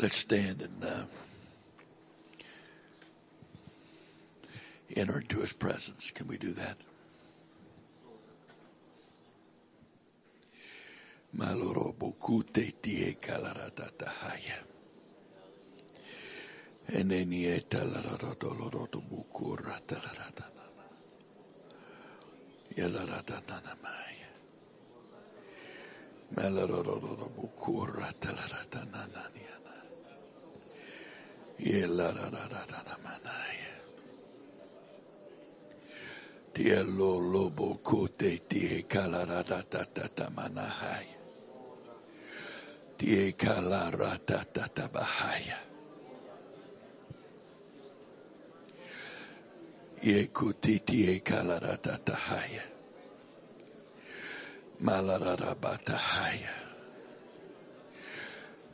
Let's stand and uh, enter into his presence. Can we do that? Maloro bukute tie kalaratatahaya. Lo lobo kote tie kalaratatatamanahaya. Tie kalaratatatatabahaya. Ye kutitie kalaratatahaya. Malararabatahaya. Malararabukura tatatabahasai. Aloroto loroto bokosai. Ye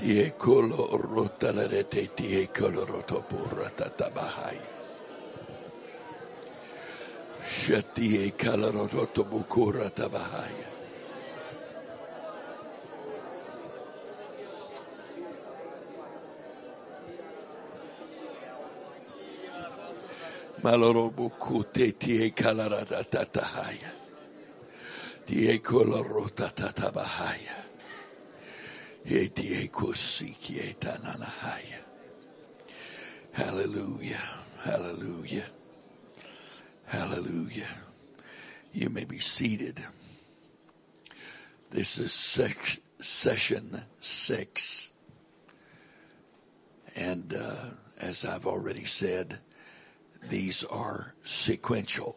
tie coloro talerete tie coloro topurra tatabahai. Shatie coloro tobukura tabahai. Malorobuku te tie calarada tatahaya. Tie coloro tatatabahaya. Hallelujah. Hallelujah. Hallelujah. You may be seated. This is session six. And uh, as I've already said, these are sequential.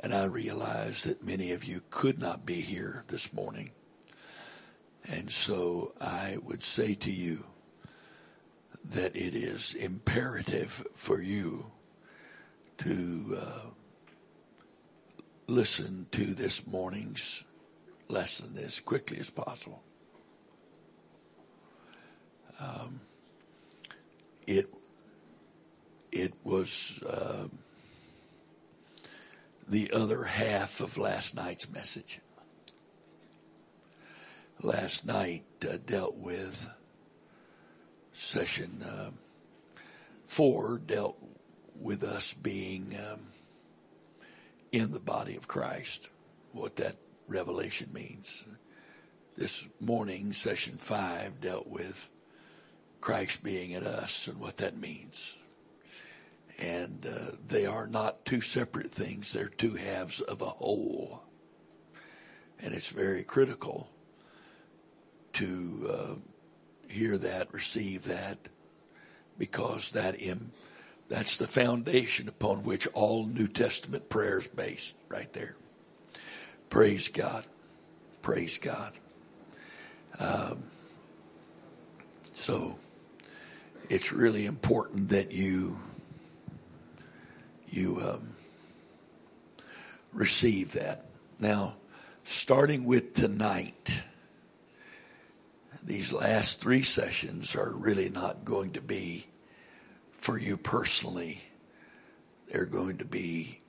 And I realize that many of you could not be here this morning. And so I would say to you that it is imperative for you to uh, listen to this morning's lesson as quickly as possible. Um, it it was uh, the other half of last night's message. Last night uh, dealt with session uh, four, dealt with us being um, in the body of Christ, what that revelation means. This morning, session five dealt with Christ being in us and what that means and uh, they are not two separate things, they're two halves of a whole. And it's very critical to uh, hear that, receive that, because that Im- that's the foundation upon which all New Testament prayer is based, right there. Praise God. Praise God. Um, so it's really important that you you um, receive that. Now, starting with tonight, these last three sessions are really not going to be for you personally. They're going to be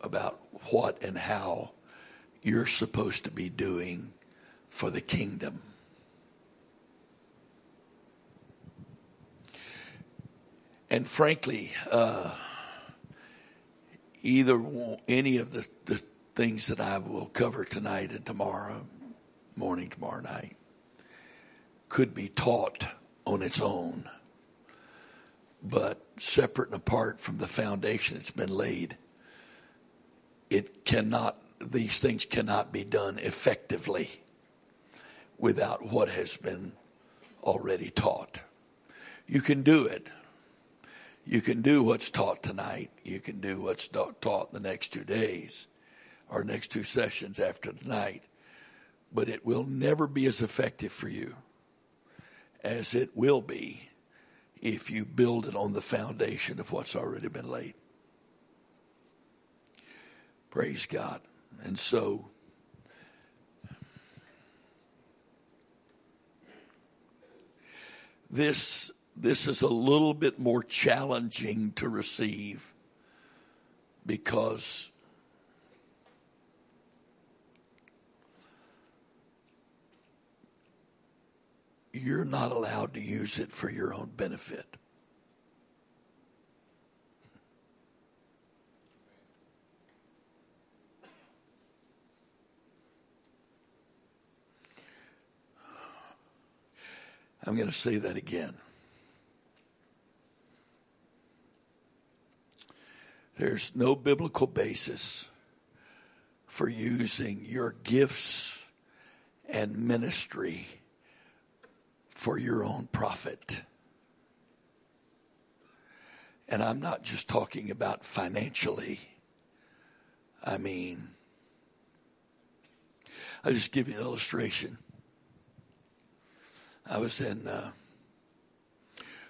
about what and how you're supposed to be doing for the kingdom. And frankly, uh, either any of the, the things that I will cover tonight and tomorrow morning, tomorrow night, could be taught on its own, but separate and apart from the foundation that's been laid, it cannot, these things cannot be done effectively without what has been already taught. You can do it. You can do what's taught tonight. You can do what's taught the next two days or next two sessions after tonight. But it will never be as effective for you as it will be if you build it on the foundation of what's already been laid. Praise God. And so, this this is a little bit more challenging to receive because you're not allowed to use it for your own benefit. I'm going to say that again. There's no biblical basis for using your gifts and ministry for your own profit. And I'm not just talking about financially. I mean, I'll just give you an illustration. I was in uh,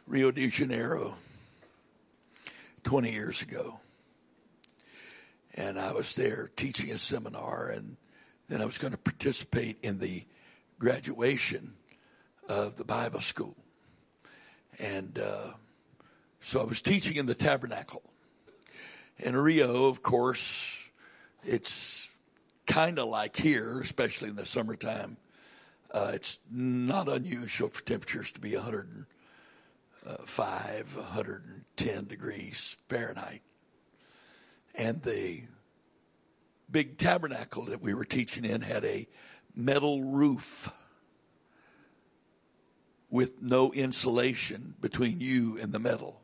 Rio de Janeiro 20 years ago. And I was there teaching a seminar, and then I was going to participate in the graduation of the Bible school. And uh, so I was teaching in the tabernacle. In Rio, of course, it's kind of like here, especially in the summertime. Uh, it's not unusual for temperatures to be 105, 110 degrees Fahrenheit. And the big tabernacle that we were teaching in had a metal roof with no insulation between you and the metal.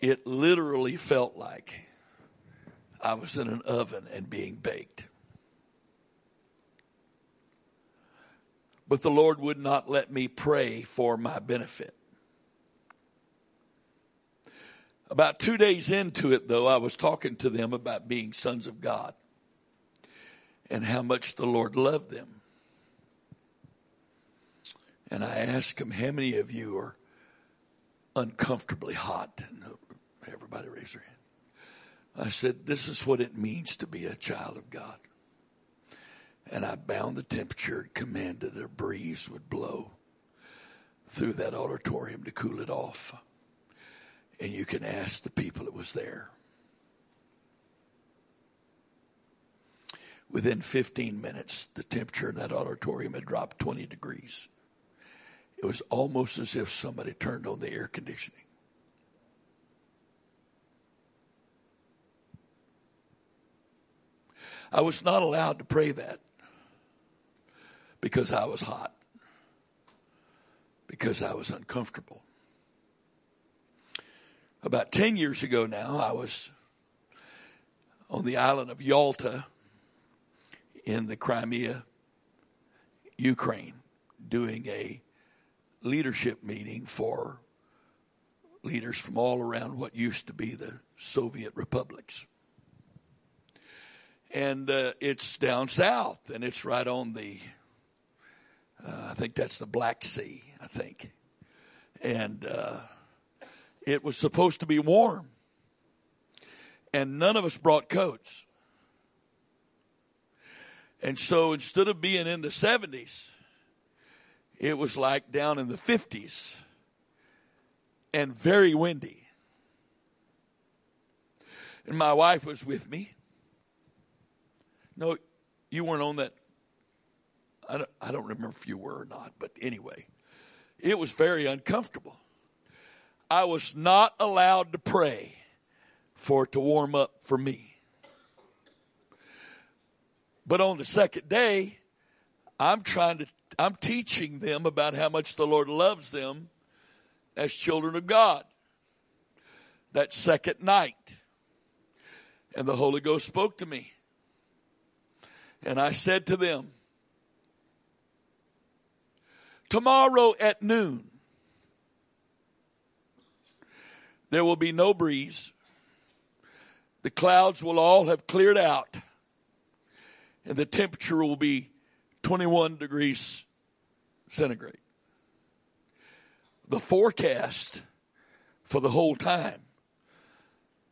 It literally felt like I was in an oven and being baked. But the Lord would not let me pray for my benefit. About two days into it, though, I was talking to them about being sons of God and how much the Lord loved them. And I asked him, How many of you are uncomfortably hot? And everybody raised their hand. I said, This is what it means to be a child of God. And I bound the temperature, and commanded that a breeze would blow through that auditorium to cool it off. And you can ask the people that was there. Within 15 minutes, the temperature in that auditorium had dropped 20 degrees. It was almost as if somebody turned on the air conditioning. I was not allowed to pray that because I was hot, because I was uncomfortable. About 10 years ago now, I was on the island of Yalta in the Crimea, Ukraine, doing a leadership meeting for leaders from all around what used to be the Soviet republics. And uh, it's down south, and it's right on the, uh, I think that's the Black Sea, I think. And uh, it was supposed to be warm. And none of us brought coats. And so instead of being in the 70s, it was like down in the 50s and very windy. And my wife was with me. No, you weren't on that. I don't, I don't remember if you were or not, but anyway, it was very uncomfortable. I was not allowed to pray for it to warm up for me. But on the second day, I'm trying to, I'm teaching them about how much the Lord loves them as children of God. That second night. And the Holy Ghost spoke to me. And I said to them, Tomorrow at noon, there will be no breeze. The clouds will all have cleared out, and the temperature will be 21 degrees centigrade. The forecast for the whole time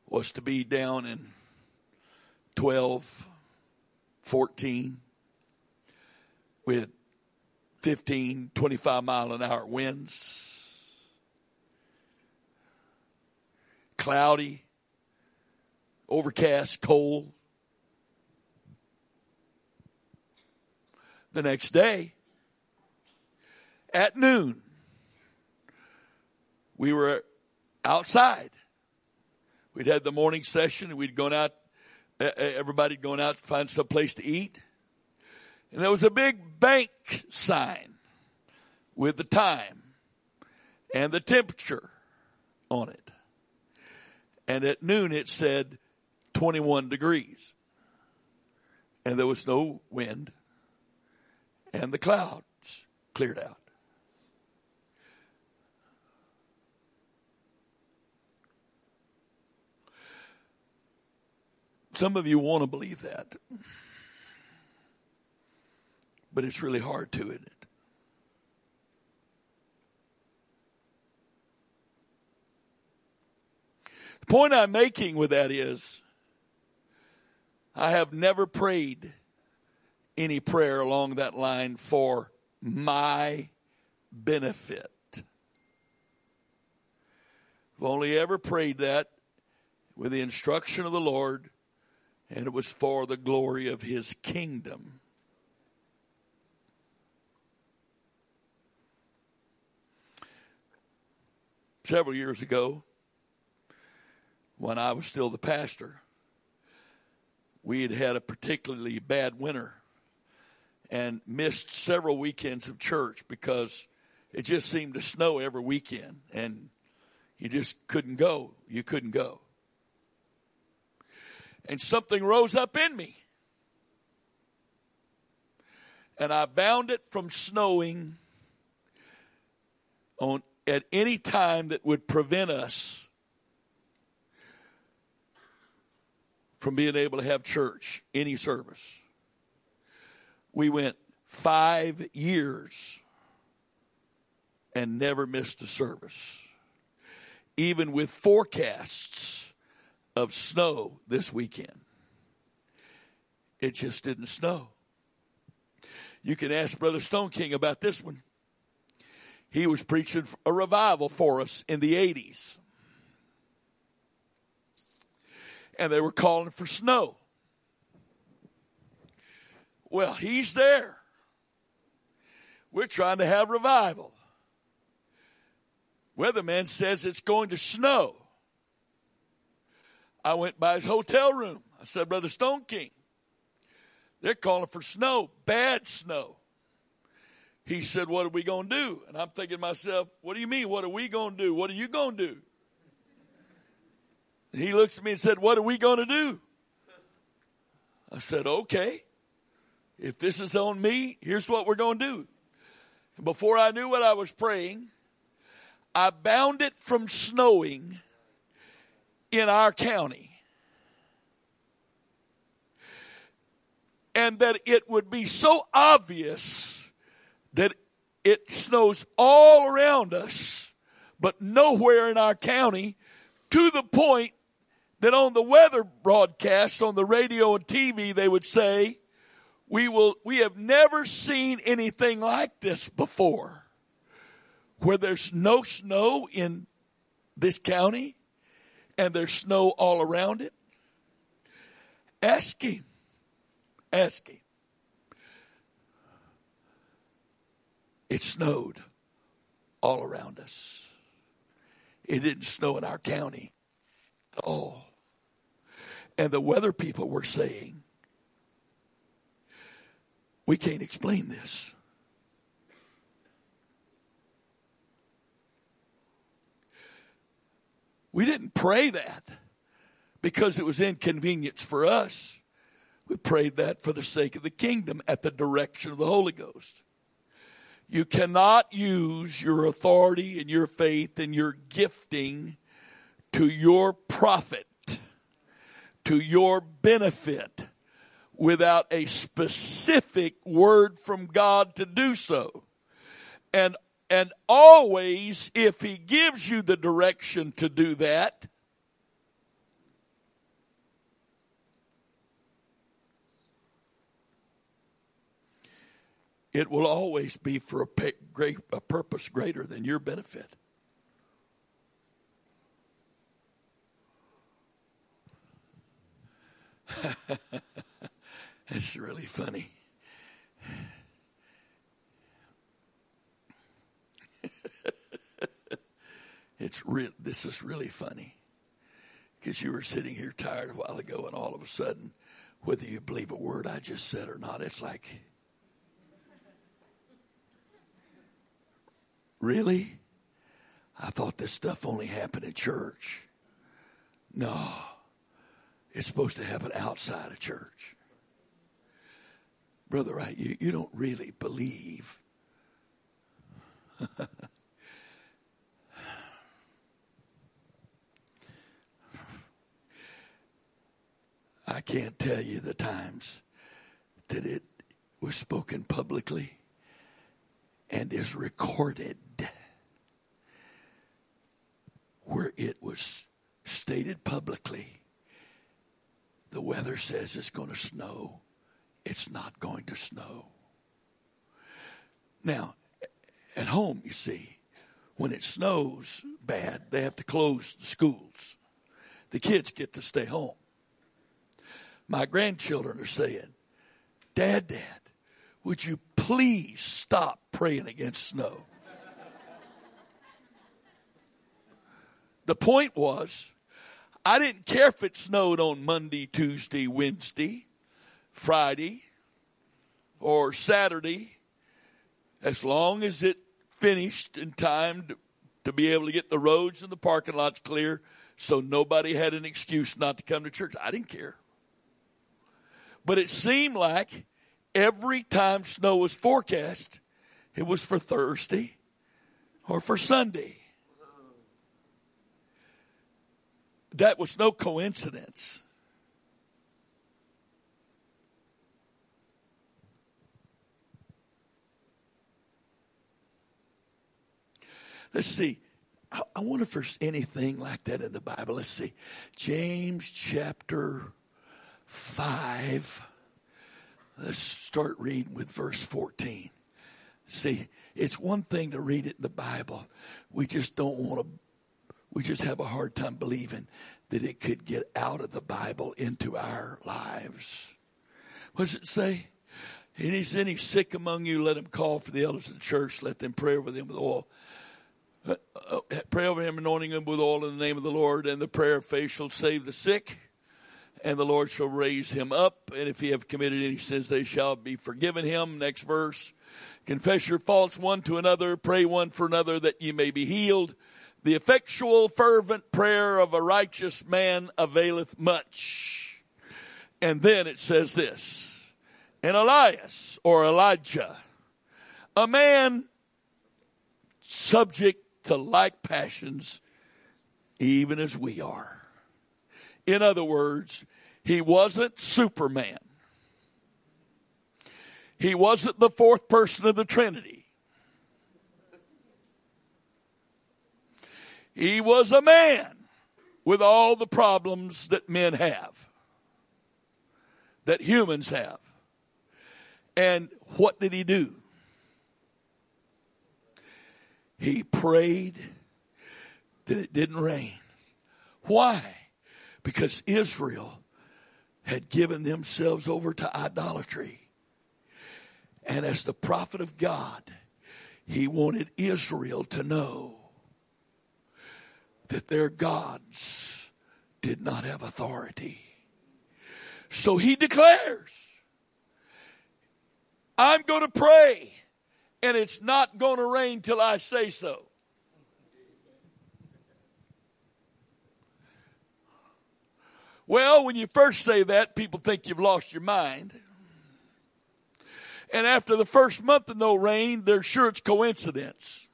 was to be down in 12, 14, with 15, 25 mile an hour winds, cloudy, overcast, cold. The next day, at noon, we were outside. We'd had the morning session we'd gone out, everybody gone out to find some place to eat. And there was a big bank sign with the time and the temperature on it. And at noon it said 21 degrees. And there was no wind. And the clouds cleared out. Some of you want to believe that but it's really hard to, isn't it? The point I'm making with that is I have never prayed any prayer along that line for my benefit. I've only ever prayed that with the instruction of the Lord, and it was for the glory of His kingdom. several years ago, when I was still the pastor, we had had a particularly bad winter and missed several weekends of church because it just seemed to snow every weekend and you just couldn't go. You couldn't go. And something rose up in me. And I bound it from snowing on at any time that would prevent us from being able to have church, any service. We went five years and never missed a service, even with forecasts of snow this weekend. It just didn't snow. You can ask Brother Stone King about this one he was preaching a revival for us in the 80s. And they were calling for snow. Well, he's there. We're trying to have revival. Weatherman says it's going to snow. I went by his hotel room. I said, Brother Stone King, they're calling for snow, bad snow he said, What are we going to do? And I'm thinking to myself, What do you mean? What are we going to do? What are you going to do? And he looks at me and said, What are we going to do? I said, Okay. If this is on me, here's what we're going to do. And before I knew what I was praying, I bound it from snowing in our county. And that it would be so obvious that it snows all around us, but nowhere in our county to the point that on the weather broadcast on the radio and TV, they would say, we will, we have never seen anything like this before where there's no snow in this county and there's snow all around it. Ask him. Ask him. It snowed all around us. It didn't snow in our county at all. And the weather people were saying, We can't explain this. We didn't pray that because it was inconvenience for us. We prayed that for the sake of the kingdom at the direction of the Holy Ghost. You cannot use your authority and your faith and your gifting to your profit, to your benefit, without a specific word from God to do so. And and always, if He gives you the direction to do that, it will always be for a, pay, great, a purpose greater than your benefit. it's really funny. It's real. This is really funny because you were sitting here tired a while ago, and all of a sudden, whether you believe a word I just said or not, it's like Really? I thought this stuff only happened in church. No, it's supposed to happen outside of church. Brother, right? You, you don't really believe. I can't tell you the times that it was spoken publicly and is recorded where it was stated publicly the weather says it's going to snow, it's not going to snow. Now, at home, you see, when it snows bad, they have to close the schools. The kids get to stay home. My grandchildren are saying, Dad, Dad, would you please stop praying against snow? The point was, I didn't care if it snowed on Monday, Tuesday, Wednesday, Friday, or Saturday, as long as it finished in time to, to be able to get the roads and the parking lots clear so nobody had an excuse not to come to church. I didn't care. But it seemed like every time snow was forecast, it was for Thursday or for Sunday. That was no coincidence. Let's see. I wonder if there's anything like that in the Bible. Let's see. James chapter 5. Let's start reading with verse 14. See, it's one thing to read it in the Bible. We just don't want to we just have a hard time believing that it could get out of the Bible into our lives. What does it say? And he's any sick among you, let him call for the elders of the church, let them pray over them with oil. Uh, uh, pray over him, anointing him with oil in the name of the Lord, and the prayer of faith shall save the sick, and the Lord shall raise him up. And if he have committed any sins, they shall be forgiven him. Next verse. Confess your faults one to another, pray one for another that ye may be healed. The effectual, fervent prayer of a righteous man availeth much. And then it says this And Elias or Elijah, a man subject to like passions, even as we are. In other words, he wasn't Superman. He wasn't the fourth person of the Trinity. He was a man with all the problems that men have, that humans have. And what did he do? He prayed that it didn't rain. Why? Because Israel had given themselves over to idolatry. And as the prophet of God, he wanted Israel to know that their gods did not have authority. So he declares, I'm going to pray, and it's not going to rain till I say so. Well, when you first say that, people think you've lost your mind. And after the first month of no rain, they're sure it's coincidence.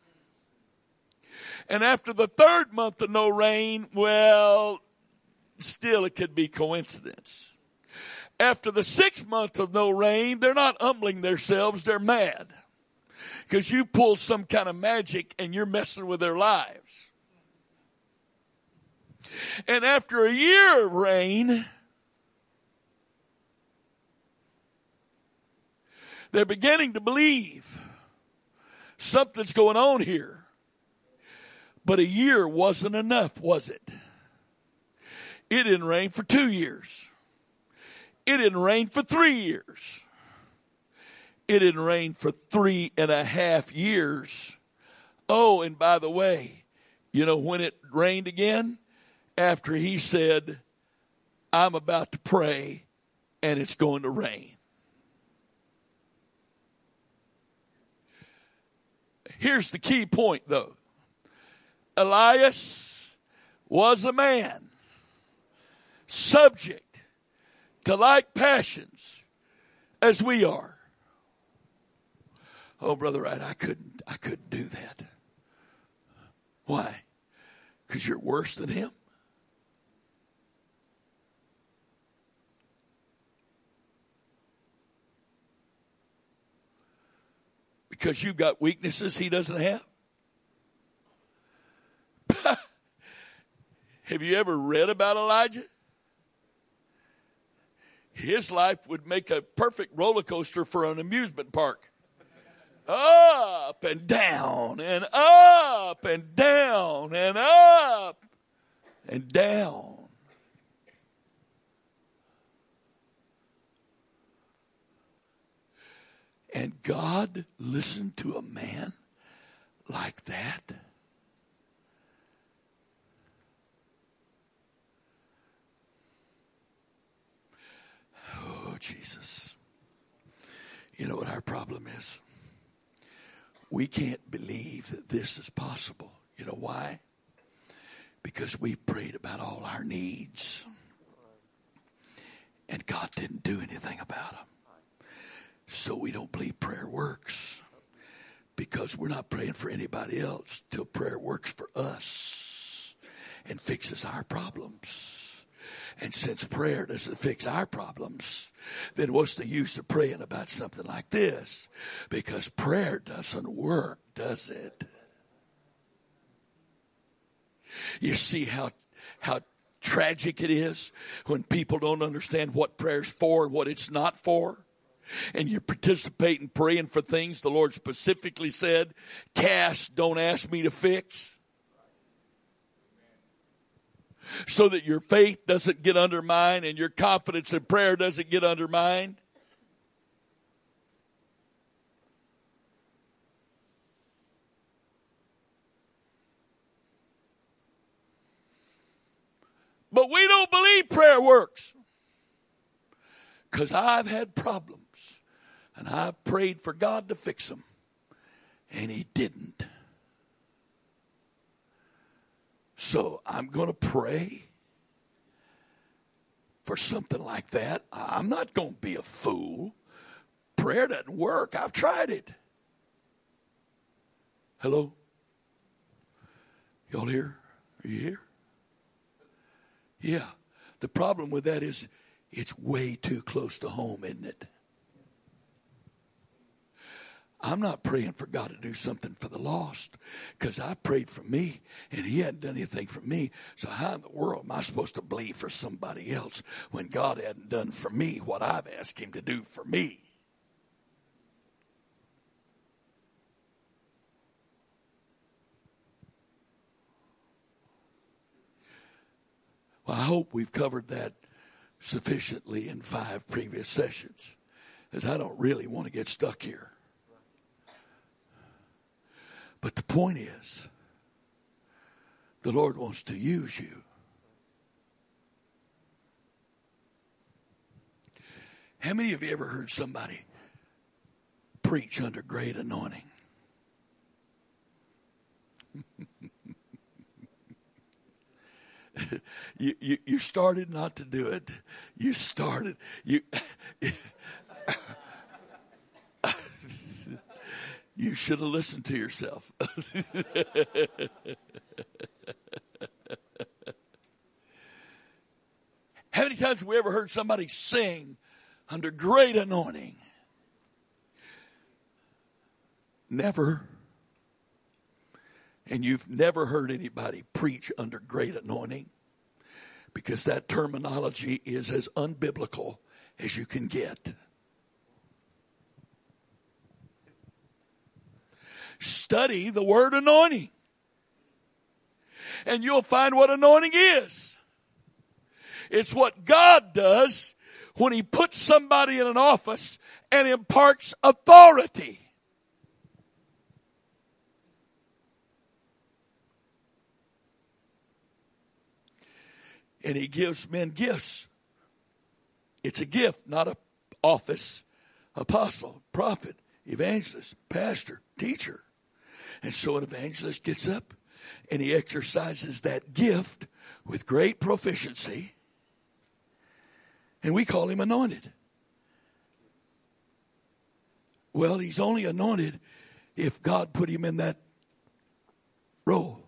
And after the third month of no rain, well, still it could be coincidence. After the sixth month of no rain, they're not humbling themselves, they're mad. Because you pulled some kind of magic and you're messing with their lives. And after a year of rain, they're beginning to believe something's going on here. But a year wasn't enough, was it? It didn't rain for two years. It didn't rain for three years. It didn't rain for three and a half years. Oh, and by the way, you know when it rained again? After he said, I'm about to pray and it's going to rain. Here's the key point though. Elias was a man subject to like passions as we are. Oh, brother, right? I couldn't. I couldn't do that. Why? Because you're worse than him. Because you've got weaknesses he doesn't have. have you ever read about Elijah? His life would make a perfect roller coaster for an amusement park. Up and down and up and down and up and down. And God listened to a man like that. Oh, Jesus. You know what our problem is? We can't believe that this is possible. You know why? Because we've prayed about all our needs. And God didn't do anything about them. So we don't believe prayer works. Because we're not praying for anybody else till prayer works for us and fixes our problems. And since prayer doesn't fix our problems, then what's the use of praying about something like this? Because prayer doesn't work, does it? You see how, how tragic it is when people don't understand what prayer's for and what it's not for? And you participate in praying for things the Lord specifically said, cast, don't ask me to fix so that your faith doesn't get undermined and your confidence in prayer doesn't get undermined? But we don't believe prayer works. Because I've had problems and I've prayed for God to fix them, and He didn't. So I'm going to pray for something like that. I'm not going to be a fool. Prayer doesn't work. I've tried it. Hello? Y'all here? Are you here? Yeah. The problem with that is it's way too close to home, isn't it? I'm not praying for God to do something for the lost because I prayed for me and He hadn't done anything for me. So, how in the world am I supposed to believe for somebody else when God hadn't done for me what I've asked Him to do for me? Well, I hope we've covered that sufficiently in five previous sessions, as I don't really want to get stuck here. But the point is, the Lord wants to use you. How many of you ever heard somebody preach under great anointing. you, you, you started not to do it. You started, you, you should have listened to yourself. How many times have we ever heard somebody sing under great anointing? Never. And you've never heard anybody preach under great anointing because that terminology is as unbiblical as you can get. Study the word anointing. And you'll find what anointing is. It's what God does when He puts somebody in an office and imparts authority. And He gives men gifts. It's a gift, not an office. Apostle, prophet, evangelist, pastor, teacher. And so an evangelist gets up and he exercises that gift with great proficiency and we call him anointed. Well, he's only anointed if God put him in that role.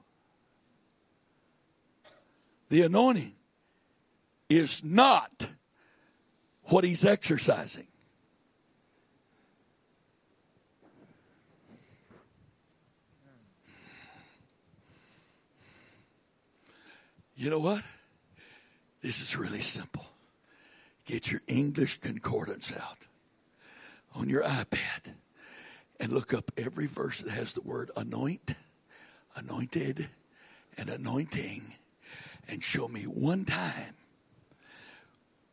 The anointing is not what he's exercising. You know what? This is really simple. Get your English concordance out on your iPad and look up every verse that has the word anoint, anointed, and anointing, and show me one time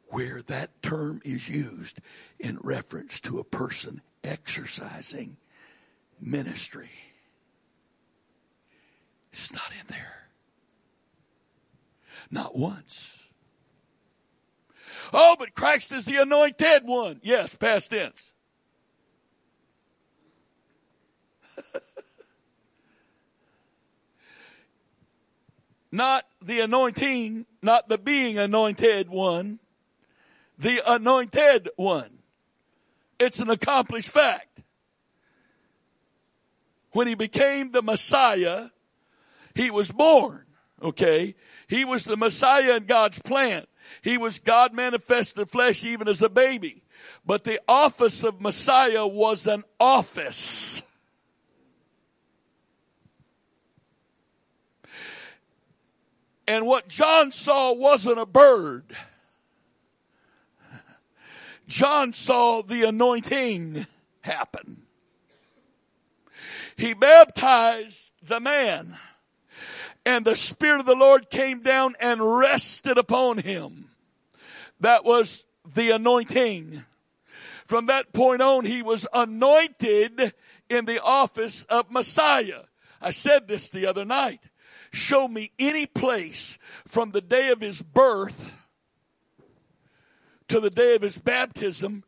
where that term is used in reference to a person exercising ministry. It's not in there. Not once. Oh, but Christ is the anointed one. Yes, past tense. not the anointing, not the being anointed one, the anointed one. It's an accomplished fact. When he became the Messiah, he was born, okay? He was the Messiah in God's plan. He was God manifested in flesh even as a baby. But the office of Messiah was an office. And what John saw wasn't a bird. John saw the anointing happen. He baptized the man and the Spirit of the Lord came down and rested upon him. That was the anointing. From that point on, he was anointed in the office of Messiah. I said this the other night. Show me any place from the day of his birth to the day of his baptism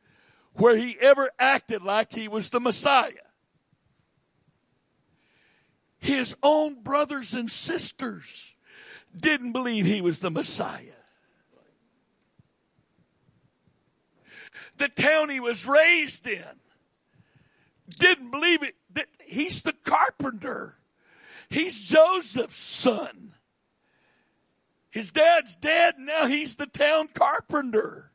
where he ever acted like he was the Messiah his own brothers and sisters didn't believe he was the Messiah. The town he was raised in didn't believe it. That he's the carpenter. He's Joseph's son. His dad's dead. Now he's the town carpenter.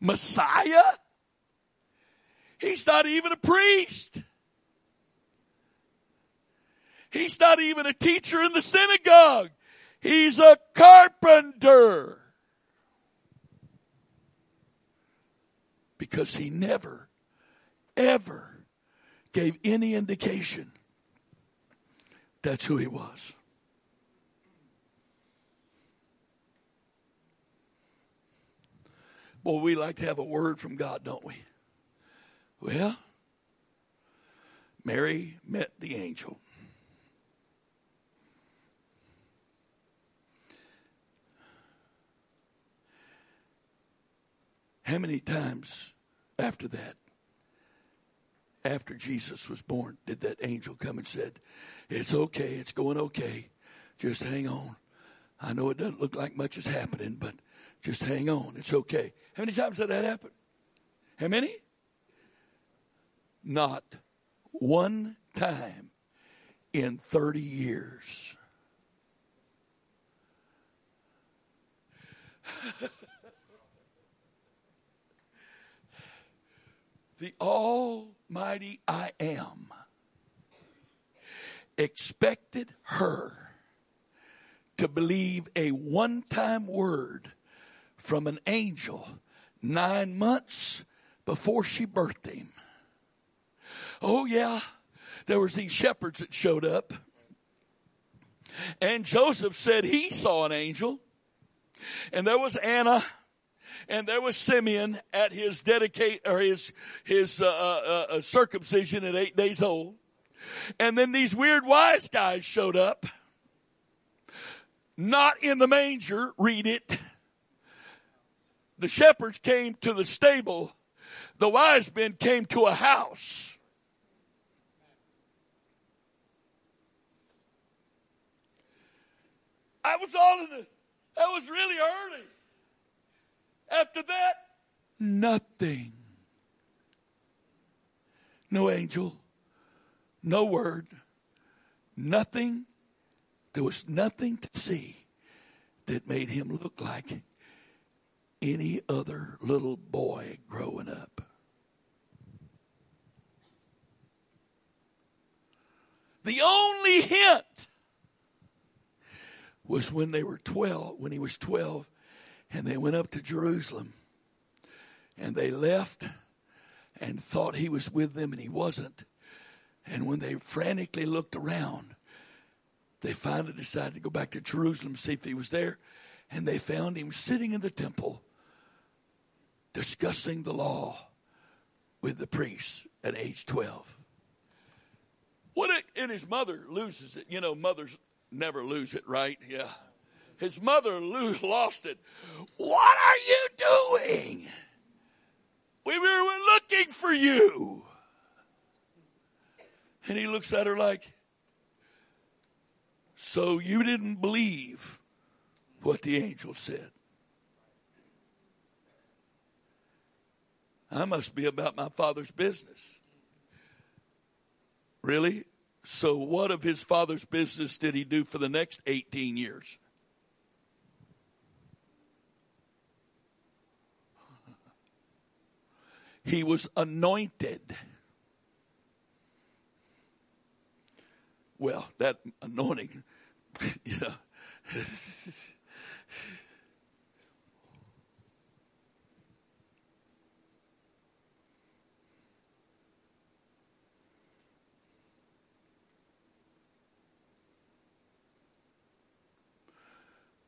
Messiah? He's not even a priest. He's not even a teacher in the synagogue. He's a carpenter. Because he never, ever gave any indication that's who he was. Boy, we like to have a word from God, don't we? Well, Mary met the angel. How many times after that after Jesus was born did that angel come and said, It's okay, it's going okay. Just hang on. I know it doesn't look like much is happening, but just hang on. It's okay. How many times did that happen? How many? Not one time in 30 years. the Almighty I Am expected her to believe a one time word from an angel nine months before she birthed him. Oh, yeah, there was these shepherds that showed up. And Joseph said he saw an angel. And there was Anna and there was Simeon at his dedicate or his his uh, uh, uh, circumcision at eight days old, and then these weird wise guys showed up. Not in the manger. Read it. The shepherds came to the stable. The wise men came to a house. I was all in that was really early. After that, nothing. No angel, no word, nothing. There was nothing to see that made him look like any other little boy growing up. The only hint was when they were 12, when he was 12, and they went up to Jerusalem. And they left and thought he was with them, and he wasn't. And when they frantically looked around, they finally decided to go back to Jerusalem, see if he was there. And they found him sitting in the temple discussing the law with the priests at age 12. What and his mother loses it. You know, mothers never lose it, right? Yeah. His mother lost it. What are you doing? We were looking for you. And he looks at her like, So you didn't believe what the angel said? I must be about my father's business. Really? So, what of his father's business did he do for the next 18 years? He was anointed. Well, that anointing, know.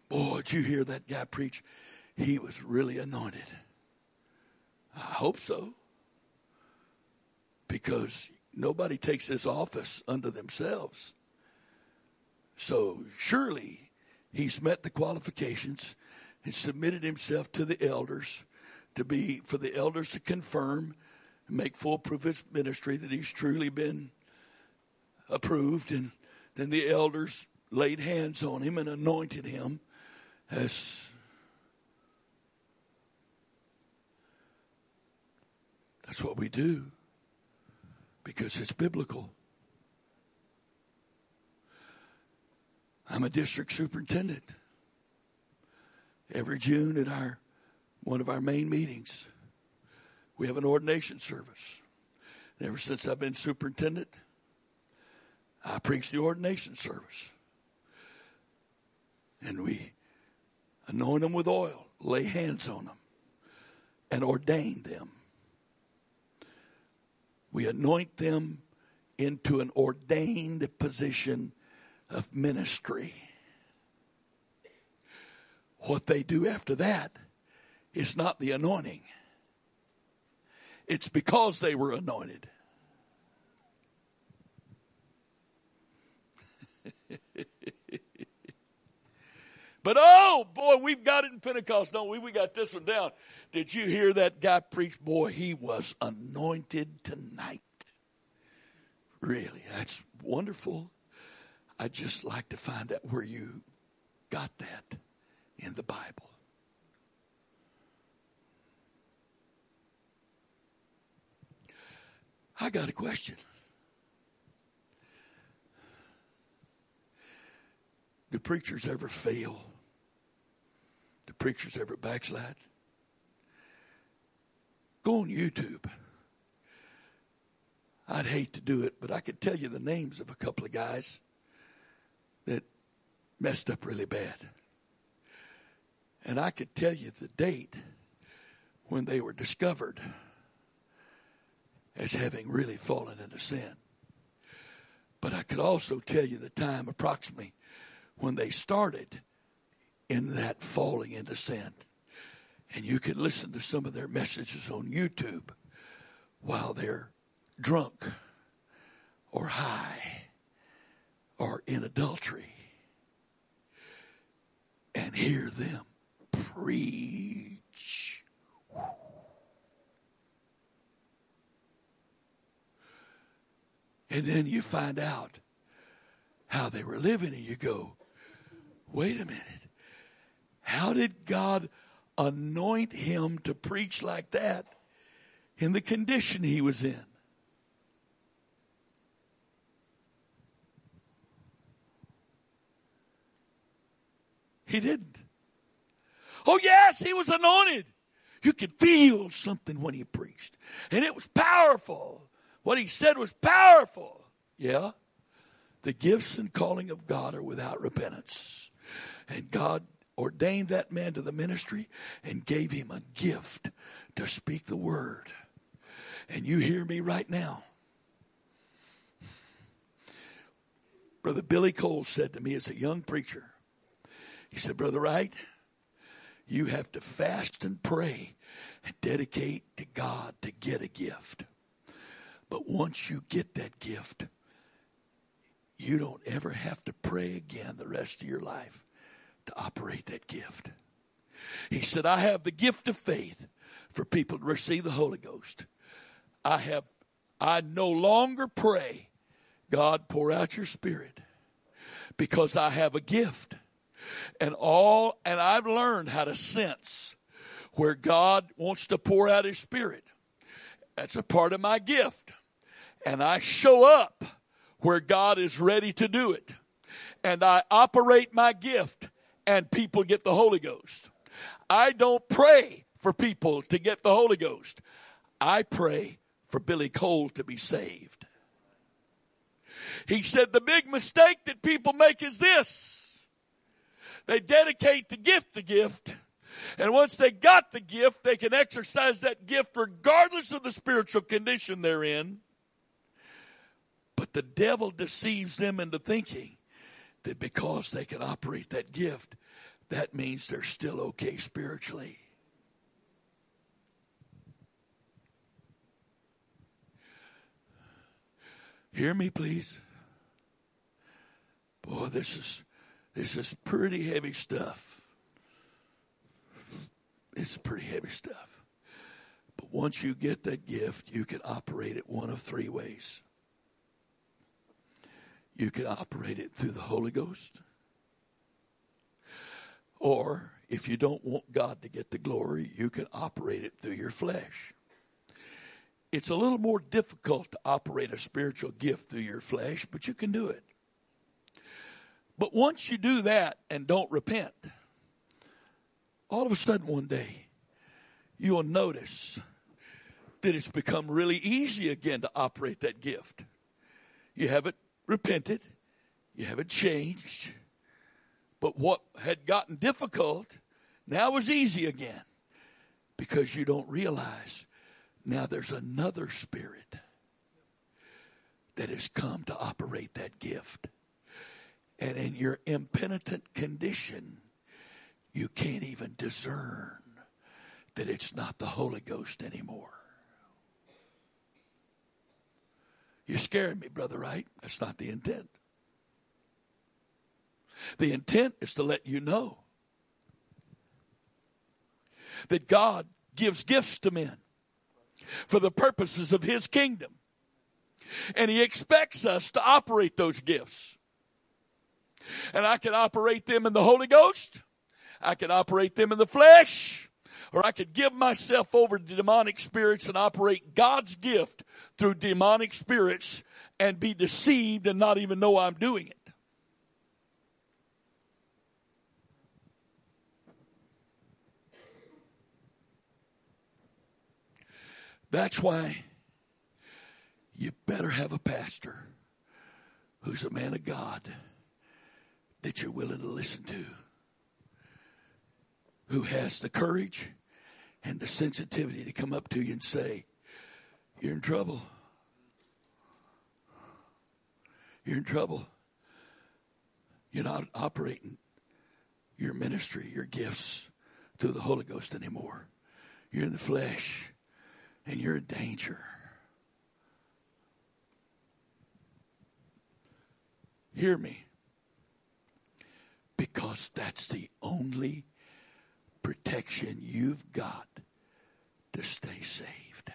Boy, did you hear that guy preach? He was really anointed. I hope so. Because nobody takes this office unto themselves. So surely he's met the qualifications and submitted himself to the elders to be for the elders to confirm and make full proof of his ministry that he's truly been approved and then the elders laid hands on him and anointed him that's, that's what we do because it's biblical. I'm a district superintendent. Every June at our one of our main meetings, we have an ordination service. And ever since I've been superintendent, I preach the ordination service. And we anoint them with oil, lay hands on them, and ordain them. We anoint them into an ordained position of ministry. What they do after that is not the anointing, it's because they were anointed. But oh boy, we've got it in Pentecost, don't we? We got this one down. Did you hear that guy preach? Boy, he was anointed tonight. Really, that's wonderful. I'd just like to find out where you got that in the Bible. I got a question. Do preachers ever fail? Do preachers ever backslide? Go on YouTube. I'd hate to do it, but I could tell you the names of a couple of guys that messed up really bad. And I could tell you the date when they were discovered as having really fallen into sin. But I could also tell you the time approximately when they started in that falling into sin. And you can listen to some of their messages on YouTube while they're drunk or high or in adultery and hear them preach. And then you find out how they were living, and you go, wait a minute. How did God anoint him to preach like that in the condition he was in? He didn't. Oh, yes, he was anointed. You could feel something when he preached, and it was powerful. What he said was powerful. Yeah. The gifts and calling of God are without repentance. And God ordained that man to the ministry and gave him a gift to speak the word. And you hear me right now. Brother Billy Cole said to me as a young preacher, he said, Brother Wright, you have to fast and pray and dedicate to God to get a gift. But once you get that gift, you don't ever have to pray again the rest of your life to operate that gift. He said, I have the gift of faith for people to receive the Holy Ghost. I have, I no longer pray, God, pour out your spirit because I have a gift and all, and I've learned how to sense where God wants to pour out his spirit. That's a part of my gift. And I show up where God is ready to do it. And I operate my gift and people get the Holy Ghost. I don't pray for people to get the Holy Ghost. I pray for Billy Cole to be saved. He said the big mistake that people make is this they dedicate the gift the gift. And once they got the gift, they can exercise that gift regardless of the spiritual condition they're in. But the devil deceives them into thinking that because they can operate that gift, that means they're still okay spiritually. Hear me, please. Boy, this is this is pretty heavy stuff. It's pretty heavy stuff. But once you get that gift, you can operate it one of three ways. You can operate it through the Holy Ghost. Or if you don't want God to get the glory, you can operate it through your flesh. It's a little more difficult to operate a spiritual gift through your flesh, but you can do it. But once you do that and don't repent, all of a sudden one day, you will notice that it's become really easy again to operate that gift. You haven't repented, you haven't changed, but what had gotten difficult now is easy again because you don't realize now there's another spirit that has come to operate that gift. And in your impenitent condition, you can't even discern that it's not the Holy Ghost anymore. You scared me, brother, right? That's not the intent. The intent is to let you know that God gives gifts to men for the purposes of His kingdom. And He expects us to operate those gifts. And I can operate them in the Holy Ghost. I can operate them in the flesh. Or I could give myself over to demonic spirits and operate God's gift through demonic spirits and be deceived and not even know I'm doing it. That's why you better have a pastor who's a man of God that you're willing to listen to, who has the courage and the sensitivity to come up to you and say, You're in trouble. You're in trouble. You're not operating your ministry, your gifts through the Holy Ghost anymore. You're in the flesh and you're in danger. Hear me. Because that's the only protection you've got to stay saved.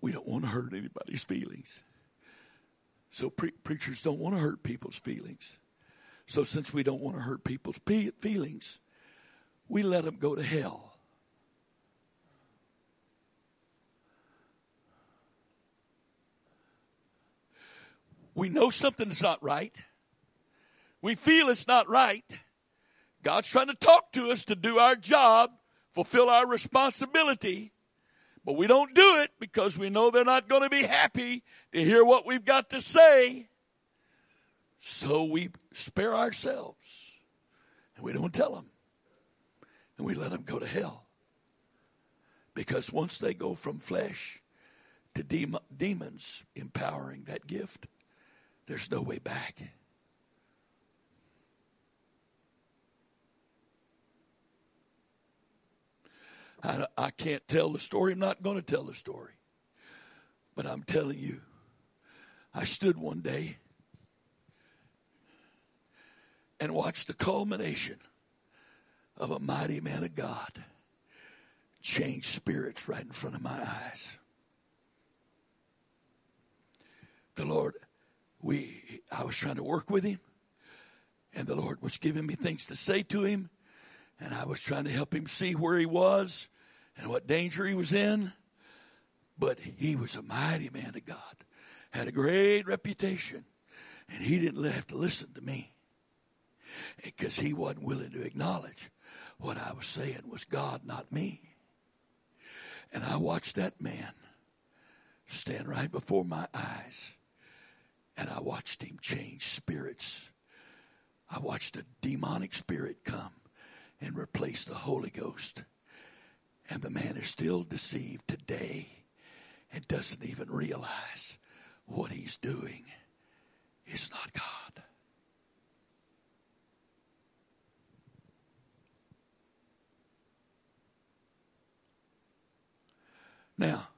We don't want to hurt anybody's feelings. So pre- preachers don't want to hurt people's feelings. So, since we don't want to hurt people's feelings, we let them go to hell. We know something's not right. We feel it's not right. God's trying to talk to us to do our job, fulfill our responsibility, but we don't do it because we know they're not going to be happy to hear what we've got to say. So we spare ourselves and we don't tell them. And we let them go to hell. Because once they go from flesh to dem- demons empowering that gift, there's no way back. I, I can't tell the story. I'm not going to tell the story. But I'm telling you, I stood one day and watched the culmination of a mighty man of God change spirits right in front of my eyes. The Lord, we I was trying to work with him, and the Lord was giving me things to say to him, and I was trying to help him see where he was and what danger he was in. But he was a mighty man of God, had a great reputation, and he didn't have to listen to me because he wasn't willing to acknowledge what I was saying was God, not me. And I watched that man stand right before my eyes, and I watched him change spirits. I watched a demonic spirit come and replace the Holy Ghost. And the man is still deceived today and doesn't even realize what he's doing is not God. Now,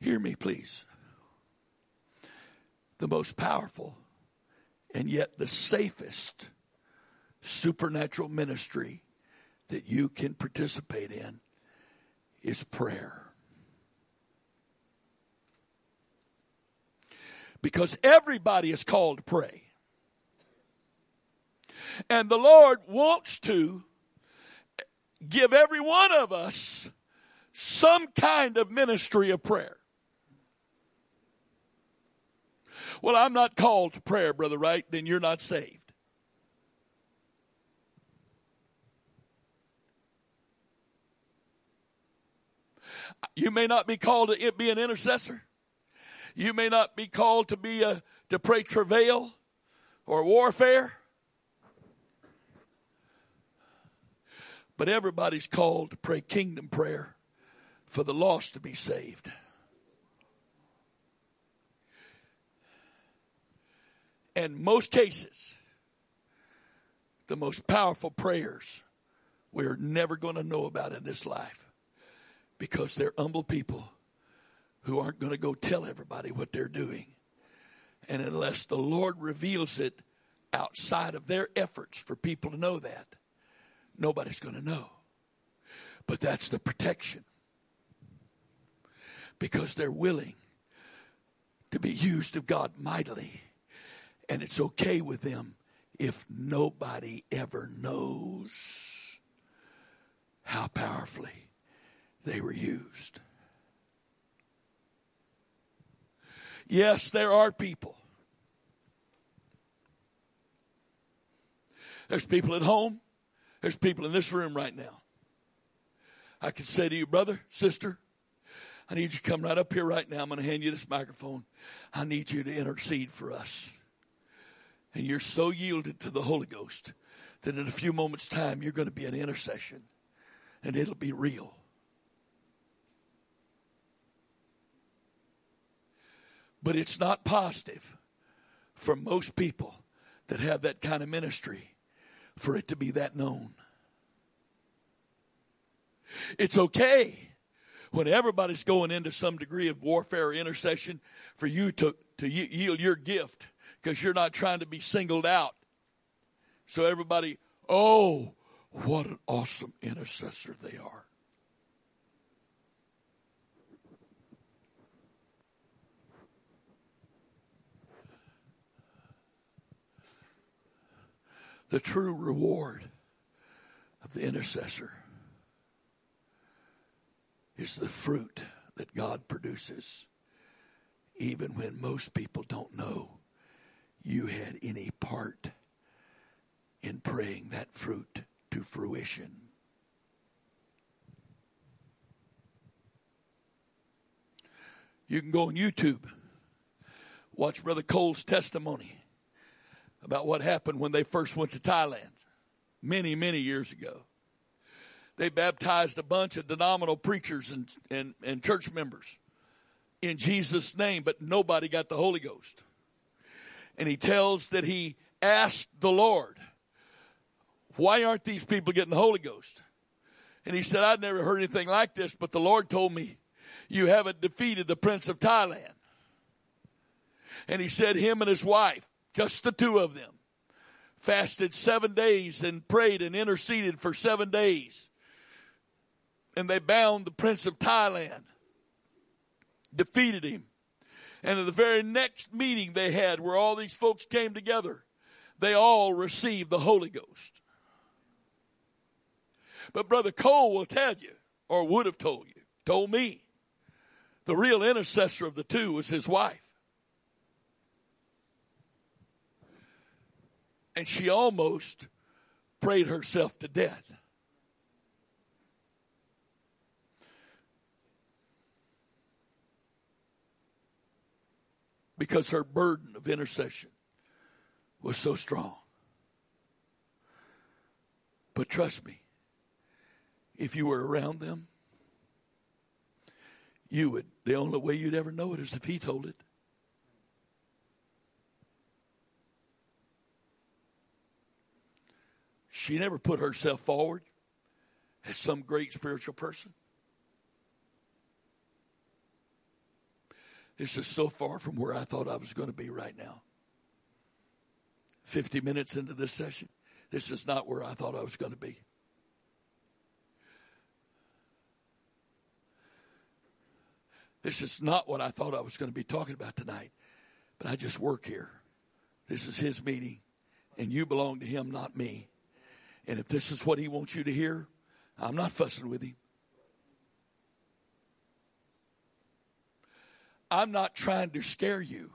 hear me, please. The most powerful and yet the safest supernatural ministry that you can participate in is prayer. Because everybody is called to pray. And the Lord wants to give every one of us some kind of ministry of prayer. Well, I'm not called to prayer, Brother Wright, then you're not saved. You may not be called to be an intercessor. You may not be called to be a to pray travail or warfare. But everybody's called to pray kingdom prayer for the lost to be saved. In most cases, the most powerful prayers we're never going to know about in this life because they're humble people who aren't going to go tell everybody what they're doing. And unless the Lord reveals it outside of their efforts for people to know that, nobody's going to know. But that's the protection. Because they're willing to be used of God mightily. And it's okay with them if nobody ever knows how powerfully they were used. Yes, there are people. There's people at home. There's people in this room right now. I can say to you, brother, sister, I need you to come right up here right now. I'm going to hand you this microphone. I need you to intercede for us. And you're so yielded to the Holy Ghost that in a few moments' time, you're going to be an intercession and it'll be real. But it's not positive for most people that have that kind of ministry for it to be that known. It's okay when everybody's going into some degree of warfare or intercession for you to, to yield your gift because you're not trying to be singled out. So everybody, oh, what an awesome intercessor they are. The true reward of the intercessor is the fruit that God produces, even when most people don't know you had any part in praying that fruit to fruition. You can go on YouTube, watch Brother Cole's testimony about what happened when they first went to Thailand many, many years ago they baptized a bunch of denominational preachers and, and, and church members in Jesus' name, but nobody got the Holy Ghost. And he tells that he asked the Lord, Why aren't these people getting the Holy Ghost? And he said, I'd never heard anything like this, but the Lord told me, You haven't defeated the Prince of Thailand. And he said, Him and his wife, just the two of them, fasted seven days and prayed and interceded for seven days and they bound the prince of Thailand, defeated him. And at the very next meeting they had, where all these folks came together, they all received the Holy Ghost. But Brother Cole will tell you, or would have told you, told me, the real intercessor of the two was his wife. And she almost prayed herself to death. Because her burden of intercession was so strong. But trust me, if you were around them, you would, the only way you'd ever know it is if he told it. She never put herself forward as some great spiritual person. This is so far from where I thought I was going to be right now. 50 minutes into this session, this is not where I thought I was going to be. This is not what I thought I was going to be talking about tonight, but I just work here. This is his meeting, and you belong to him, not me. And if this is what he wants you to hear, I'm not fussing with him. I'm not trying to scare you,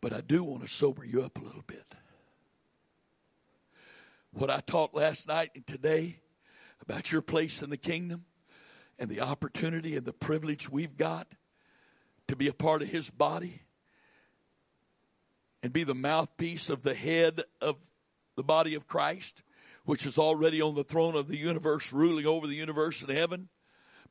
but I do want to sober you up a little bit. What I taught last night and today about your place in the kingdom and the opportunity and the privilege we've got to be a part of his body and be the mouthpiece of the head of the body of Christ, which is already on the throne of the universe, ruling over the universe in heaven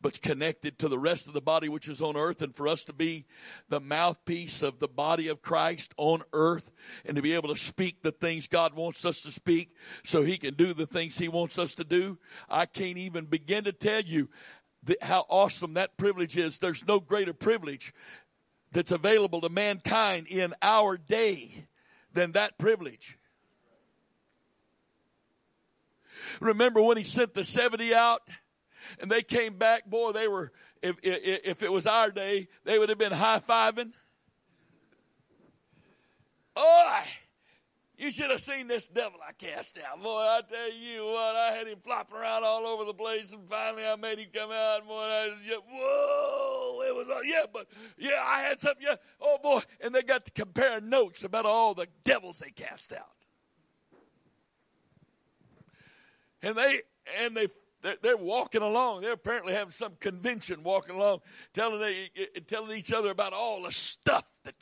but connected to the rest of the body which is on earth, and for us to be the mouthpiece of the body of Christ on earth, and to be able to speak the things God wants us to speak so He can do the things He wants us to do. I can't even begin to tell you how awesome that privilege is. There's no greater privilege that's available to mankind in our day than that privilege. Remember when he sent the 70 out and they came back? Boy, they were, if, if, if it was our day, they would have been high fiving. Oh, you should have seen this devil I cast out. Boy, I tell you what, I had him flopping around all over the place, and finally I made him come out. And boy, I just, whoa, it was, yeah, but yeah, I had something, yeah, oh boy. And they got to compare notes about all the devils they cast out. And they, and they, they're, they're walking along. They're apparently having some convention walking along, telling, they, telling each other about all the stuff that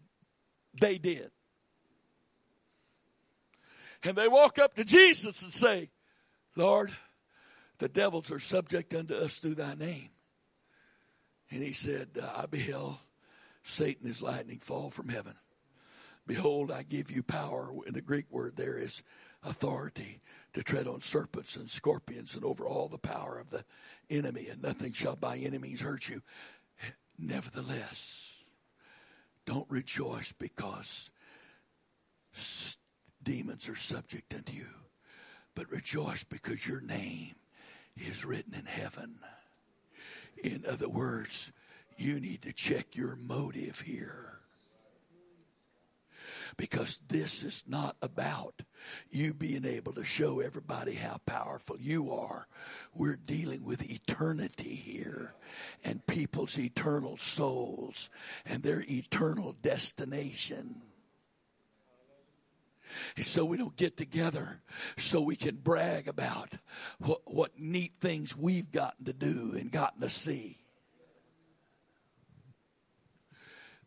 they did. And they walk up to Jesus and say, Lord, the devils are subject unto us through thy name. And he said, uh, I beheld Satan as lightning fall from heaven. Behold, I give you power. The Greek word, there is authority to tread on serpents and scorpions and over all the power of the enemy, and nothing shall by enemies hurt you. Nevertheless, don't rejoice because demons are subject unto you. But rejoice because your name is written in heaven. In other words, you need to check your motive here. Because this is not about you being able to show everybody how powerful you are. We're dealing with eternity here and people's eternal souls and their eternal destination so we don't get together so we can brag about what, what neat things we've gotten to do and gotten to see.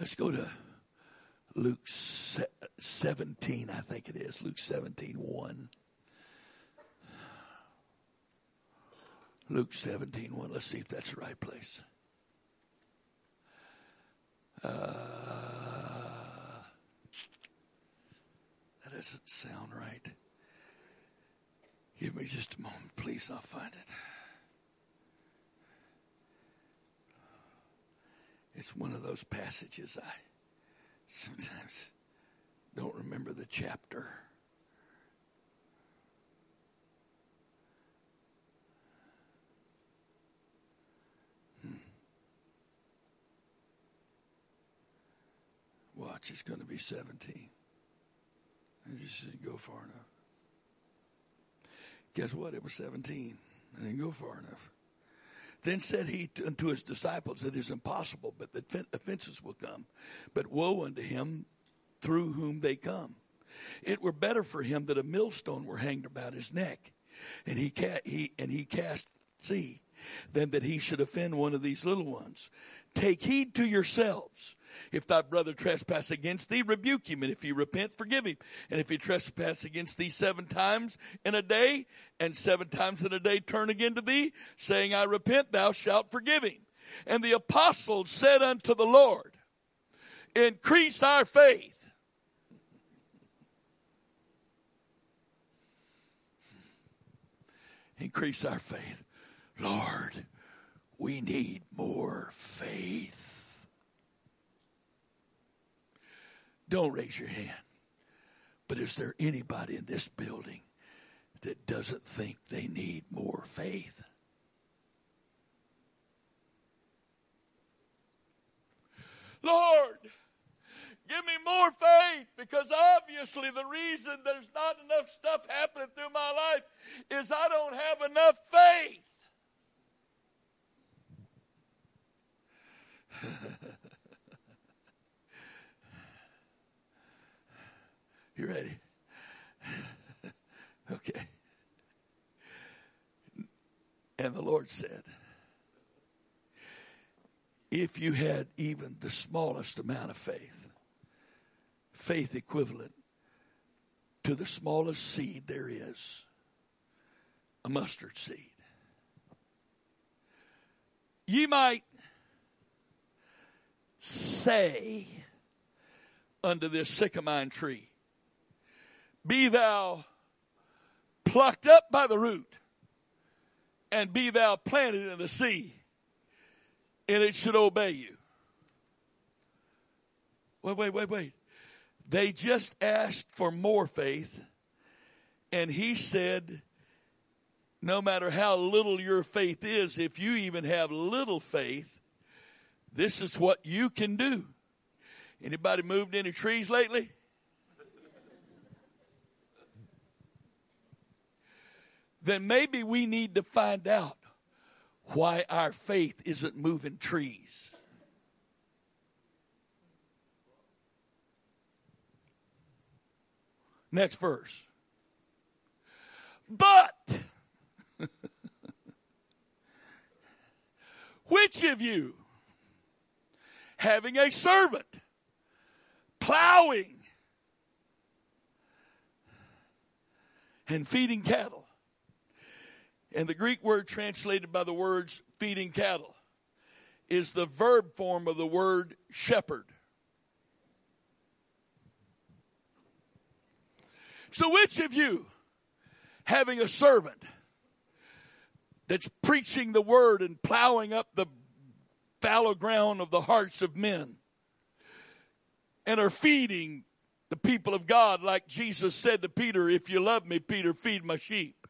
Let's go to Luke 17, I think it is. Luke 17, 1. Luke 17, 1. Let's see if that's the right place. Uh, that doesn't sound right. Give me just a moment, please. I'll find it. It's one of those passages I sometimes don't remember the chapter. Hmm. Watch, it's going to be 17. I just didn't go far enough. Guess what? It was 17. I didn't go far enough. Then said he unto his disciples, It is impossible, but the offenses will come. But woe unto him through whom they come. It were better for him that a millstone were hanged about his neck, and he, ca- he and he cast sea, than that he should offend one of these little ones. Take heed to yourselves. If thy brother trespass against thee, rebuke him. And if he repent, forgive him. And if he trespass against thee seven times in a day, and seven times in a day turn again to thee, saying, I repent, thou shalt forgive him. And the apostles said unto the Lord, Increase our faith. Increase our faith. Lord, we need more faith. Don't raise your hand. But is there anybody in this building that doesn't think they need more faith? Lord, give me more faith because obviously the reason there's not enough stuff happening through my life is I don't have enough faith. You ready? okay. And the Lord said, if you had even the smallest amount of faith, faith equivalent to the smallest seed there is, a mustard seed. Ye might say unto this sycamine tree, Be thou plucked up by the root, and be thou planted in the sea, and it should obey you. Wait, wait, wait, wait. They just asked for more faith, and he said, no matter how little your faith is, if you even have little faith, this is what you can do. Anybody moved any trees lately? Then maybe we need to find out why our faith isn't moving trees. Next verse. But which of you having a servant plowing and feeding cattle and the Greek word translated by the words feeding cattle is the verb form of the word shepherd. So, which of you, having a servant that's preaching the word and plowing up the fallow ground of the hearts of men, and are feeding the people of God, like Jesus said to Peter, If you love me, Peter, feed my sheep.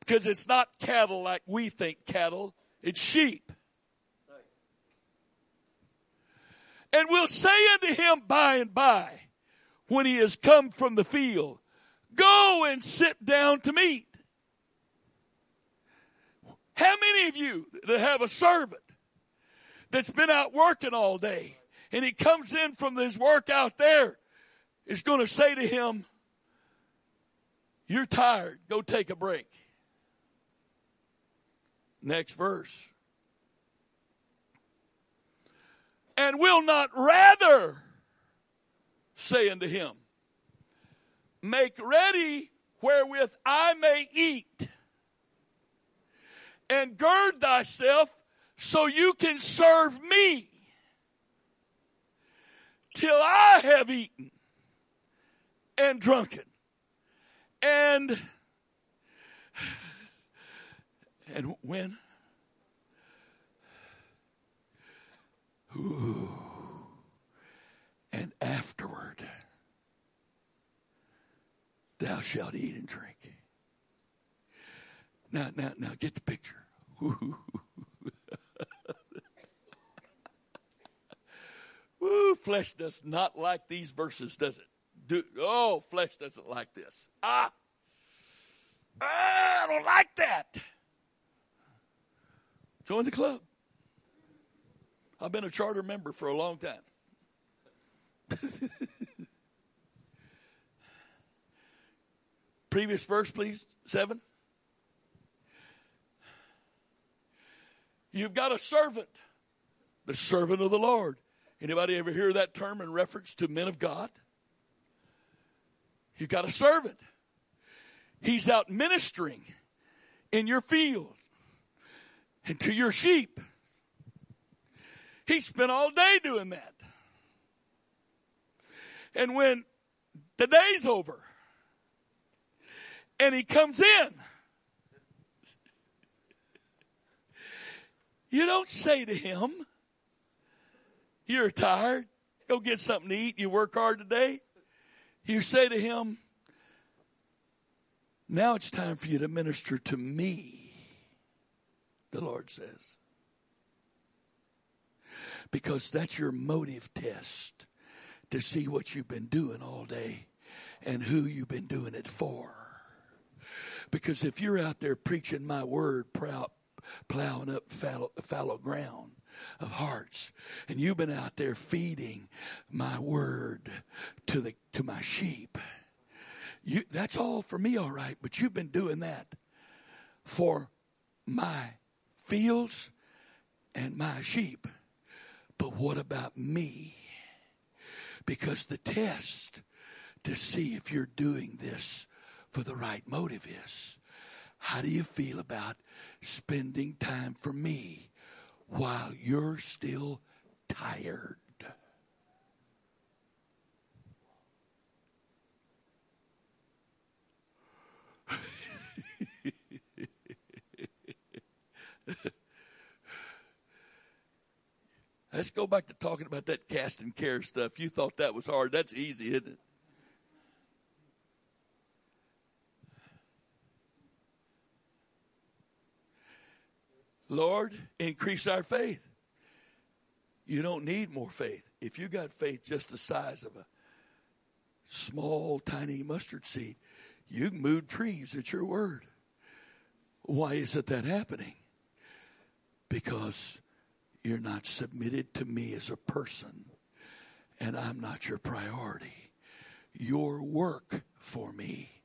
Because it's not cattle like we think cattle, it's sheep. And we'll say unto him by and by, when he has come from the field, Go and sit down to meat. How many of you that have a servant that's been out working all day and he comes in from his work out there is going to say to him, You're tired, go take a break? Next verse. And will not rather say unto him, Make ready wherewith I may eat, and gird thyself so you can serve me till I have eaten and drunken and and when? Ooh. And afterward, thou shalt eat and drink. Now, now, now, get the picture. Ooh. Ooh, flesh does not like these verses, does it? Do, oh, flesh doesn't like this. Ah, ah I don't like that. Join the club. I've been a charter member for a long time. Previous verse, please. Seven. You've got a servant, the servant of the Lord. Anybody ever hear that term in reference to men of God? You've got a servant. He's out ministering in your field and to your sheep. He spent all day doing that. And when the day's over and he comes in, you don't say to him, You're tired, go get something to eat, you work hard today. You say to him, Now it's time for you to minister to me the Lord says. Because that's your motive test to see what you've been doing all day and who you've been doing it for. Because if you're out there preaching my word, plowing up fallow, fallow ground of hearts, and you've been out there feeding my word to the to my sheep, you, that's all for me, all right. But you've been doing that for my fields and my sheep. But what about me? Because the test to see if you're doing this for the right motive is. How do you feel about spending time for me while you're still tired? Let's go back to talking about that casting care stuff. You thought that was hard. That's easy, isn't it? Lord, increase our faith. You don't need more faith. If you got faith just the size of a small, tiny mustard seed, you can move trees at your word. Why isn't that happening? Because you're not submitted to me as a person, and I'm not your priority. Your work for me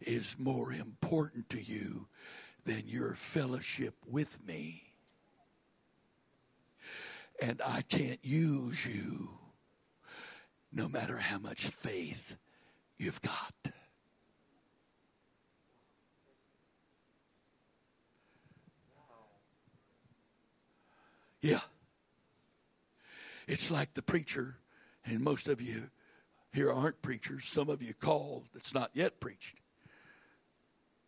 is more important to you than your fellowship with me. And I can't use you no matter how much faith you've got. Yeah. It's like the preacher, and most of you here aren't preachers. Some of you called that's not yet preached.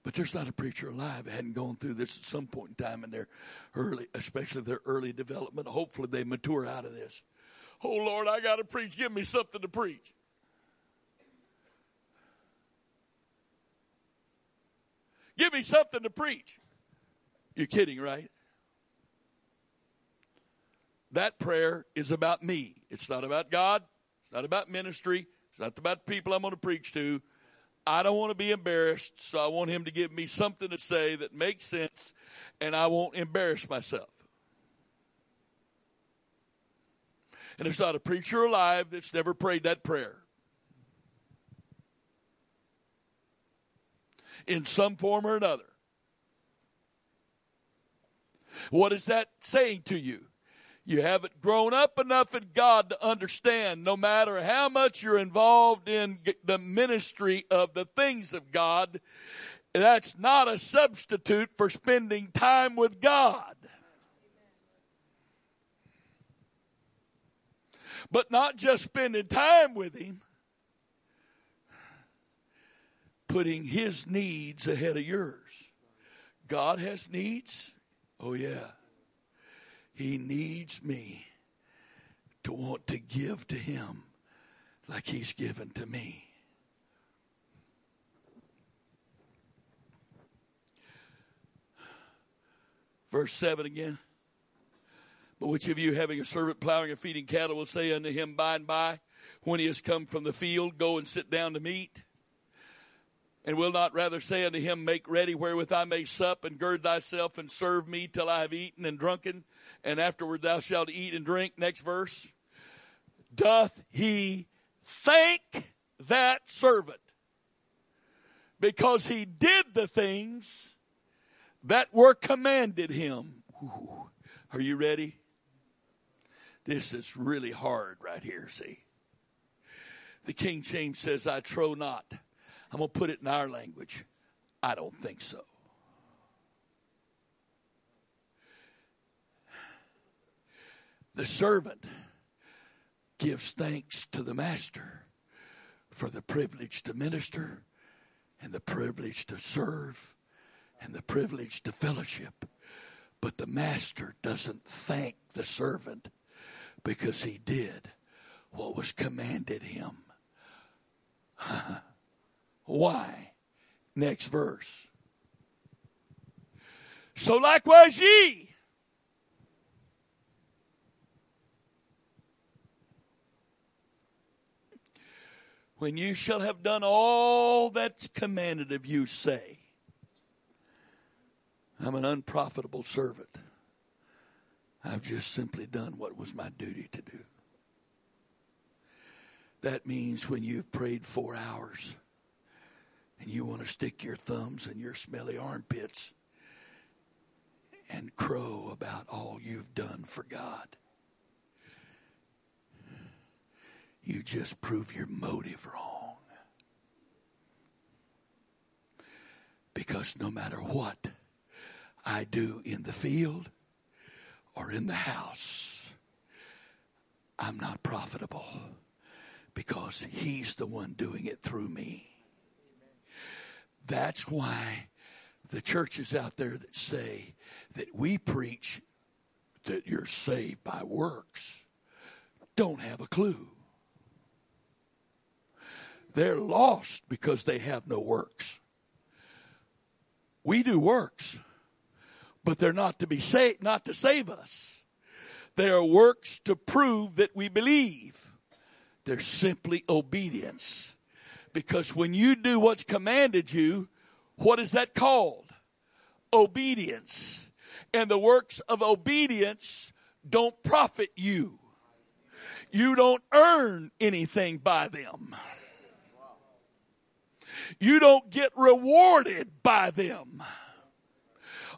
But there's not a preacher alive that hadn't gone through this at some point in time in their early, especially their early development. Hopefully they mature out of this. Oh Lord, I got to preach. Give me something to preach. Give me something to preach. You're kidding, right? That prayer is about me. It's not about God. It's not about ministry. It's not about the people I'm going to preach to. I don't want to be embarrassed, so I want him to give me something to say that makes sense, and I won't embarrass myself. And there's not a preacher alive that's never prayed that prayer. In some form or another. What is that saying to you? You haven't grown up enough in God to understand no matter how much you're involved in the ministry of the things of God, that's not a substitute for spending time with God. But not just spending time with Him, putting His needs ahead of yours. God has needs. Oh, yeah. He needs me to want to give to him like he's given to me. Verse 7 again. But which of you, having a servant plowing and feeding cattle, will say unto him by and by, when he has come from the field, go and sit down to meat? And will not rather say unto him, Make ready wherewith I may sup, and gird thyself and serve me till I have eaten and drunken? And afterward thou shalt eat and drink. Next verse. Doth he thank that servant because he did the things that were commanded him? Ooh, are you ready? This is really hard right here, see. The King James says, I trow not. I'm going to put it in our language. I don't think so. The servant gives thanks to the master for the privilege to minister and the privilege to serve and the privilege to fellowship. But the master doesn't thank the servant because he did what was commanded him. Why? Next verse. So likewise ye when you shall have done all that's commanded of you, say, I'm an unprofitable servant. I've just simply done what was my duty to do. That means when you've prayed four hours and you want to stick your thumbs in your smelly armpits and crow about all you've done for God. You just prove your motive wrong. Because no matter what I do in the field or in the house, I'm not profitable because He's the one doing it through me. That's why the churches out there that say that we preach that you're saved by works don't have a clue. They're lost because they have no works. We do works, but they're not to be saved, not to save us. They are works to prove that we believe. They're simply obedience. Because when you do what's commanded you, what is that called? Obedience. And the works of obedience don't profit you. You don't earn anything by them. You don't get rewarded by them.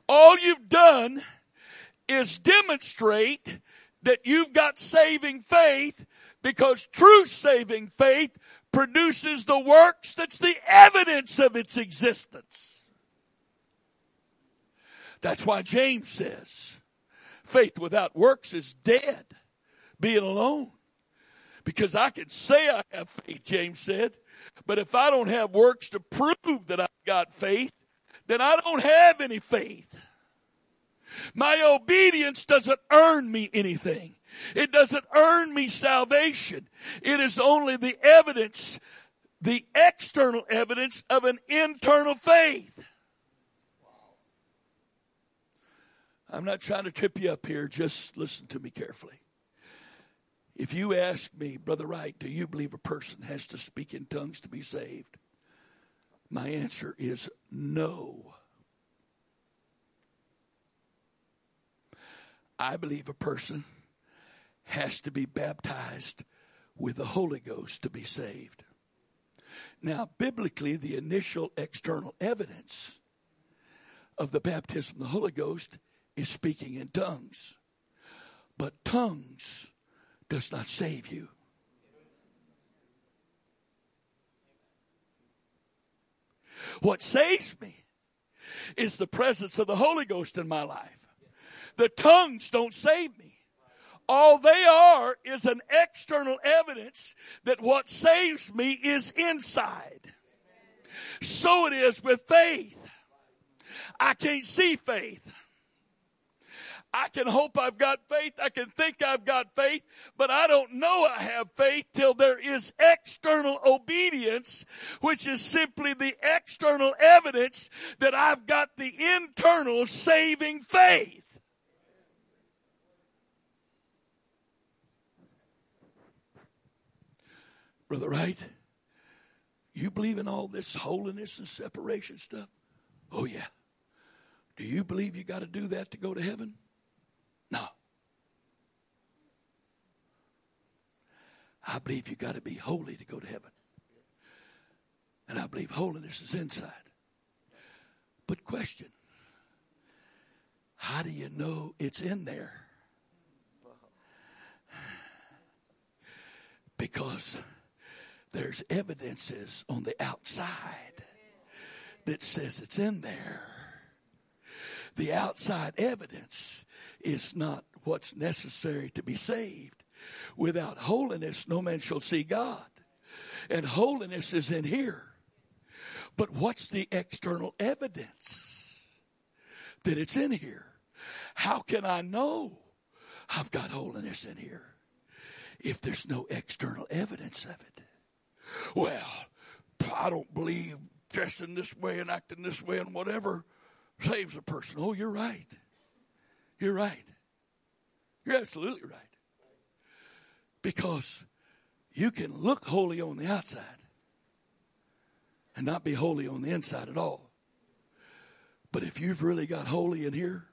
All you've done is demonstrate that you've got saving faith because true saving faith produces the works that's the evidence of its existence. That's why James says faith without works is dead, being alone. Because I can say I have faith, James said, but if I don't have works to prove that I've got faith, then I don't have any faith. My obedience doesn't earn me anything. It doesn't earn me salvation. It is only the evidence, the external evidence of an internal faith. I'm not trying to trip you up here. Just listen to me carefully. If you ask me, Brother Wright, do you believe a person has to speak in tongues to be saved? My answer is no. I believe a person has to be baptized with the Holy Ghost to be saved. Now, biblically, the initial external evidence of the baptism of the Holy Ghost is speaking in tongues. But tongues does not save you. What saves me is the presence of the Holy Ghost in my life. The tongues don't save me. All they are is an external evidence that what saves me is inside. So it is with faith. I can't see faith. I can hope I've got faith. I can think I've got faith, but I don't know I have faith till there is external obedience, which is simply the external evidence that I've got the internal saving faith. Brother Wright, you believe in all this holiness and separation stuff? Oh, yeah. Do you believe you got to do that to go to heaven? No. I believe you got to be holy to go to heaven. And I believe holiness is inside. But question how do you know it's in there? Because there's evidences on the outside that says it's in there. The outside evidence is not what's necessary to be saved. Without holiness, no man shall see God. And holiness is in here. But what's the external evidence that it's in here? How can I know I've got holiness in here if there's no external evidence of it? Well, I don't believe dressing this way and acting this way and whatever saves a person. Oh, you're right. You're right. You're absolutely right. Because you can look holy on the outside and not be holy on the inside at all. But if you've really got holy in here,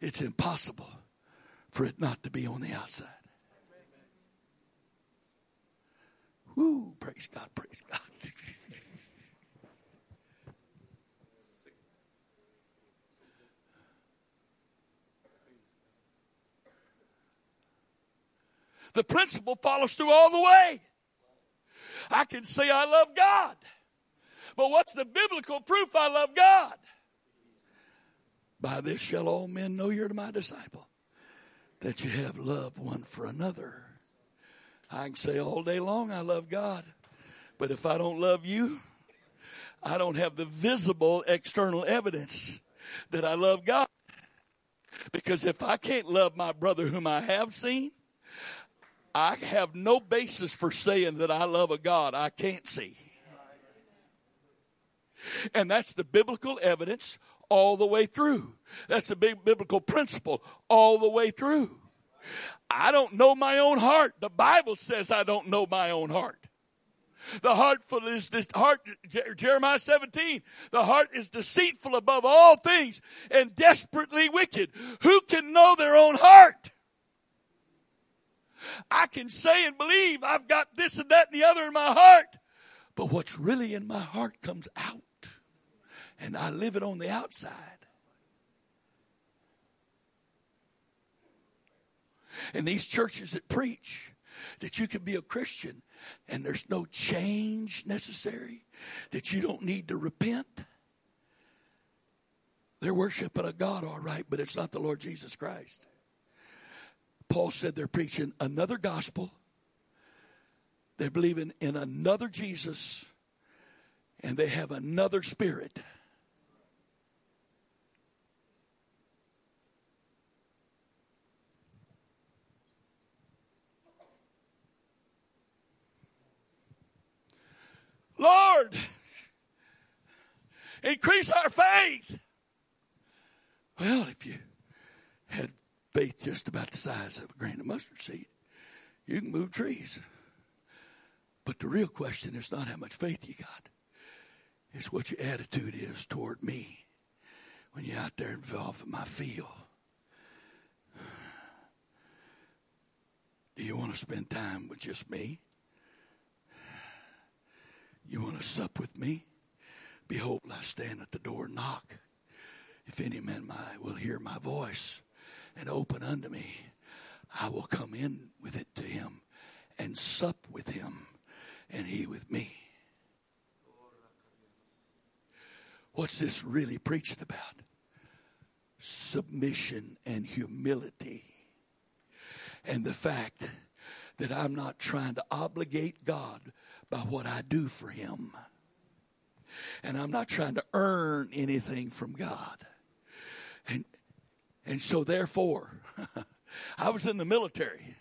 it's impossible for it not to be on the outside. Woo, praise God, praise God. the principle follows through all the way. I can say I love God, But what's the biblical proof I love God? By this shall all men know you're my disciple, that you have love one for another. I can say all day long I love God, but if I don't love you, I don't have the visible external evidence that I love God. Because if I can't love my brother whom I have seen, I have no basis for saying that I love a God I can't see. And that's the biblical evidence all the way through. That's the big biblical principle all the way through. I don't know my own heart. The Bible says I don't know my own heart. The heartful is this heart, Jeremiah 17. The heart is deceitful above all things and desperately wicked. Who can know their own heart? I can say and believe I've got this and that and the other in my heart. But what's really in my heart comes out. And I live it on the outside. And these churches that preach that you can be a Christian and there's no change necessary, that you don't need to repent. They're worshiping a God, all right, but it's not the Lord Jesus Christ. Paul said they're preaching another gospel. They believe in, in another Jesus, and they have another spirit. Lord, increase our faith. Well, if you had faith just about the size of a grain of mustard seed, you can move trees. But the real question is not how much faith you got. It's what your attitude is toward me when you're out there involved in my field. Do you want to spend time with just me? You want to sup with me? Behold, I stand at the door and knock. If any man my, will hear my voice and open unto me, I will come in with it to him and sup with him and he with me. What's this really preaching about? Submission and humility. And the fact that I'm not trying to obligate God by what I do for Him. And I'm not trying to earn anything from God. And, and so, therefore, I was in the military.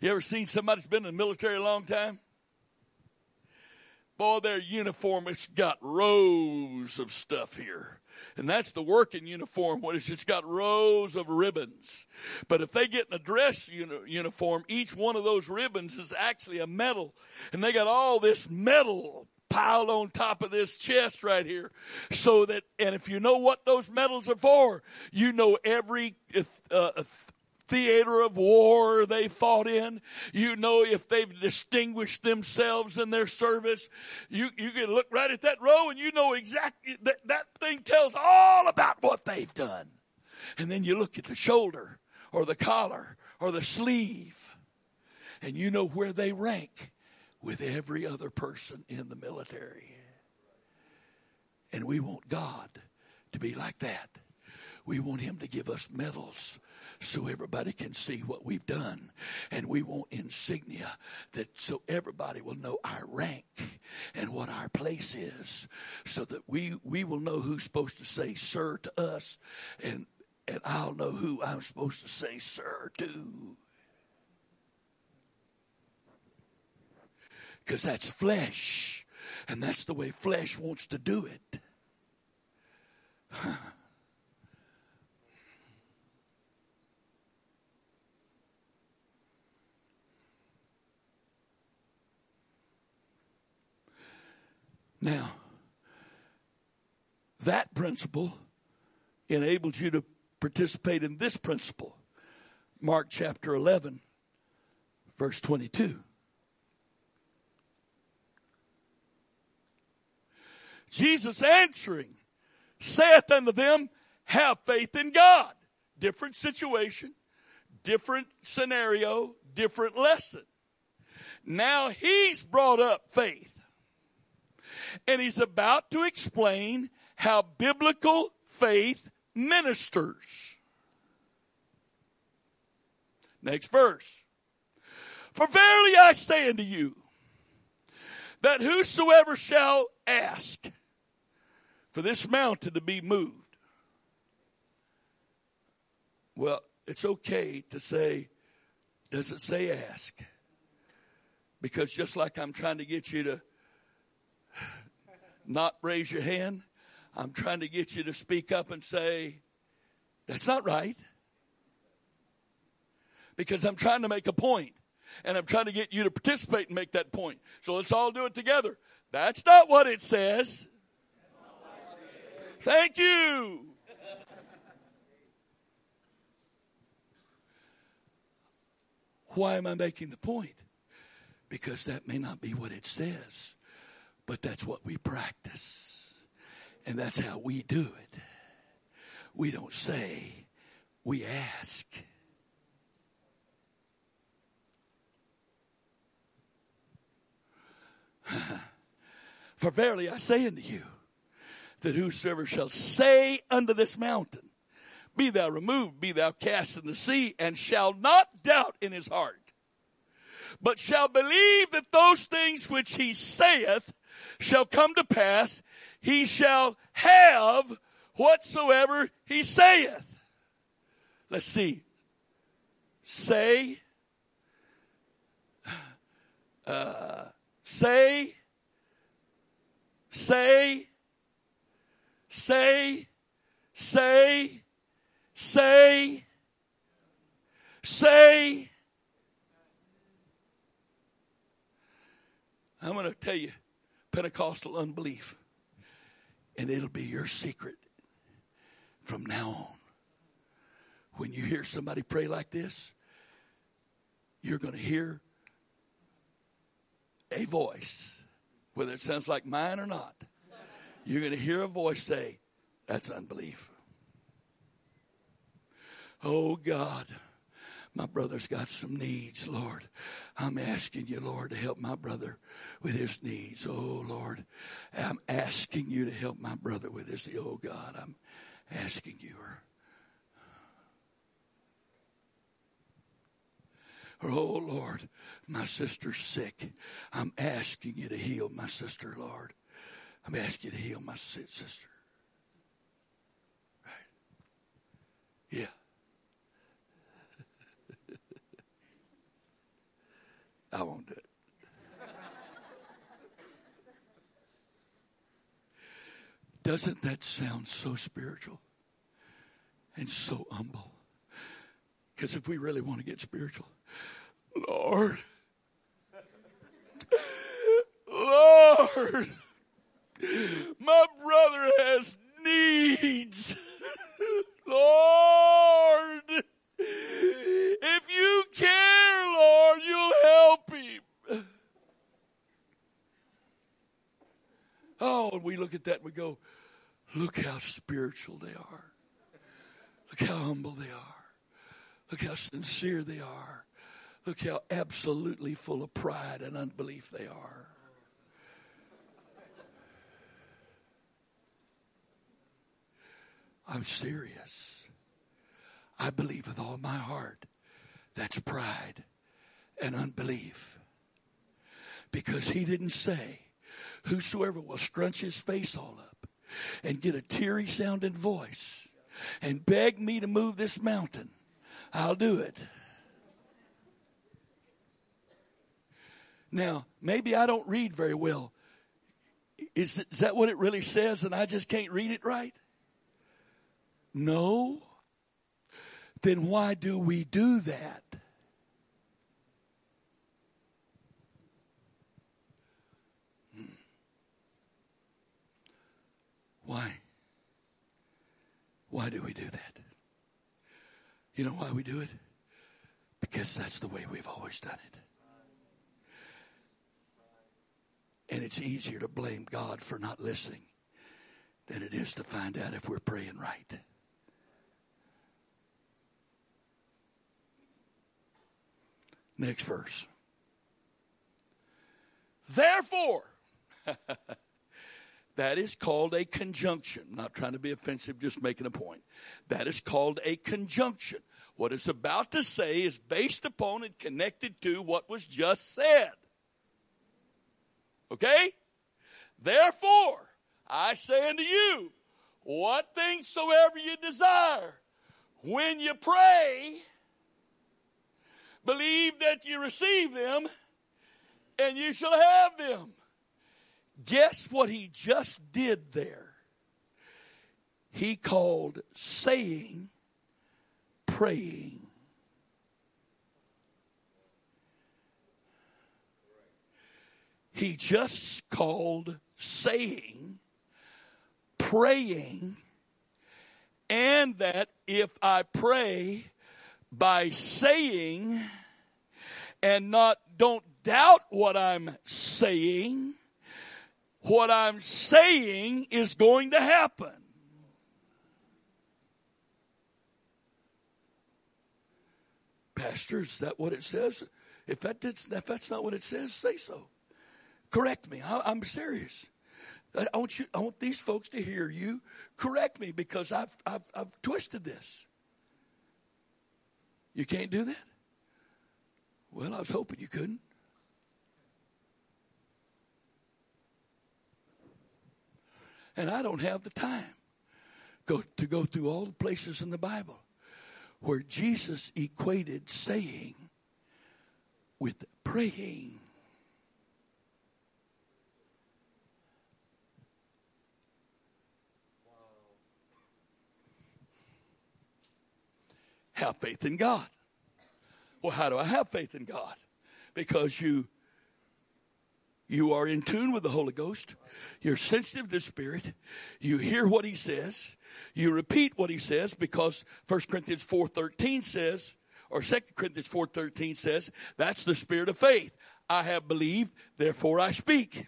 You ever seen somebody that's been in the military a long time? Boy, their uniform has got rows of stuff here. And that's the working uniform, what it's got rows of ribbons. But if they get in a dress uni- uniform, each one of those ribbons is actually a medal. And they got all this metal piled on top of this chest right here. So that, and if you know what those medals are for, you know every uh, theater of war they fought in. You know if they've distinguished themselves in their service. You, you can look right at that row and you know exactly that, that thing tells all about what they've done. And then you look at the shoulder or the collar or the sleeve and you know where they rank with every other person in the military. And we want God to be like that. We want Him to give us medals so everybody can see what we've done. And we want insignia that so everybody will know our rank and what our place is so that we, we will know who's supposed to say sir to us and, and I'll know who I'm supposed to say sir to. Because that's flesh. And that's the way flesh wants to do it. Now, that principle enables you to participate in this principle. Mark chapter 11, verse 22. Jesus answering saith unto them, Have faith in God. Different situation, different scenario, different lesson. Now he's brought up faith. And he's about to explain how biblical faith ministers. Next verse. For verily I say unto you, that whosoever shall ask for this mountain to be moved, well, it's okay to say, does it say ask? Because just like I'm trying to get you to not raise your hand, I'm trying to get you to speak up and say, that's not right. Because I'm trying to make a point and I'm trying to get you to participate and make that point. So let's all do it together. That's not what it says. Thank you. Why am I making the point? Because that may not be what it says, but that's what we practice. And that's how we do it. We don't say, we ask. For verily I say unto you, that whosoever shall say unto this mountain, Be thou removed, be thou cast in the sea, and shall not doubt in his heart, but shall believe that those things which he saith shall come to pass, he shall have whatsoever he saith. Let's see. Say, uh, say, say, say, say, say, say. I'm going to tell you Pentecostal unbelief, and it'll be your secret from now on. When you hear somebody pray like this, you're going to hear a voice, whether it sounds like mine or not. You're going to hear a voice say, That's unbelief. Oh God, my brother's got some needs, Lord. I'm asking you, Lord, to help my brother with his needs. Oh Lord, I'm asking you to help my brother with his. Oh God, I'm asking you. Or, oh Lord, my sister's sick. I'm asking you to heal my sister, Lord. I'm asking you to heal my sister. Right? Yeah. I won't do it. Doesn't that sound so spiritual and so humble? Because if we really want to get spiritual, Lord, Lord, my brother has needs. Lord, if you care, Lord, you'll help him. Oh, and we look at that and we go, look how spiritual they are. Look how humble they are. Look how sincere they are. Look how absolutely full of pride and unbelief they are. I'm serious. I believe with all my heart that's pride and unbelief. Because he didn't say, Whosoever will scrunch his face all up and get a teary sounding voice and beg me to move this mountain, I'll do it. Now, maybe I don't read very well. Is, is that what it really says and I just can't read it right? No. Then why do we do that? Hmm. Why? Why do we do that? You know why we do it? Because that's the way we've always done it. And it's easier to blame God for not listening than it is to find out if we're praying right. Next verse. Therefore, That is called a conjunction. Not trying to be offensive, just making a point. That is called a conjunction. What it's about to say is based upon and connected to what was just said. Okay? Therefore, I say unto you, what things soever you desire, when you pray, believe that you receive them, and you shall have them. Guess what he just did there? He called saying praying. He just called saying praying, and that if I pray by saying and not don't doubt what I'm saying, what I'm saying is going to happen. Pastor, is that what it says? If, that did, if that's not what it says, say so. Correct me. I, I'm serious. I want you. I want these folks to hear you. Correct me because I've I've, I've twisted this. You can't do that. Well, I was hoping you couldn't. And I don't have the time go, to go through all the places in the Bible where Jesus equated saying with praying. Have faith in God. Well, how do I have faith in God? Because you you are in tune with the Holy Ghost. You're sensitive to the Spirit. You hear what He says. You repeat what He says because 1 Corinthians 4.13 says, or 2 Corinthians 4.13 says, that's the spirit of faith. I have believed, therefore I speak.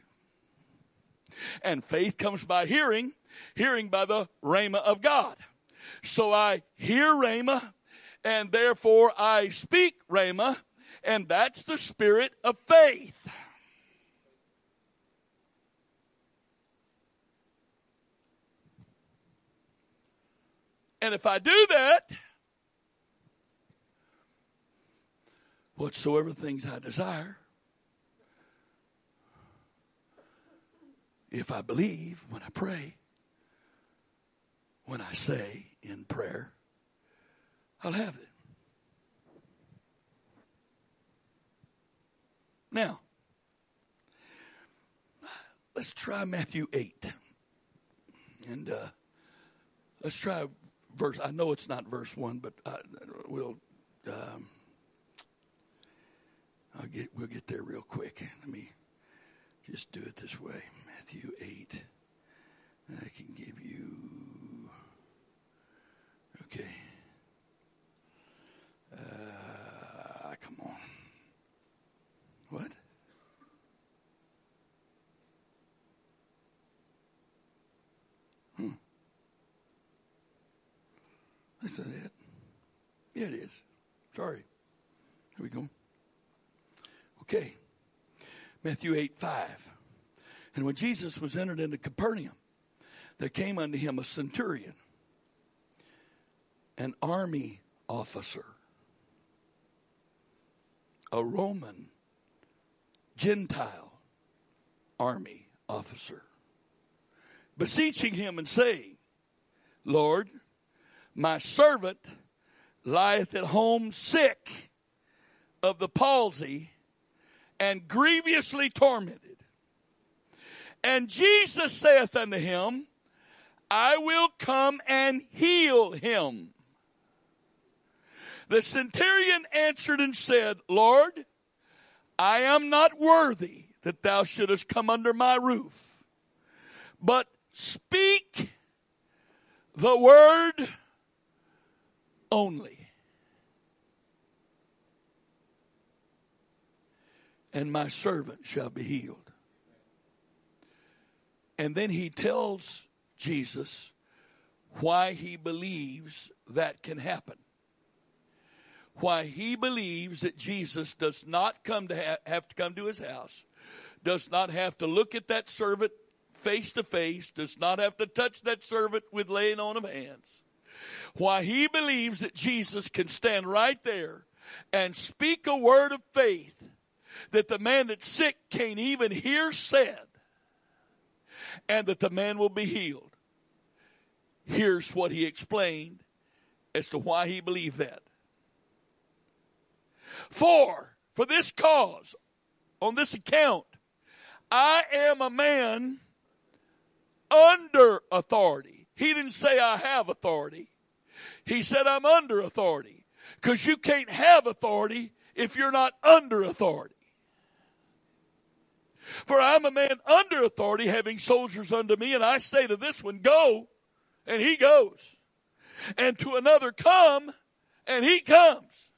And faith comes by hearing, hearing by the rhema of God. So I hear rhema, and therefore I speak rhema, and that's the spirit of faith. And if I do that, whatsoever things I desire, if I believe when I pray, when I say in prayer, I'll have it. Now, let's try Matthew 8. And uh, let's try verse. I know it's not verse one, but I, we'll um, I'll get we'll get there real quick. Let me just do it this way. Matthew eight. I can give you. Okay. Uh, come on. What? Hmm. That's not it. Yeah, it is. Sorry. Here we go. Okay. Matthew 8 5. And when Jesus was entered into Capernaum, there came unto him a centurion, an army officer, a Roman Gentile army officer, beseeching him and saying, Lord, my servant lieth at home sick of the palsy and grievously tormented. And Jesus saith unto him, I will come and heal him. The centurion answered and said, Lord, I am not worthy that thou shouldest come under my roof, but speak the word only. And my servant shall be healed. And then he tells Jesus why he believes that can happen. Why he believes that Jesus does not come to ha- have to come to his house, does not have to look at that servant face to face, does not have to touch that servant with laying on of hands. Why he believes that Jesus can stand right there and speak a word of faith that the man that's sick can't even hear said, and that the man will be healed. Here's what he explained as to why he believed that. For, for this cause, on this account, I am a man under authority. He didn't say I have authority. He said I'm under authority. Because you can't have authority if you're not under authority. For I'm a man under authority, having soldiers under me, and I say to this one, Go, and he goes. And to another, Come, and he comes.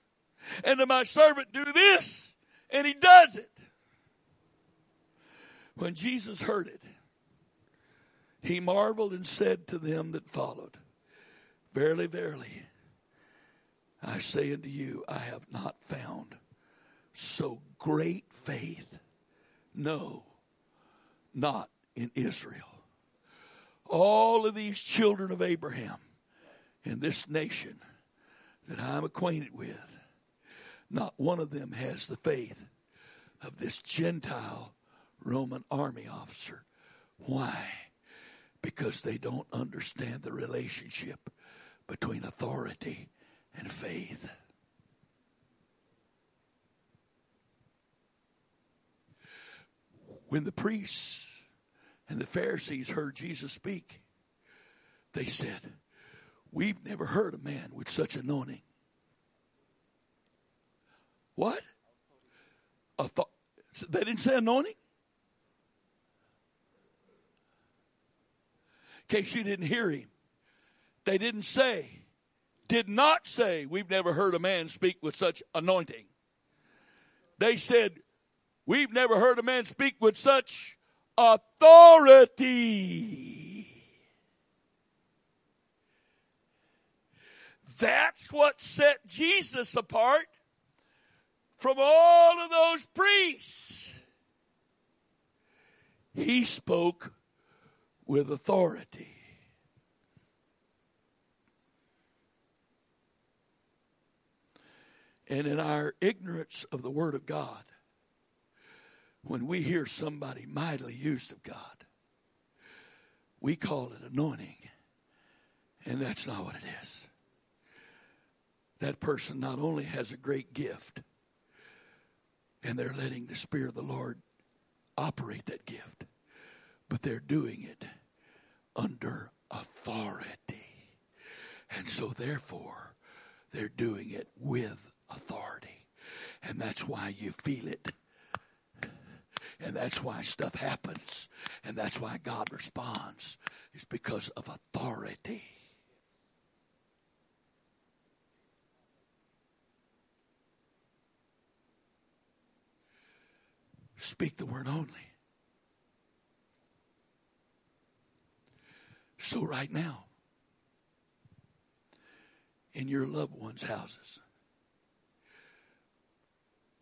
And to my servant, Do this, and he does it. When Jesus heard it, he marveled and said to them that followed, Verily, verily, I say unto you, I have not found so great faith no, not in Israel. All of these children of Abraham in this nation that I'm acquainted with, not one of them has the faith of this Gentile Roman army officer. Why? Because they don't understand the relationship between authority and faith. When the priests and the Pharisees heard Jesus speak, they said, We've never heard a man with such anointing. What? A th- they didn't say anointing? In case you didn't hear him, they didn't say, did not say, We've never heard a man speak with such anointing. They said, We've never heard a man speak with such authority. That's what set Jesus apart from all of those priests. He spoke with authority. And in our ignorance of the Word of God, when we hear somebody mightily used of God, we call it anointing. And that's not what it is. That person not only has a great gift, and they're letting the Spirit of the Lord operate that gift, but they're doing it under authority. And so, therefore, they're doing it with authority. And that's why you feel it and that's why stuff happens. And that's why God responds. It's because of authority. Speak the word only. So, right now, in your loved ones' houses,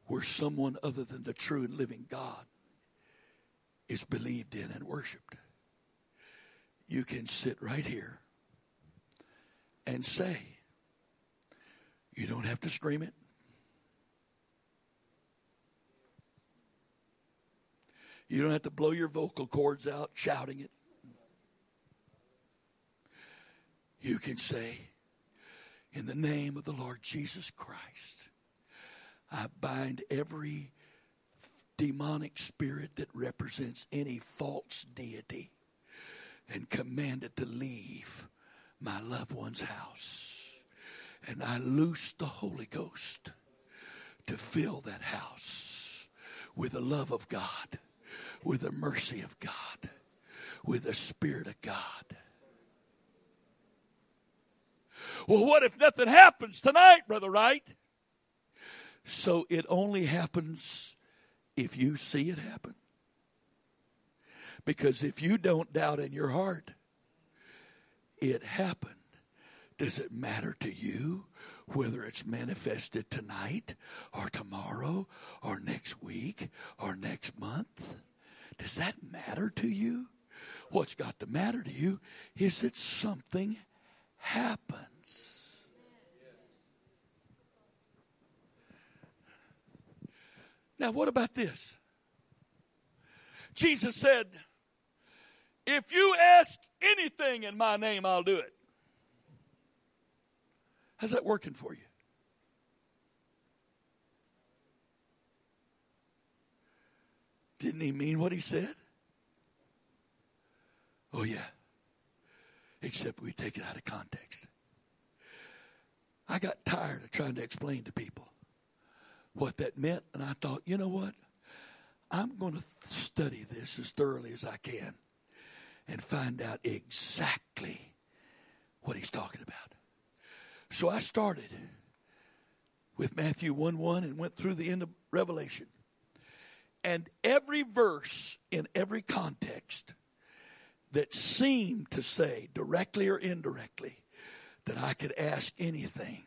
where someone other than the true and living God is believed in and worshiped. You can sit right here and say, you don't have to scream it. You don't have to blow your vocal cords out shouting it. You can say, in the name of the Lord Jesus Christ, I bind every demonic spirit that represents any false deity and command it to leave my loved one's house. And I loose the Holy Ghost to fill that house with the love of God, with the mercy of God, with the Spirit of God. Well, what if nothing happens tonight, Brother Wright? So it only happens if you see it happen. Because if you don't doubt in your heart, it happened. Does it matter to you whether it's manifested tonight or tomorrow or next week or next month? Does that matter to you? What's got to matter to you is that something happens. Now, what about this? Jesus said, If you ask anything in my name, I'll do it. How's that working for you? Didn't he mean what he said? Oh, yeah. Except we take it out of context. I got tired of trying to explain to people what that meant, and I thought, you know what? I'm going to study this as thoroughly as I can and find out exactly what he's talking about. So I started with Matthew 1 1 and went through the end of Revelation. And every verse in every context that seemed to say, directly or indirectly, that I could ask anything,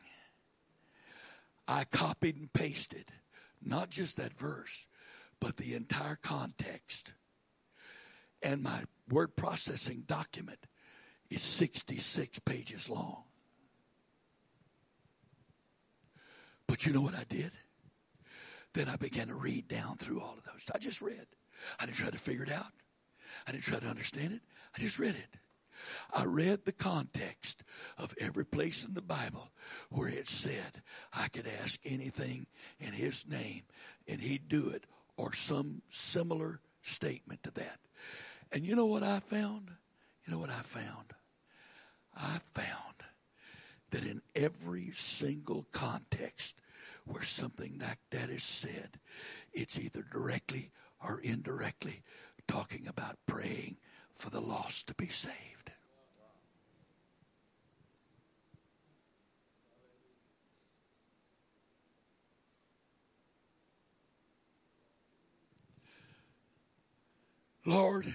I copied and pasted not just that verse, but the entire context. And my word processing document is 66 pages long. But you know what I did? Then I began to read down through all of those. I just read. I didn't try to figure it out. I didn't try to understand it. I just read it. I read the context of every place in the Bible where it said I could ask anything in His name and He'd do it, or some similar statement to that. And you know what I found? You know what I found? I found that in every single context where something like that is said, it's either directly or indirectly talking about praying for the lost to be saved. Lord,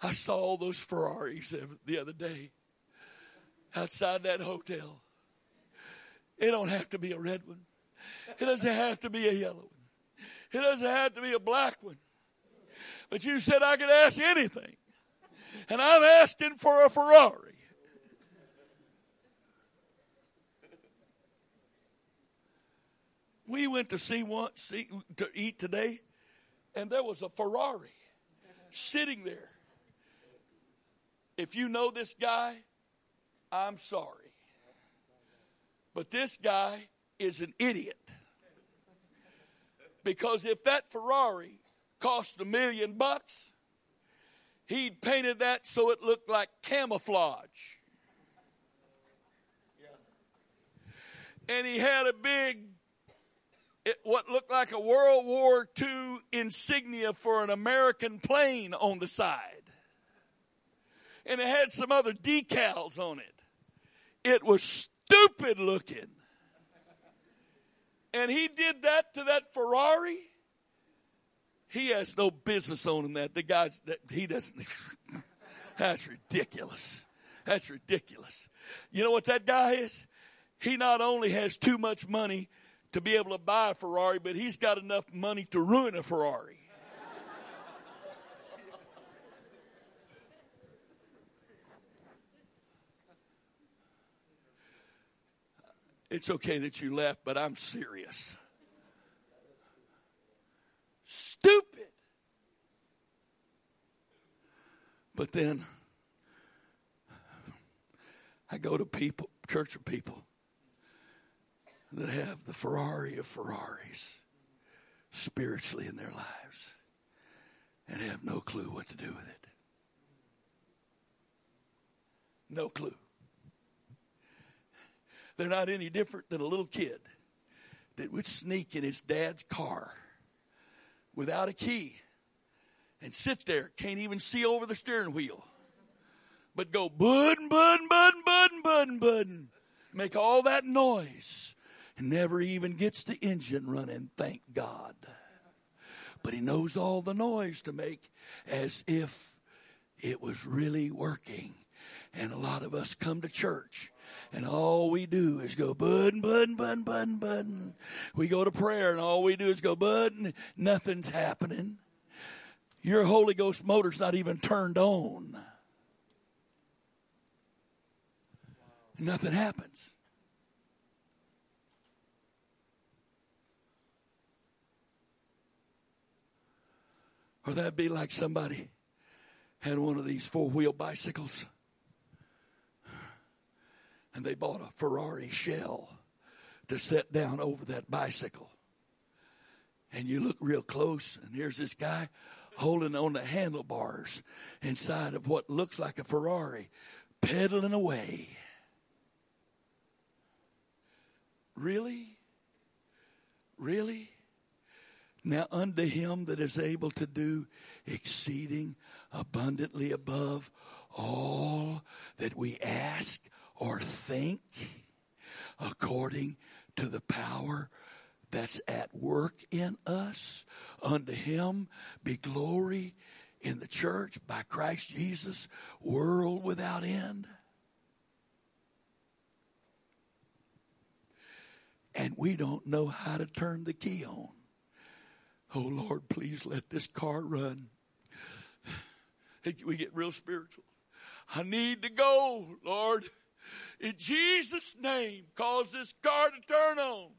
I saw all those Ferraris the other day outside that hotel. It don't have to be a red one. It doesn't have to be a yellow one. It doesn't have to be a black one. But you said I could ask anything. And I'm asking for a Ferrari. We went to see one see, to eat today, and there was a Ferrari sitting there. If you know this guy, I'm sorry. But this guy is an idiot. Because if that Ferrari cost a million bucks, he'd painted that so it looked like camouflage. And he had a big, it, what looked like a World War II insignia for an American plane on the side. And it had some other decals on it. It was stupid looking. And he did that to that Ferrari. He has no business owning that. The guy's that he doesn't. That's ridiculous. That's ridiculous. You know what that guy is? He not only has too much money to be able to buy a Ferrari, but he's got enough money to ruin a Ferrari. It's okay that you left, but I'm serious. Stupid. But then I go to people, church of people that have the Ferrari of Ferraris spiritually in their lives and have no clue what to do with it. No clue. They're not any different than a little kid that would sneak in his dad's car without a key and sit there, can't even see over the steering wheel, but go bud, bud, bud, bud, bud, bud, make all that noise and never even gets the engine running, thank God. But he knows all the noise to make as if it was really working. And a lot of us come to church and all we do is go bud, bud, bud, bud, bud. We go to prayer and all we do is go bud, nothing's happening. your Holy Ghost motor's not even turned on. Nothing happens. Or that'd be like somebody had one of these four wheel bicycles and they bought a Ferrari shell to set down over that bicycle. And you look real close, and here's this guy holding on the handlebars inside of what looks like a Ferrari, pedaling away. Really? Really? Now, unto him that is able to do exceeding abundantly above all that we ask or think, according to the power that's at work in us. Unto him be glory in the church by Christ Jesus, world without end. And we don't know how to turn the key on. Oh Lord, please let this car run. We get real spiritual. I need to go, Lord. In Jesus' name, cause this car to turn on.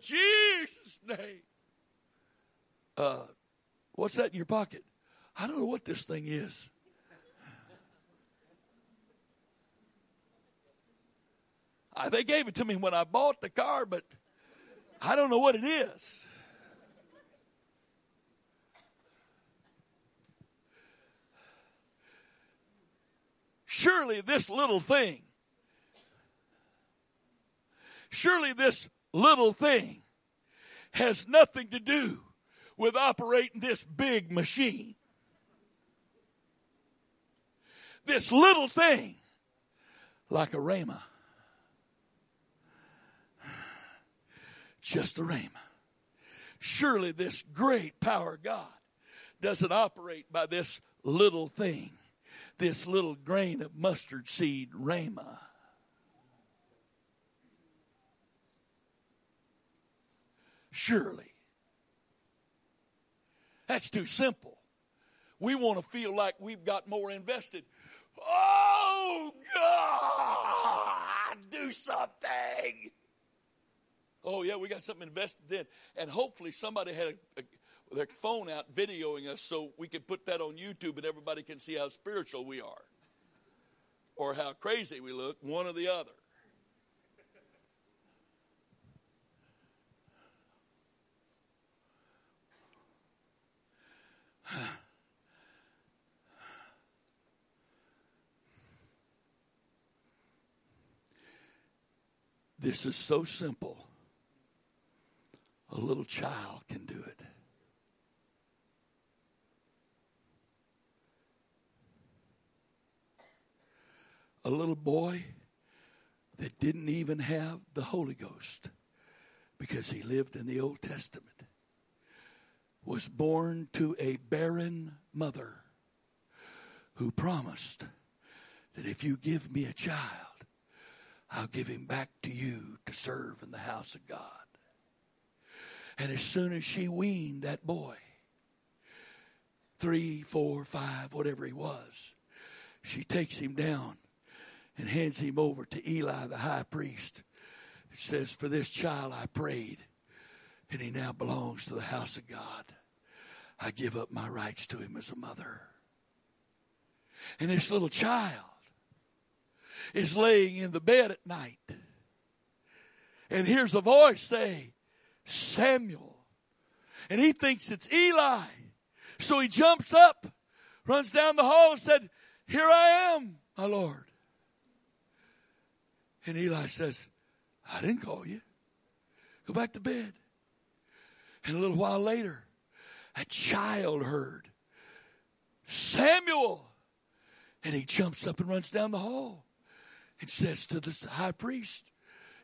Jesus' name. Uh, what's that in your pocket? I don't know what this thing is. I, they gave it to me when I bought the car, but I don't know what it is. Surely this little thing, surely this little thing has nothing to do with operating this big machine. This little thing, like a Rhema, just a Rhema. Surely this great power of God doesn't operate by this little thing this little grain of mustard seed, Rhema. Surely. That's too simple. We want to feel like we've got more invested. Oh, God, do something. Oh, yeah, we got something invested in. And hopefully somebody had a, a their phone out videoing us so we could put that on YouTube and everybody can see how spiritual we are or how crazy we look, one or the other. This is so simple. A little child can do it. a little boy that didn't even have the Holy Ghost because he lived in the Old Testament was born to a barren mother who promised that if you give me a child, I'll give him back to you to serve in the house of God. And as soon as she weaned that boy, three, four, five, whatever he was, she takes him down and hands him over to Eli, the high priest. It says, For this child I prayed, and he now belongs to the house of God. I give up my rights to him as a mother. And this little child is laying in the bed at night and hears a voice say, Samuel. And he thinks it's Eli. So he jumps up, runs down the hall, and said, Here I am, my Lord. And Eli says, I didn't call you. Go back to bed. And a little while later, a child heard Samuel. And he jumps up and runs down the hall and says to the high priest,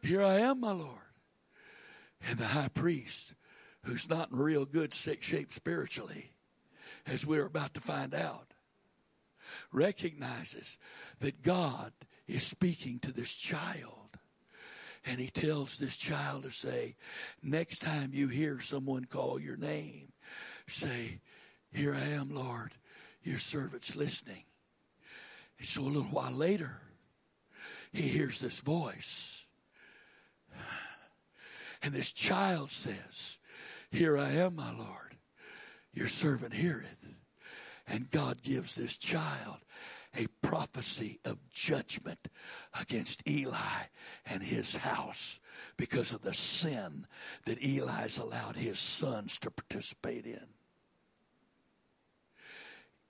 Here I am, my Lord. And the high priest, who's not in real good shape spiritually, as we're about to find out, recognizes that God is speaking to this child. And he tells this child to say, next time you hear someone call your name, say, Here I am, Lord. Your servant's listening. And so a little while later, he hears this voice. And this child says, Here I am, my Lord. Your servant heareth. And God gives this child a prophecy of judgment against Eli and his house because of the sin that Eli's allowed his sons to participate in.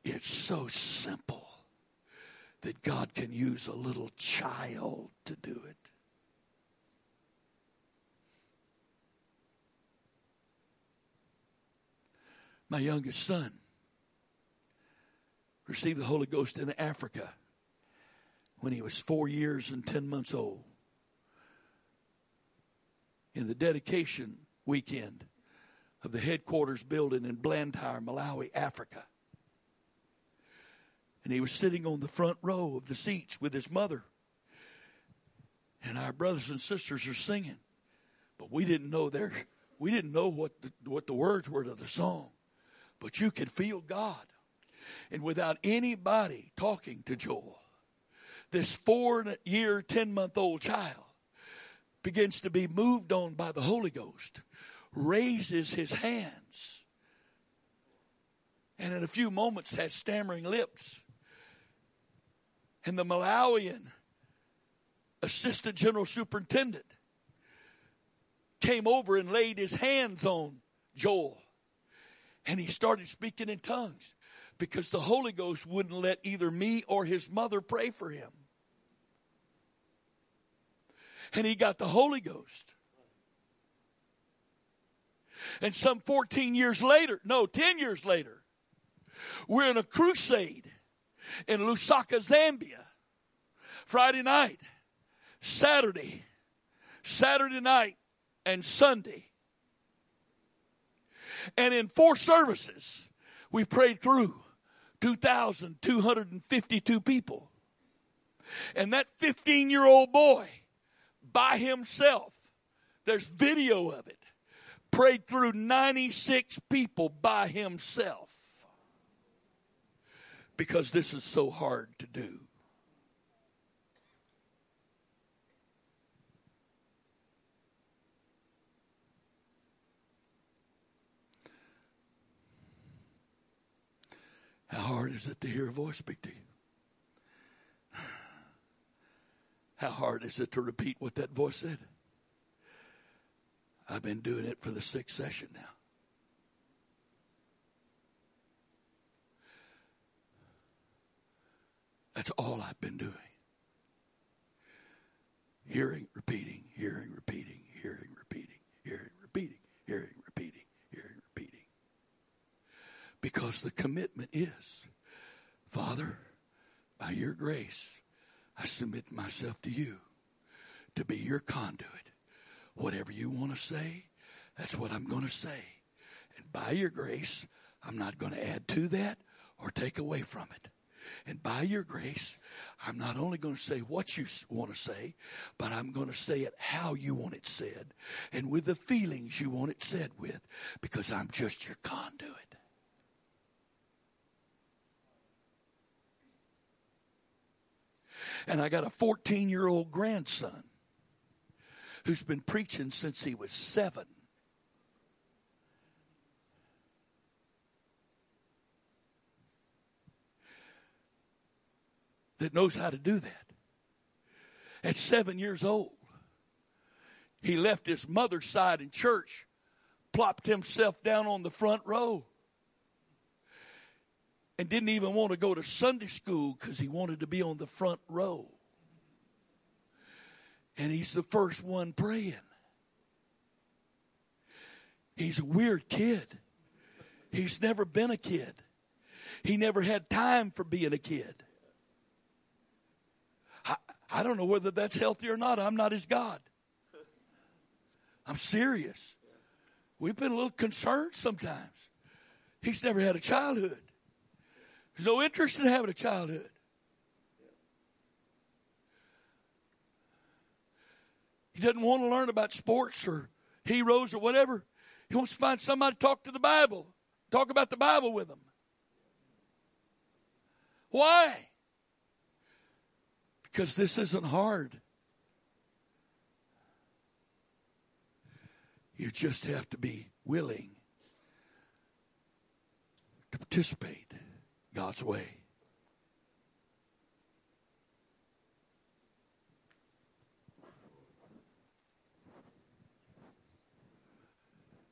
It's so simple that God can use a little child to do it. My youngest son received the Holy Ghost in Africa when he was four years and 10 months old. In the dedication weekend of the headquarters building in Blantyre, Malawi, Africa. And he was sitting on the front row of the seats with his mother. And our brothers and sisters are singing. But we didn't know their we didn't know what the, what the words were to the song. But you could feel God and without anybody talking to Joel, this four year, 10 month old child begins to be moved on by the Holy Ghost, raises his hands, and in a few moments has stammering lips. And the Malawian assistant general superintendent came over and laid his hands on Joel. And he started speaking in tongues because the Holy Ghost wouldn't let either me or his mother pray for him. And he got the Holy Ghost. And some 14 years later, no, 10 years later, we're in a crusade in Lusaka, Zambia. Friday night, Saturday, Saturday night, and Sunday. And in four services, we prayed through 2,252 people. And that 15 year old boy by himself, there's video of it, prayed through 96 people by himself. Because this is so hard to do. How hard is it to hear a voice speak to you? How hard is it to repeat what that voice said? I've been doing it for the sixth session now. That's all I've been doing. Hearing, repeating, hearing, repeating, hearing, repeating, hearing, repeating, hearing, Because the commitment is, Father, by your grace, I submit myself to you to be your conduit. Whatever you want to say, that's what I'm going to say. And by your grace, I'm not going to add to that or take away from it. And by your grace, I'm not only going to say what you want to say, but I'm going to say it how you want it said and with the feelings you want it said with because I'm just your conduit. And I got a 14 year old grandson who's been preaching since he was seven. That knows how to do that. At seven years old, he left his mother's side in church, plopped himself down on the front row, and didn't even want to go to Sunday school because he wanted to be on the front row. And he's the first one praying. He's a weird kid. He's never been a kid. He never had time for being a kid. I, I don't know whether that's healthy or not. I'm not his God. I'm serious. We've been a little concerned sometimes. He's never had a childhood. There's no interest in having a childhood. He doesn't want to learn about sports or heroes or whatever. He wants to find somebody to talk to the Bible, talk about the Bible with them. Why? Because this isn't hard. You just have to be willing to participate God's way.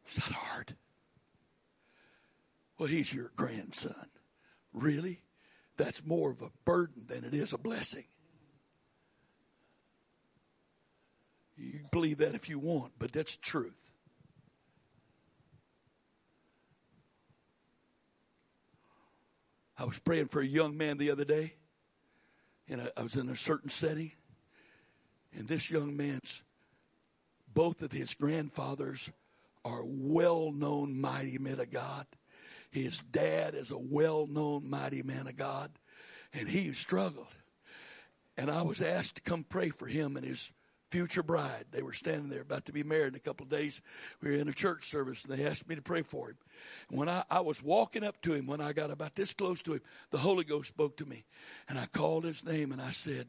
It's not hard. Well, he's your grandson. Really? That's more of a burden than it is a blessing. You believe that if you want, but that's truth. I was praying for a young man the other day, and I was in a certain setting, and this young man's, both of his grandfathers are well known mighty men of God. His dad is a well known mighty man of God, and he struggled. And I was asked to come pray for him and his future bride. They were standing there about to be married in a couple of days. We were in a church service and they asked me to pray for him. When I, I was walking up to him, when I got about this close to him, the Holy Ghost spoke to me and I called his name and I said,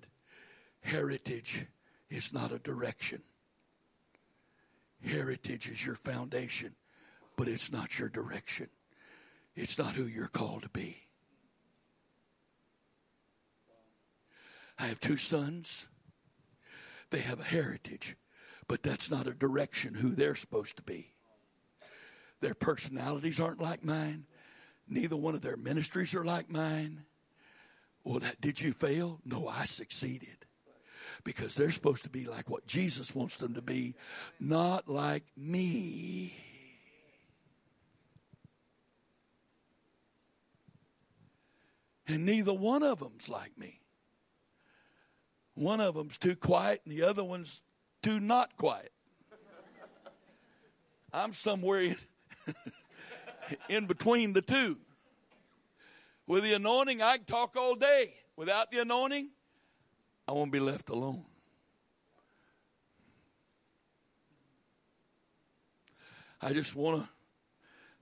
Heritage is not a direction. Heritage is your foundation, but it's not your direction. It's not who you're called to be. I have two sons. They have a heritage, but that's not a direction who they're supposed to be. Their personalities aren't like mine. Neither one of their ministries are like mine. Well, that, did you fail? No, I succeeded. Because they're supposed to be like what Jesus wants them to be, not like me. And neither one of them's like me. One of them's too quiet and the other one's too not quiet. I'm somewhere in, in between the two. With the anointing, I can talk all day. Without the anointing, I won't be left alone. I just want to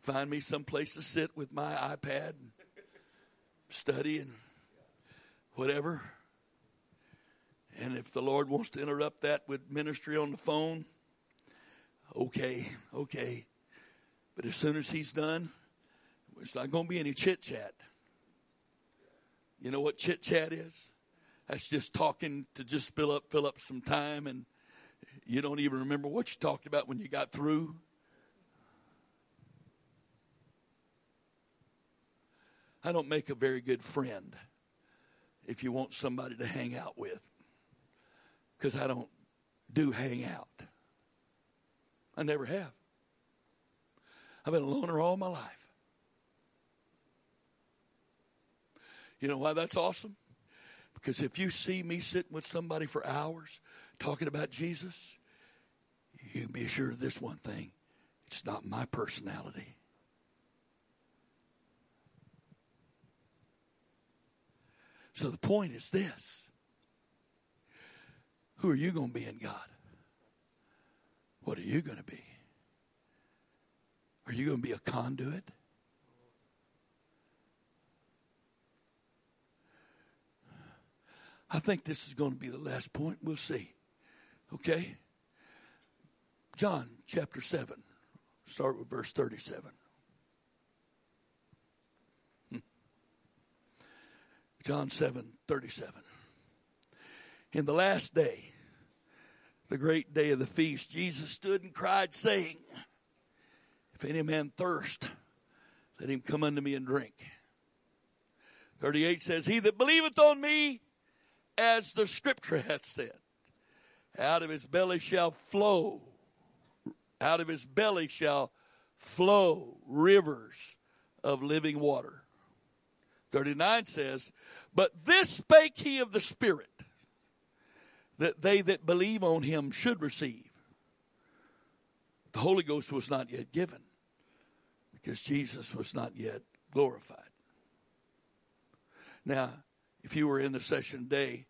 find me some place to sit with my iPad and study and whatever. And if the Lord wants to interrupt that with ministry on the phone, okay, okay. But as soon as He's done, it's not going to be any chit chat. You know what chit chat is? That's just talking to just fill up, fill up some time, and you don't even remember what you talked about when you got through. I don't make a very good friend if you want somebody to hang out with because I don't do hang out. I never have. I've been a loner all my life. You know why that's awesome? Because if you see me sitting with somebody for hours talking about Jesus, you can be assured of this one thing it's not my personality. So the point is this who are you going to be in God? What are you going to be? Are you going to be a conduit? I think this is going to be the last point. We'll see. Okay? John chapter 7. Start with verse 37. Hmm. John 7 37. In the last day, the great day of the feast, Jesus stood and cried, saying, If any man thirst, let him come unto me and drink. 38 says, He that believeth on me, as the scripture hath said, out of his belly shall flow, out of his belly shall flow rivers of living water. 39 says, But this spake he of the Spirit that they that believe on him should receive. The Holy Ghost was not yet given because Jesus was not yet glorified. Now, if you were in the session today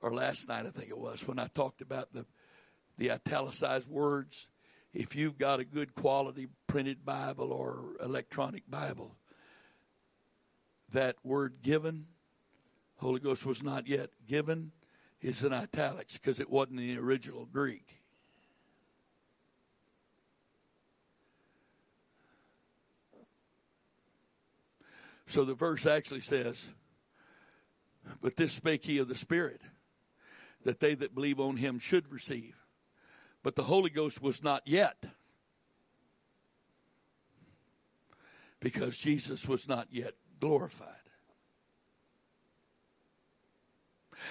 or last night, I think it was, when I talked about the, the italicized words, if you've got a good quality printed Bible or electronic Bible, that word given Holy Ghost was not yet given. It's in italics because it wasn't in the original Greek. So the verse actually says, But this spake he of the Spirit, that they that believe on him should receive. But the Holy Ghost was not yet, because Jesus was not yet glorified.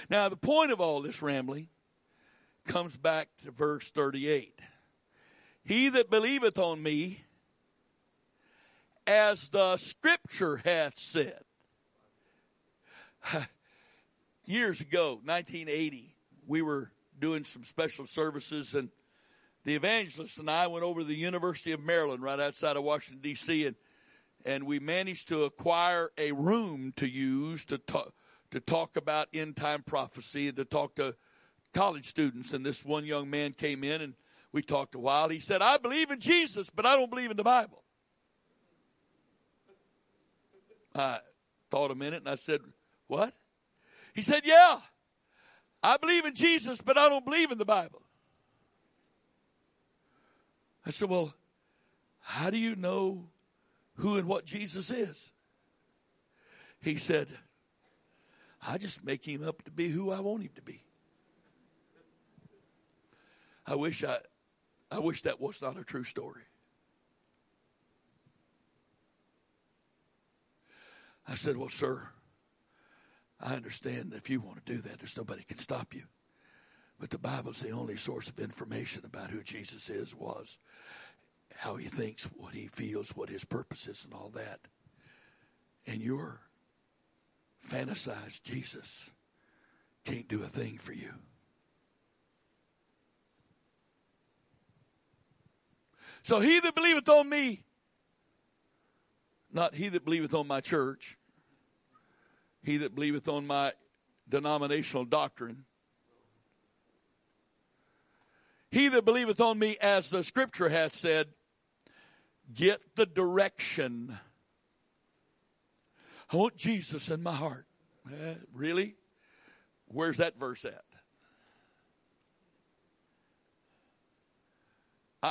Now, the point of all this rambling comes back to verse 38. He that believeth on me, as the scripture hath said. Years ago, 1980, we were doing some special services, and the evangelist and I went over to the University of Maryland, right outside of Washington, D.C., and, and we managed to acquire a room to use to talk, to talk about end time prophecy and to talk to college students. And this one young man came in, and we talked a while. He said, I believe in Jesus, but I don't believe in the Bible. I thought a minute and I said, What? He said, Yeah, I believe in Jesus, but I don't believe in the Bible. I said, Well, how do you know who and what Jesus is? He said, I just make him up to be who I want him to be. I wish I I wish that was not a true story. I said, Well, sir, I understand if you want to do that, there's nobody can stop you. But the Bible's the only source of information about who Jesus is, was, how he thinks, what he feels, what his purpose is, and all that. And your fantasized Jesus can't do a thing for you. So he that believeth on me not he that believeth on my church, he that believeth on my denominational doctrine. He that believeth on me, as the scripture hath said, get the direction. I want Jesus in my heart. Eh, really? Where's that verse at?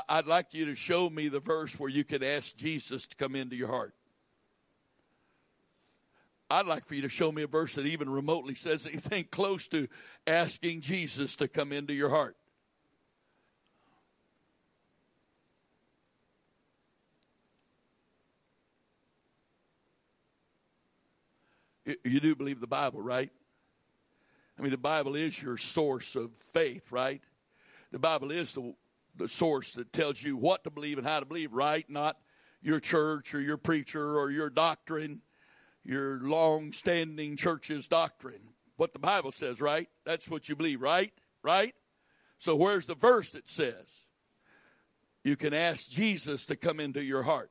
I'd like you to show me the verse where you can ask Jesus to come into your heart. I'd like for you to show me a verse that even remotely says anything close to asking Jesus to come into your heart. You do believe the Bible, right? I mean, the Bible is your source of faith, right? The Bible is the, the source that tells you what to believe and how to believe, right? Not your church or your preacher or your doctrine your long standing church's doctrine. What the Bible says, right? That's what you believe, right? Right? So where's the verse that says you can ask Jesus to come into your heart?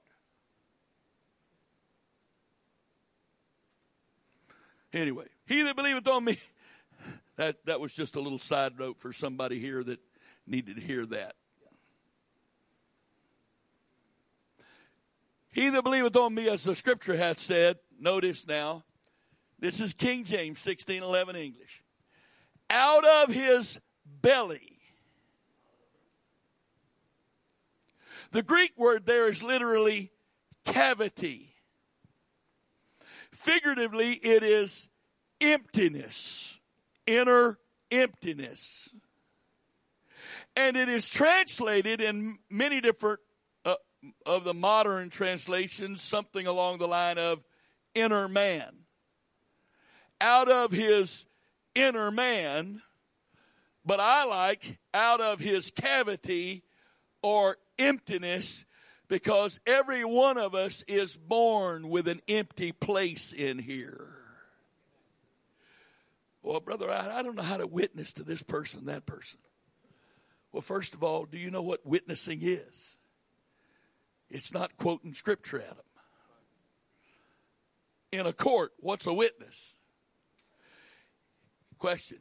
Anyway, he that believeth on me, that, that was just a little side note for somebody here that needed to hear that. He that believeth on me, as the scripture hath said, Notice now, this is King James 1611 English. Out of his belly. The Greek word there is literally cavity. Figuratively, it is emptiness, inner emptiness. And it is translated in many different uh, of the modern translations, something along the line of inner man. Out of his inner man, but I like out of his cavity or emptiness because every one of us is born with an empty place in here. Well, brother, I, I, don't know how to witness to this person, that person. Well, first of all, do you know what witnessing is? It's not quoting scripture at them in a court, what's a witness? Question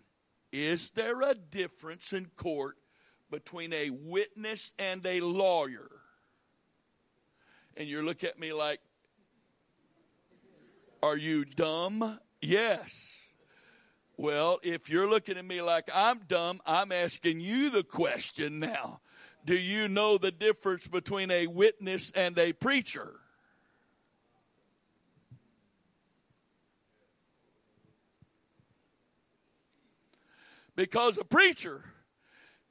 Is there a difference in court between a witness and a lawyer? And you look at me like, Are you dumb? Yes. Well, if you're looking at me like I'm dumb, I'm asking you the question now. Do you know the difference between a witness and a preacher? Because a preacher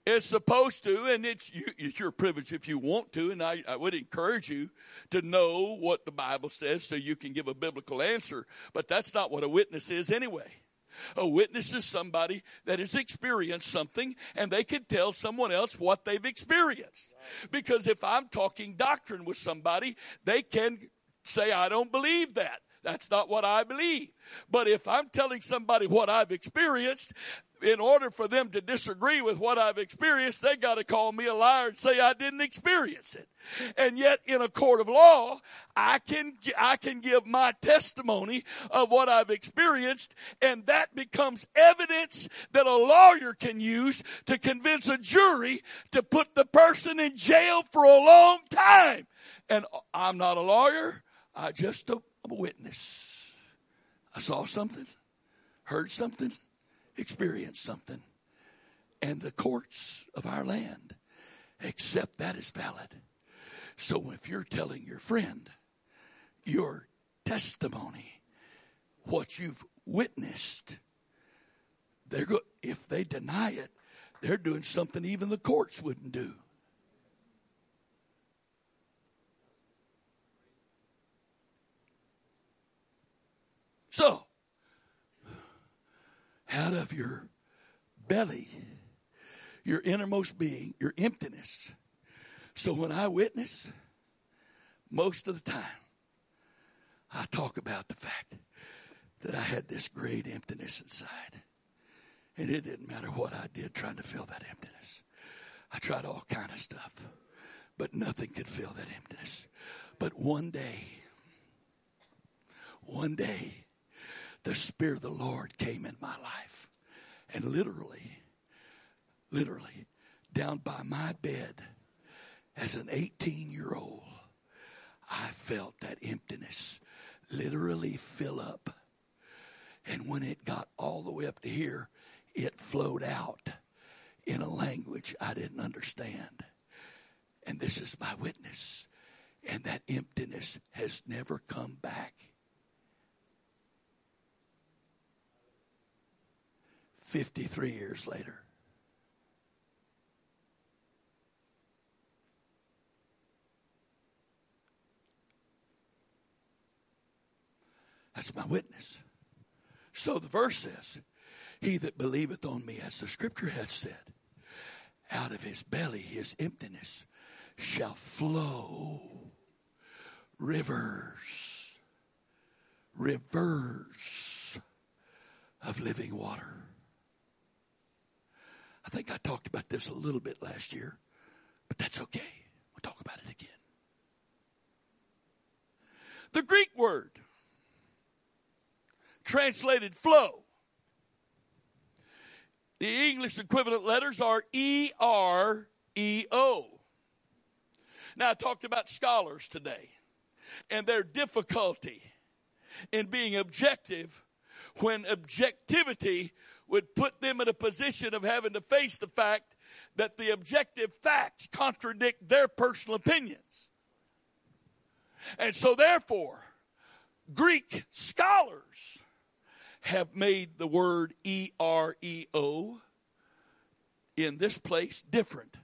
is supposed to, and it's, you, it's your privilege if you want to, and I, I would encourage you to know what the Bible says so you can give a biblical answer, but that's not what a witness is anyway. A witness is somebody that has experienced something and they can tell someone else what they've experienced. Because if I'm talking doctrine with somebody, they can say, I don't believe that. That's not what I believe. But if I'm telling somebody what I've experienced, in order for them to disagree with what I've experienced, they got to call me a liar and say I didn't experience it. And yet in a court of law, I can, I can give my testimony of what I've experienced and that becomes evidence that a lawyer can use to convince a jury to put the person in jail for a long time. And uh, I'm not a lawyer. I just a, a witness. I saw something, heard something, experienced something. And the courts of our land accept that as valid. So if you're telling your friend your testimony, what you've witnessed, they're go- if they deny it, they're doing something even the courts wouldn't do. So, out of your belly, your innermost being, your emptiness. So when I witness, most of the time, I talk about the fact that I had this great emptiness inside. And it didn't matter what I did trying to fill that emptiness. I tried all kind of stuff, but nothing could fill that emptiness. But one day, one day, the Spirit of the Lord came in my life. And literally, literally, down by my bed as an 18 year old, I felt that emptiness literally fill up. And when it got all the way up to here, it flowed out in a language I didn't understand. And this is my witness. And that emptiness has never come back. 53 years later. That's my witness. So the verse says, He that believeth on me, as the scripture hath said, out of his belly, his emptiness, shall flow rivers, rivers of living water. I think I talked about this a little bit last year, but that's okay. We'll talk about it again. The Greek word translated flow. The English equivalent letters are E R E O. Now, I talked about scholars today and their difficulty in being objective when objectivity would put them in a position of having to face the fact that the objective facts contradict their personal opinions. And so, therefore, Greek scholars have made the word E R E O in this place different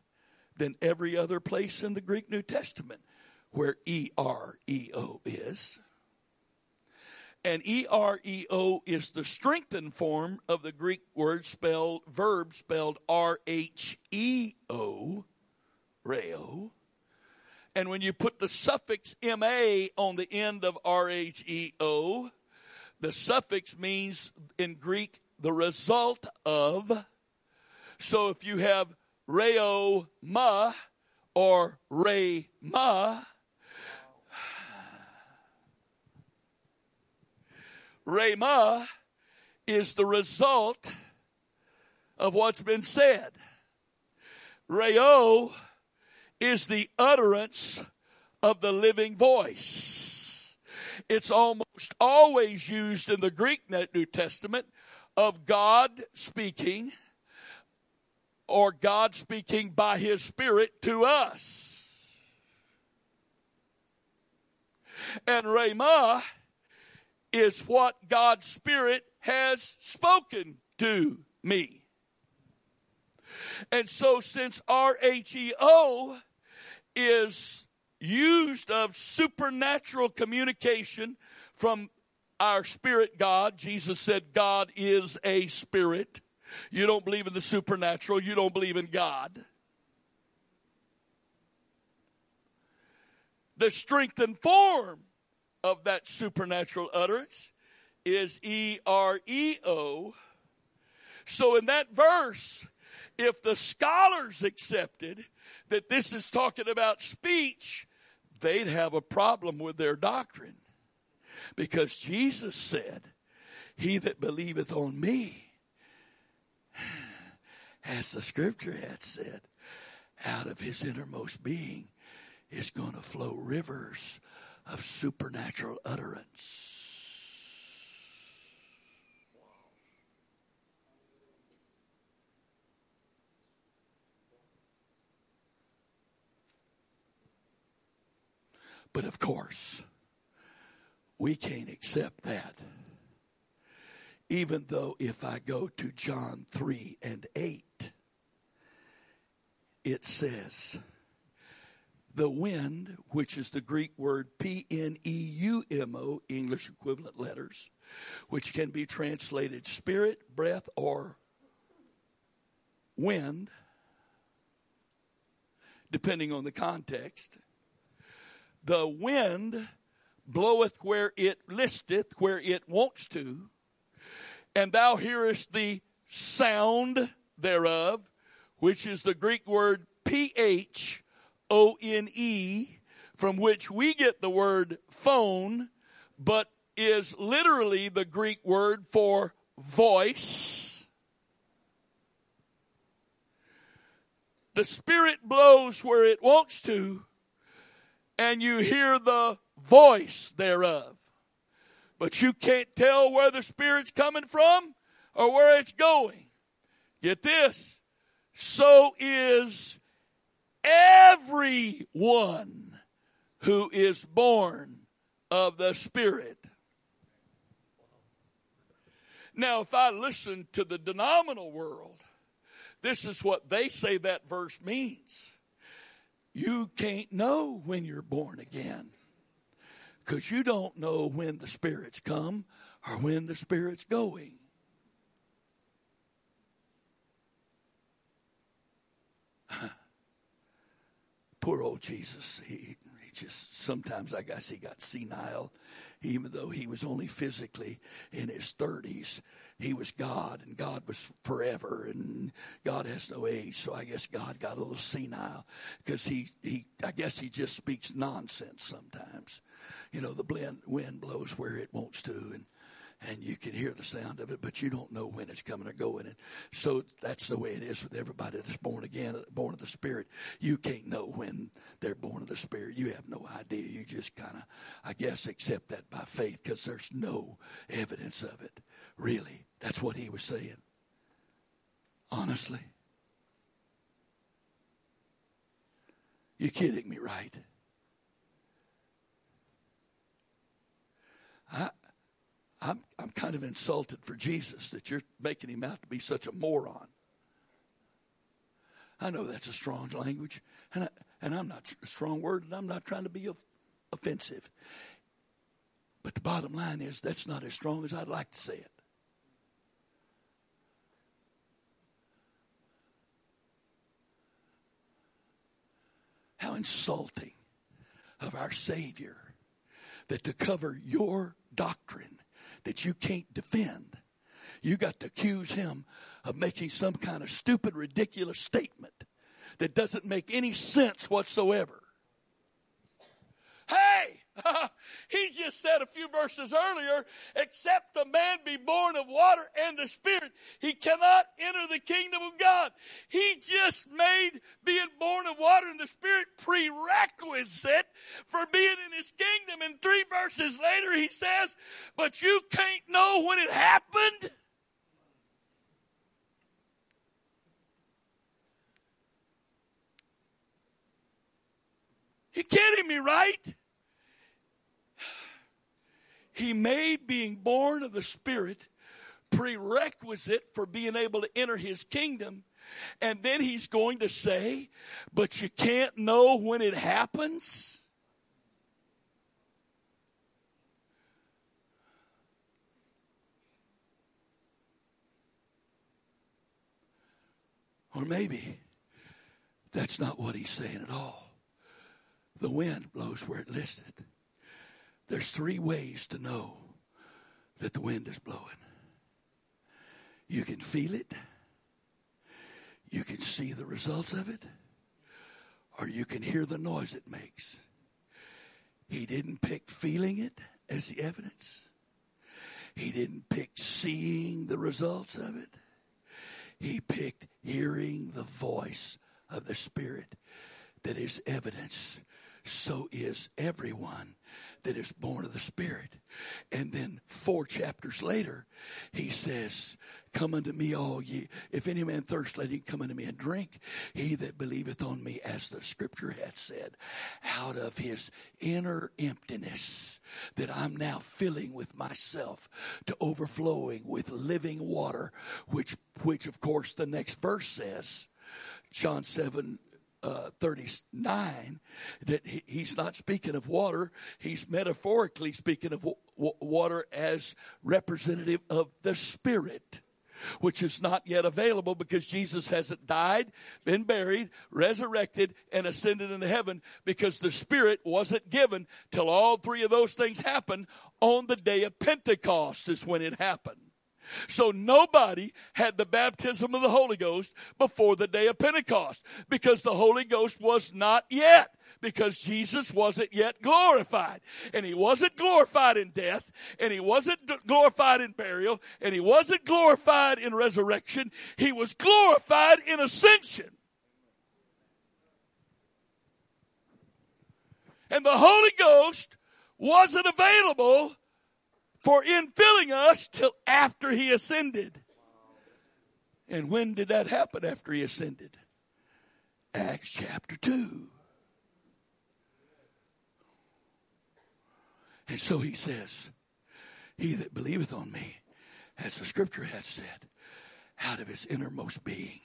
than every other place in the Greek New Testament where E R E O is. And E R E O is the strengthened form of the Greek word spelled, verb spelled R H E O, reo. And when you put the suffix MA on the end of R H E O, the suffix means in Greek the result of. So if you have reo ma or re Rhema is the result of what's been said. Reo is the utterance of the living voice. It's almost always used in the Greek New Testament of God speaking or God speaking by His Spirit to us. And Rhema is what God's Spirit has spoken to me. And so, since RHEO is used of supernatural communication from our spirit God, Jesus said, God is a spirit. You don't believe in the supernatural, you don't believe in God. The strength and form of that supernatural utterance is E R E O. So in that verse, if the scholars accepted that this is talking about speech, they'd have a problem with their doctrine. Because Jesus said, He that believeth on me, as the scripture had said, out of his innermost being is going to flow rivers of supernatural utterance. But of course, we can't accept that. Even though if I go to John 3 and 8, it says, the wind, which is the Greek word P N E U M O, English equivalent letters, which can be translated spirit, breath, or wind, depending on the context. The wind bloweth where it listeth, where it wants to, and thou hearest the sound thereof, which is the Greek word P H O N E, from which we get the word phone, but is literally the Greek word for voice. The Spirit blows where it wants to, and you hear the voice thereof. But you can't tell where the Spirit's coming from or where it's going. Get this. So is everyone who is born of the Spirit. Now, if I listen to the denominational world, this is what they say that verse means. You can't know when you're born again because you don't know when the Spirit's come or when the Spirit's going. Poor old Jesus. He, he just, sometimes I guess he got senile, even though he was only physically in his 30s he was God and God was forever and God has no age. So I guess God got a little senile because he, he, I guess he just speaks nonsense sometimes. You know, the blend, wind blows where it wants to and, and you can hear the sound of it, but you don't know when it's coming or going. And so that's the way it is with everybody that's born again, born of the Spirit. You can't know when they're born of the Spirit. You have no idea. You just kind of, I guess, accept that by faith because there's no evidence of it, really. That's what he was saying. Honestly. You're kidding me, right? I, I'm, I'm kind of insulted for Jesus that you're making him out to be such a moron. I know that's a strong language, and, I, and I'm not a strong word, and I'm not trying to be offensive. But the bottom line is that's not as strong as I'd like to say it. How insulting of our Savior that to cover your doctrine that you can't defend, you got to accuse him of making some kind of stupid, ridiculous statement that doesn't make any sense whatsoever. Hey, he just said a few verses earlier, except a man be born of water and the Spirit, he cannot enter the kingdom of God. He just made being born of water and the Spirit prerequisite for being in his kingdom. And three verses later, he says, But you can't know when it happened. You kidding me, right? He made being born of the Spirit prerequisite for being able to enter his kingdom. And then he's going to say, but you can't know when it happens. Or maybe that's not what he's saying at all. The wind blows where it listeth. There's three ways to know that the wind is blowing. You can feel it, you can see the results of it, or you can hear the noise it makes. He didn't pick feeling it as the evidence. He didn't pick seeing the results of it. He picked hearing the voice of the Spirit that is evidence. So is everyone that is born of the Spirit. And then four chapters later, he says, Come unto me, all ye. If any man thirst, let him come unto me and drink. He that believeth on me, as the scripture hath said, out of his inner emptiness that I'm now filling with myself to overflowing with living water, which, which of course the next verse says, John 7 uh, 39 that he, he's not speaking of water, he's metaphorically speaking of w- w- water as representative of the Spirit. Which is not yet available because Jesus hasn't died, been buried, resurrected, and ascended into heaven because the Spirit wasn't given till all three of those things happened on the day of Pentecost, is when it happened. So nobody had the baptism of the Holy Ghost before the day of Pentecost because the Holy Ghost was not yet because Jesus wasn't yet glorified. And he wasn't glorified in death, and he wasn't glorified in burial, and he wasn't glorified in resurrection. He was glorified in ascension. And the Holy Ghost wasn't available for infilling us till after he ascended. And when did that happen after he ascended? Acts chapter 2. And so he says, He that believeth on me, as the scripture hath said, out of his innermost being,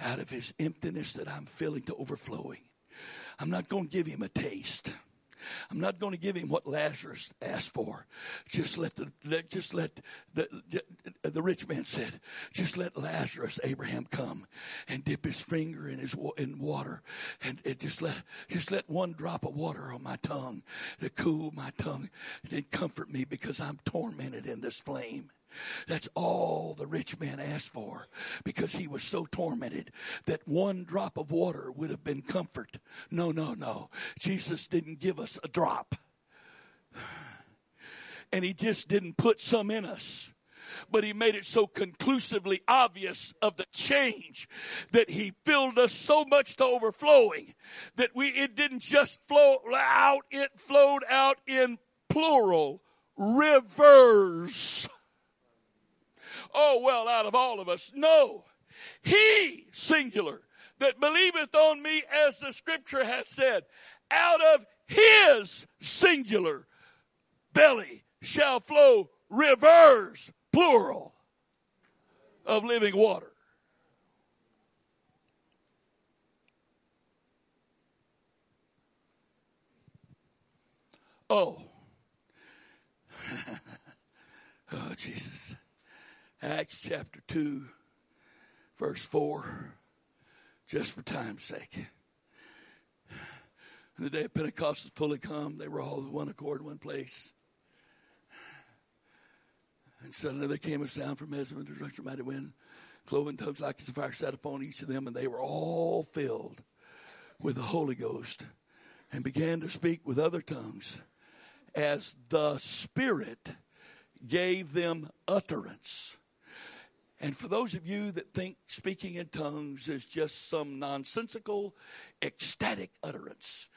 out of his emptiness that I'm filling to overflowing. I'm not going to give him a taste. I'm not going to give him what Lazarus asked for. Just let the let, just let the, the, rich man said, just let Lazarus Abraham come and dip his finger in his in water and it just let just let one drop of water on my tongue to cool my tongue and comfort me because I'm tormented in this flame. That's all the rich man asked for because he was so tormented that one drop of water would have been comfort. No, no, no. Jesus didn't give us a drop. And he just didn't put some in us but he made it so conclusively obvious of the change that he filled us so much to overflowing that we it didn't just flow out it flowed out in plural rivers oh, well, out of all of us. No. He, singular, that believeth on me, as the scripture hath said, out of his singular belly shall flow rivers, plural, of living water. Oh. oh, Jesus. Acts chapter 2, verse 4, just for time's sake. And the day of Pentecost was fully come. They were all with one accord, in one place. And suddenly there came a sound from heaven, of mighty wind, cloven tongues like as a fire sat upon each of them, and they were all filled with the Holy Ghost and began to speak with other tongues as the Spirit gave them utterance. And for those of you that think speaking in tongues is just some nonsensical, ecstatic utterance,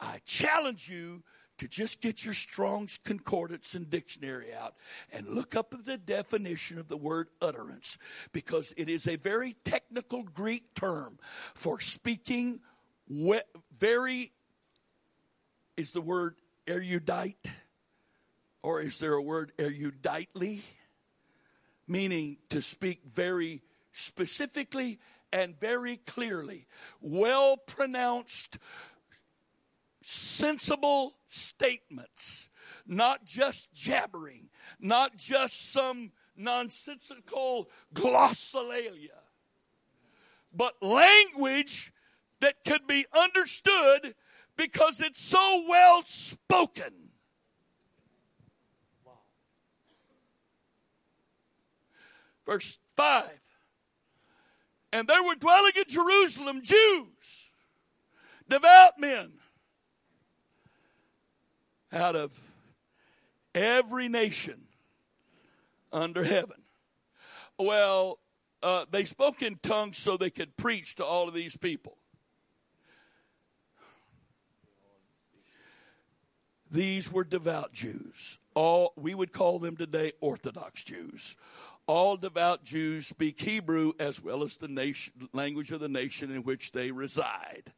I challenge you to just get your Strong's Concordance and dictionary out and look up the definition of the word utterance because it is a very technical Greek term for speaking very is the word erudite, or is there a word eruditely, meaning to speak very specifically and very clearly, well pronounced, sensible statements, not just jabbering, not just some nonsensical glossolalia, but language that could be understood because it's so well spoken. Verse 5 And there were dwelling in Jerusalem Jews, devout men, out of every nation under heaven. Well, uh, they spoke in tongues so they could preach to all of these people. These were devout Jews. All we would call them today Orthodox Jews. All devout Jews speak Hebrew as well as the nation, language of the nation in which they reside.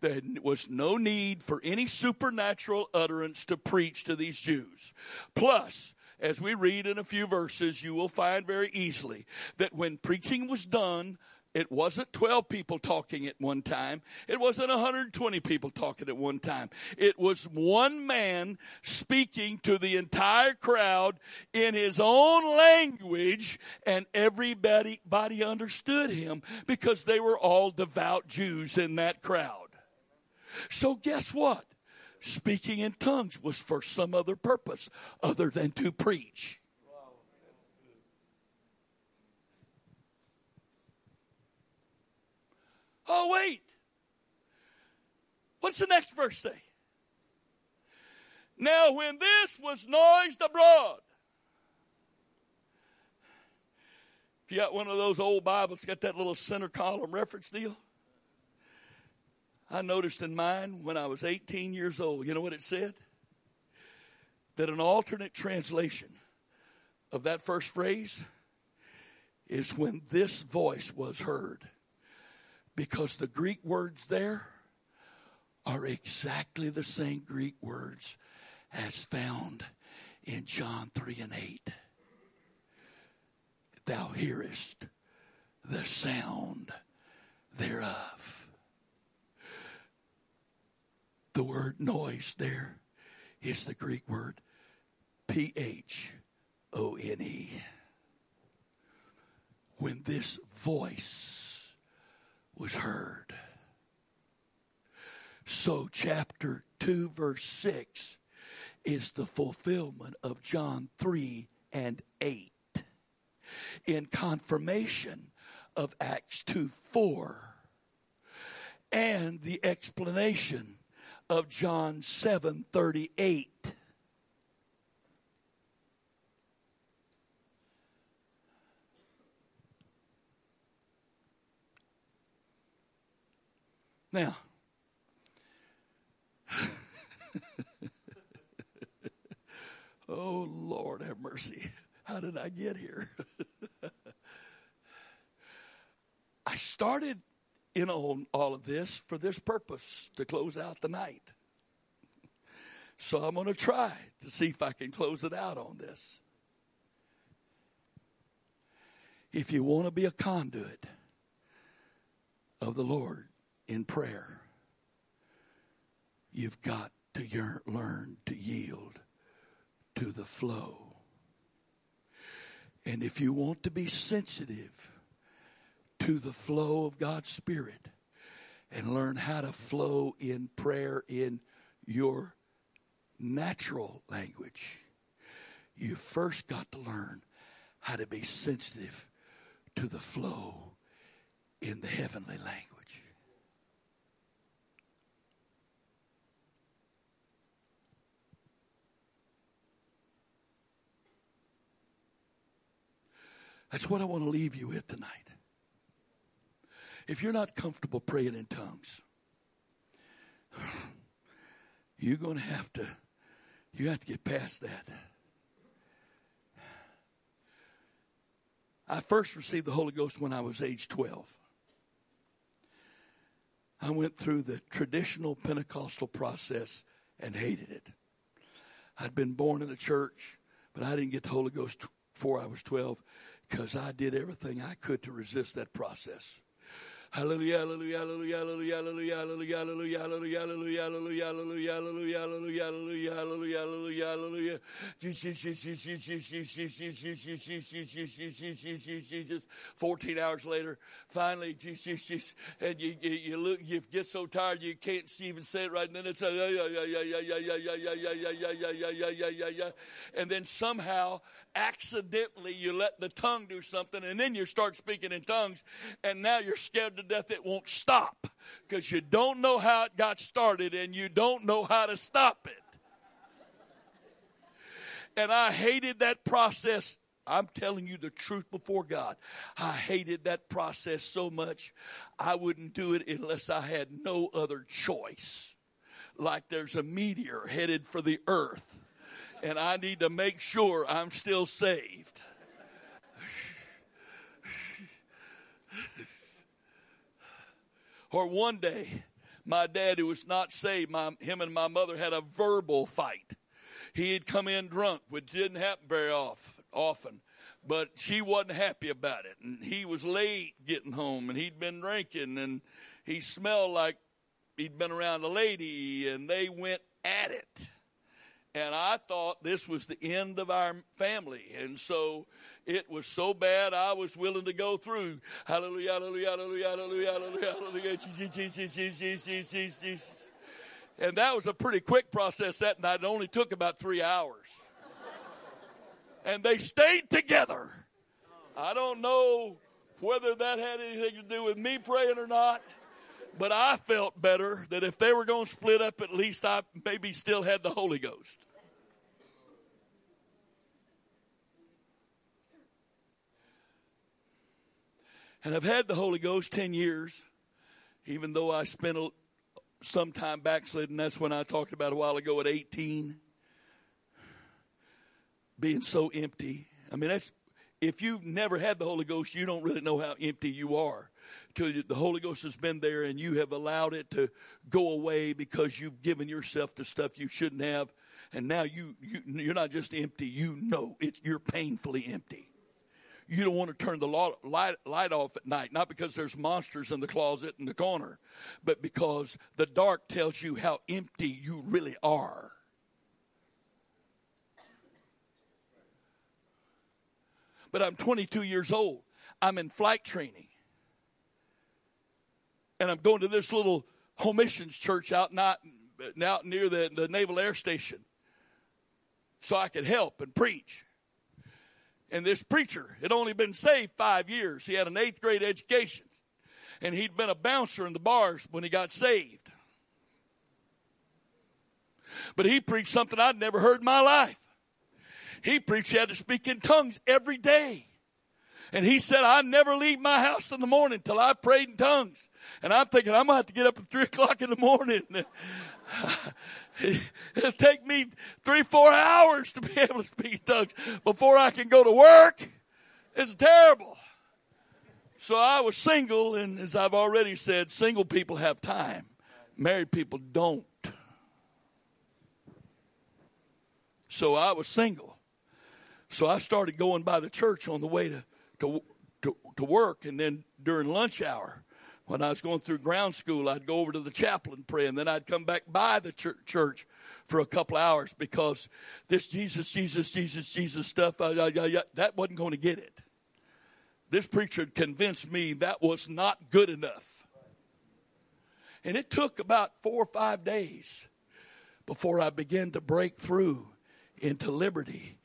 There was no need for any supernatural utterance to preach to these Jews. Plus, as we read in a few verses, you will find very easily that when preaching was done, it wasn't 12 people talking at one time. It wasn't 120 people talking at one time. It was one man speaking to the entire crowd in his own language and everybody body understood him because they were all devout Jews in that crowd. So guess what? Speaking in tongues was for some other purpose other than to preach. Oh, wait. What's the next verse say? Now, when this was noised abroad, if you got one of those old Bibles, got that little center column reference deal. I noticed in mine when I was 18 years old, you know what it said? That an alternate translation of that first phrase is when this voice was heard because the Greek words there are exactly the same Greek words as found in John 3 and 8. Thou hearest the sound thereof. The word noise there is the Greek word P H O N E. When this voice was heard. So, chapter 2, verse 6 is the fulfillment of John 3 and 8 in confirmation of Acts 2 4 and the explanation of John 7 38. Now, oh Lord, have mercy. How did I get here? I started in on all of this for this purpose to close out the night. So I'm going to try to see if I can close it out on this. If you want to be a conduit of the Lord, in prayer, you've got to learn to yield to the flow. And if you want to be sensitive to the flow of God's Spirit and learn how to flow in prayer in your natural language, you first got to learn how to be sensitive to the flow in the heavenly language. That's what I want to leave you with tonight. If you're not comfortable praying in tongues, you're going to have to you have to get past that. I first received the Holy Ghost when I was age 12. I went through the traditional Pentecostal process and hated it. I'd been born in the church, but I didn't get the Holy Ghost before I was 12 because I did everything I could to resist that process. Hallelujah, hallelujah, hallelujah, hallelujah, hallelujah, hallelujah, hallelujah, hallelujah, hallelujah, hallelujah, hallelujah, hallelujah, hallelujah, hallelujah, hallelujah, hallelujah, hallelujah. Fourteen hours later, finally, Jesus, and you you you look, you get so tired you can't even say it right, and then it's yeah yeah yeah yeah yeah yeah yeah yeah yeah yeah yeah yeah yeah yeah yeah yeah yeah, and then somehow accidentally you let the tongue do something, and then you start speaking in tongues, and now you're scared to death it won't stop because you don't know how it got started and you don't know how to stop it. And I hated that process. I'm telling you the truth before God. I hated that process so much, I wouldn't do it unless I had no other choice. Like there's a meteor headed for the earth, and I need to make sure I'm still saved. Or one day, my dad, who was not saved, my, him and my mother had a verbal fight. He had come in drunk, which didn't happen very often, but she wasn't happy about it. And he was late getting home, and he'd been drinking, and he smelled like he'd been around a lady, and they went at it. And I thought this was the end of our family. And so it was so bad I was willing to go through. Hallelujah, hallelujah, hallelujah, hallelujah, hallelujah, hallelujah. And that was a pretty quick process that night. It only took about three hours. And they stayed together. I don't know whether that had anything to do with me praying or not. But I felt better that if they were going to split up, at least I maybe still had the Holy Ghost. And I've had the Holy Ghost 10 years, even though I spent some time backsliding. That's when I talked about a while ago at 18. Being so empty. I mean, that's, if you've never had the Holy Ghost, you don't really know how empty you are. Till the Holy Ghost has been there and you have allowed it to go away because you've given yourself to stuff you shouldn't have. And now you, you you're not just empty, you know it's, you're painfully empty you don't want to turn the light, light off at night, not because there's monsters in the closet in the corner, but because the dark tells you how empty you really are. But I'm 22 years old. I'm in flight training. And I'm going to this little home missions church out, not, out near the, the Naval Air Station so I could help and preach. And this preacher had only been saved five years. He had an eighth grade education. And he'd been a bouncer in the bars when he got saved. But he preached something I'd never heard in my life. He preached he had to speak in tongues every day. And he said, I never leave my house in the morning till I prayed in tongues. And I'm thinking, I'm to have to get up at three o'clock in the morning. It'll take me three, four hours to be able to speak in tongues before I can go to work. It's terrible. So I was single, and as I've already said, single people have time. Married people don't. So I was single. So I started going by the church on the way to, to, to, to work, and then during lunch hour, when I was going through ground school, I'd go over to the chapel and pray, and then I'd come back by the church for a couple hours because this Jesus, Jesus, Jesus, Jesus stuff, uh, uh, uh, that wasn't going to get it. This preacher convinced me that was not good enough. And it took about four or five days before I began to break through into liberty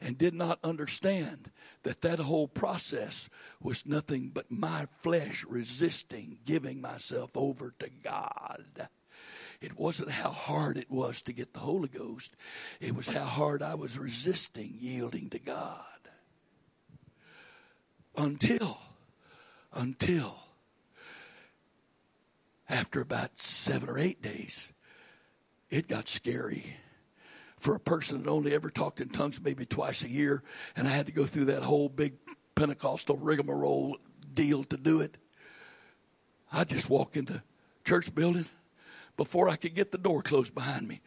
and did not understand that that whole process was nothing but my flesh resisting giving myself over to God. It wasn't how hard it was to get the Holy Ghost, it was how hard I was resisting yielding to God. Until, until, after about seven or eight days, it got scary for a person that only ever talked in tongues maybe twice a year, and I had to go through that whole big Pentecostal rigmarole deal to do it. I just walk into church building, before I could get the door closed behind me.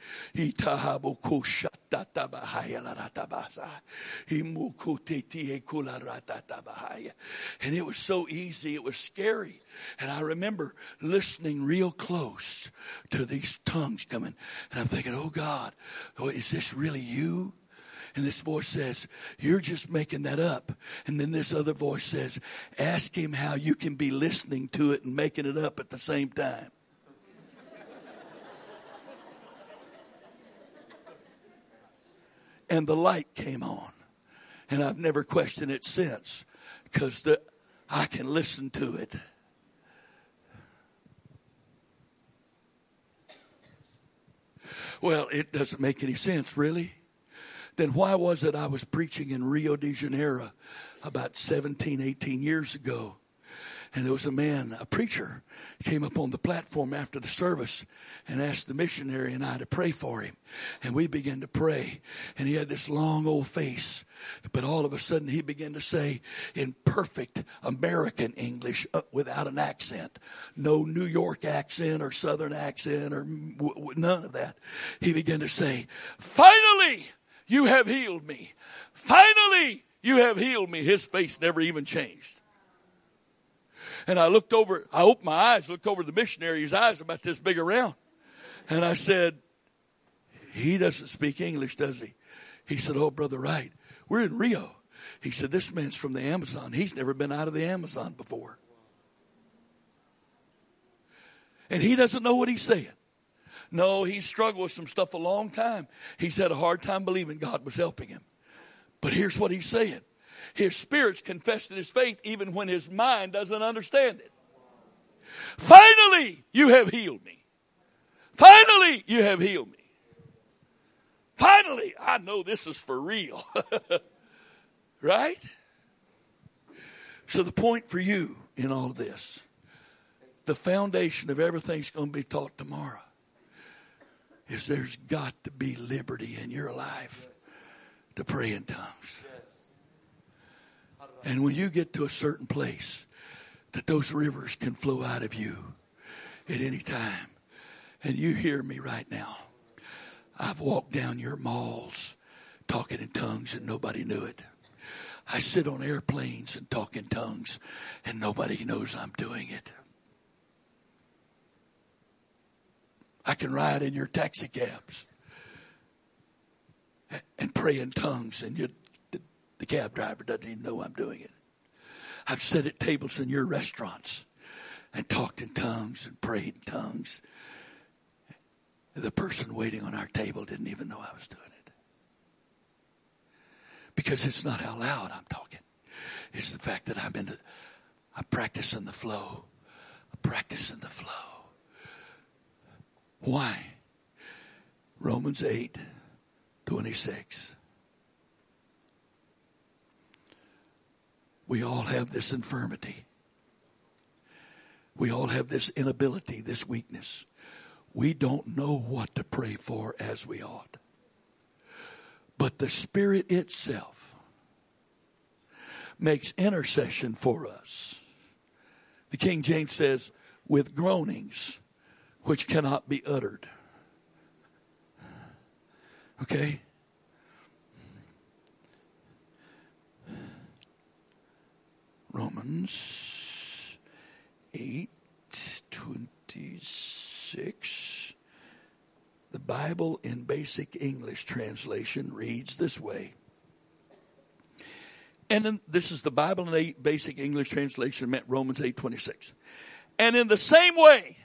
And it was so easy, it was scary. And I remember listening real close to these tongues coming. And I'm thinking, oh God, oh, is this really you? And this voice says, You're just making that up. And then this other voice says, Ask him how you can be listening to it and making it up at the same time. And the light came on. And I've never questioned it since because I can listen to it. Well, it doesn't make any sense, really. Then why was it I was preaching in Rio de Janeiro about 17, 18 years ago? And there was a man, a preacher, came up on the platform after the service and asked the missionary and I to pray for him. And we began to pray. And he had this long old face. But all of a sudden he began to say in perfect American English uh, without an accent. No New York accent or Southern accent or none of that. He began to say, finally, you have healed me. Finally, you have healed me. His face never even changed. And I looked over, I opened my eyes, looked over the missionary, his eyes about this big around. And I said, He doesn't speak English, does he? He said, Oh, Brother Wright, we're in Rio. He said, This man's from the Amazon. He's never been out of the Amazon before. And he doesn't know what he's saying. No, he's struggled with some stuff a long time. He's had a hard time believing God was helping him. But here's what he's saying his spirit's confessing his faith even when his mind doesn't understand it. Finally, you have healed me. Finally, you have healed me. Finally, I know this is for real. right? So, the point for you in all of this, the foundation of everything's going to be taught tomorrow, is there's got to be liberty in your life to pray in tongues. And when you get to a certain place, that those rivers can flow out of you at any time. And you hear me right now. I've walked down your malls talking in tongues and nobody knew it. I sit on airplanes and talk in tongues and nobody knows I'm doing it. I can ride in your taxi cabs and pray in tongues, and you, cab driver doesn't even know I'm doing it. I've sat at tables in your restaurants and talked in tongues and prayed in tongues. The person waiting on our table didn't even know I was doing it. Because it's not how loud I'm talking. It's the fact that I'm in the, I'm practicing the flow. I'm practicing the flow. Why? Romans 8 26. We all have this infirmity. We all have this inability, this weakness. We don't know what to pray for as we ought. But the Spirit itself makes intercession for us. The King James says, with groanings which cannot be uttered. Okay? Romans 8 26. The Bible in basic English translation reads this way. And in, this is the Bible in basic English translation meant Romans 8 26. And in the same way,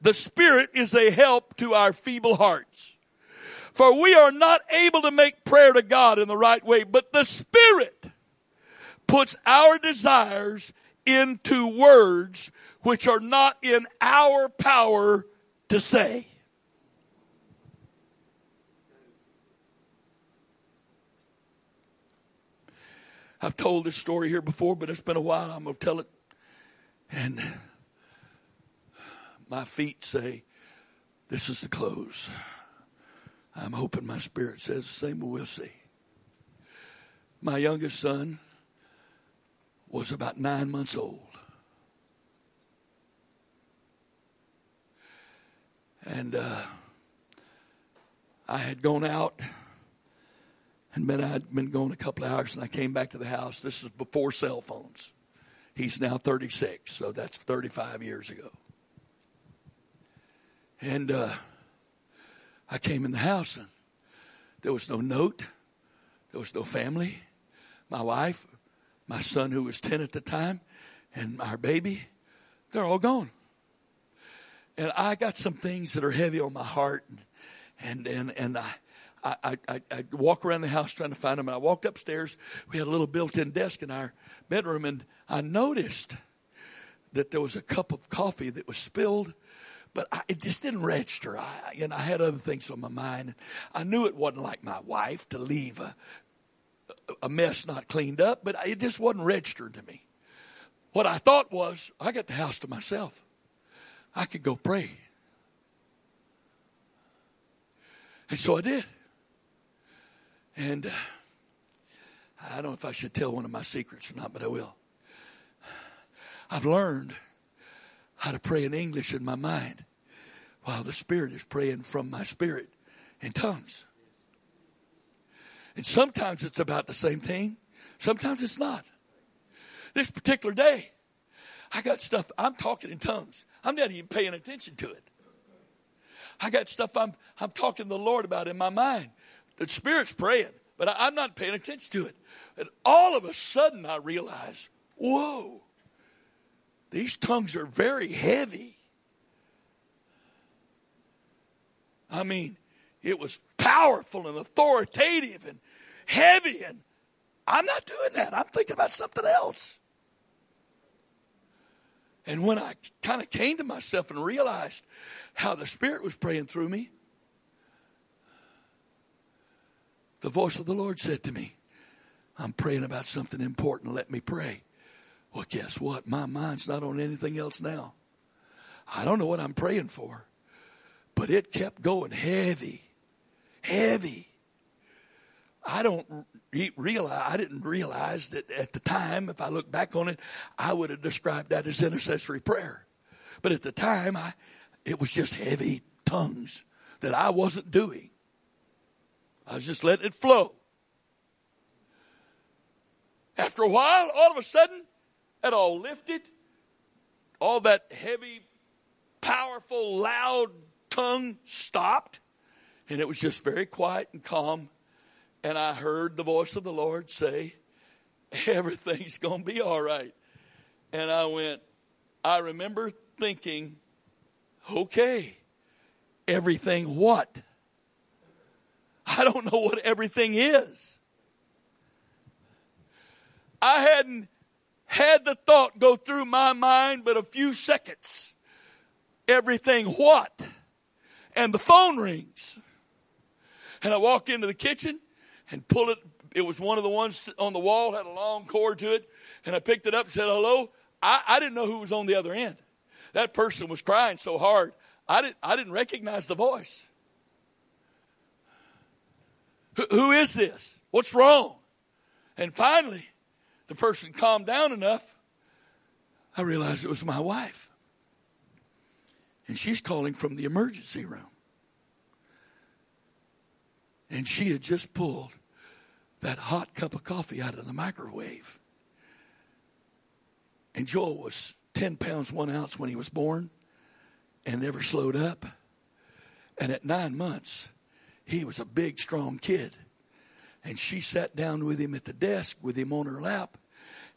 the Spirit is a help to our feeble hearts. For we are not able to make prayer to God in the right way, but the Spirit puts our desires into words which are not in our power to say. I've told this story here before, but it's been a while. I'm going to tell it. And my feet say, This is the close. I'm hoping my spirit says the same, but we'll see. My youngest son was about nine months old. And uh, I had gone out and been, I'd been gone a couple of hours and I came back to the house. This is before cell phones. He's now 36, so that's 35 years ago. And uh, I came in the house and there was no note, there was no family. My wife, my son, who was 10 at the time, and our baby, they're all gone. And I got some things that are heavy on my heart, and and and, I, I, I, I walk around the house trying to find them. And I walked upstairs. We had a little built-in desk in our bedroom, and I noticed that there was a cup of coffee that was spilled, but I, it just didn't register. I, and I had other things on my mind. I knew it wasn't like my wife to leave a, a mess not cleaned up, but it just wasn't registered to me. What I thought was, I got the house to myself. I could go pray. And so I did. And uh, I don't know if I should tell one of my secrets or not, but I will. I've learned how to pray in English in my mind while the Spirit is praying from my spirit in tongues. And sometimes it's about the same thing, sometimes it's not. This particular day, I got stuff, I'm talking in tongues. I'm not even paying attention to it. I got stuff I'm, I'm talking to the Lord about in my mind. The Spirit's praying, but I, I'm not paying attention to it. And all of a sudden, I realize, whoa, these tongues are very heavy. I mean, it was powerful and authoritative and heavy, and I'm not doing that. I'm thinking about something else. And when I kind of came to myself and realized how the Spirit was praying through me, the voice of the Lord said to me, I'm praying about something important. Let me pray. Well, guess what? My mind's not on anything else now. I don't know what I'm praying for, but it kept going heavy, heavy. I don't realize, I didn't realize that at the time, if I look back on it, I would have described that as intercessory prayer. But at the time, I, it was just heavy tongues that I wasn't doing. I was just letting it flow. After a while, all of a sudden, it all lifted. All that heavy, powerful, loud tongue stopped. And it was just very quiet and calm and I heard the voice of the Lord say, Everything's going to be all right. And I went, I remember thinking, okay, everything what? I don't know what everything is. I hadn't had the thought go through my mind but a few seconds. Everything what? And the phone rings. And I walk into the kitchen and pull it. It was one of the ones on the wall, had a long cord to it. And I picked it up and said, hello. I, I didn't know who was on the other end. That person was crying so hard, I didn't, I didn't recognize the voice. Who is this? What's wrong? And finally, the person calmed down enough. I realized it was my wife. And she's calling from the emergency room. And she had just pulled that hot cup of coffee out of the microwave. And Joel was 10 pounds, one ounce when he was born and never slowed up. And at nine months, he was a big, strong kid. And she sat down with him at the desk with him on her lap.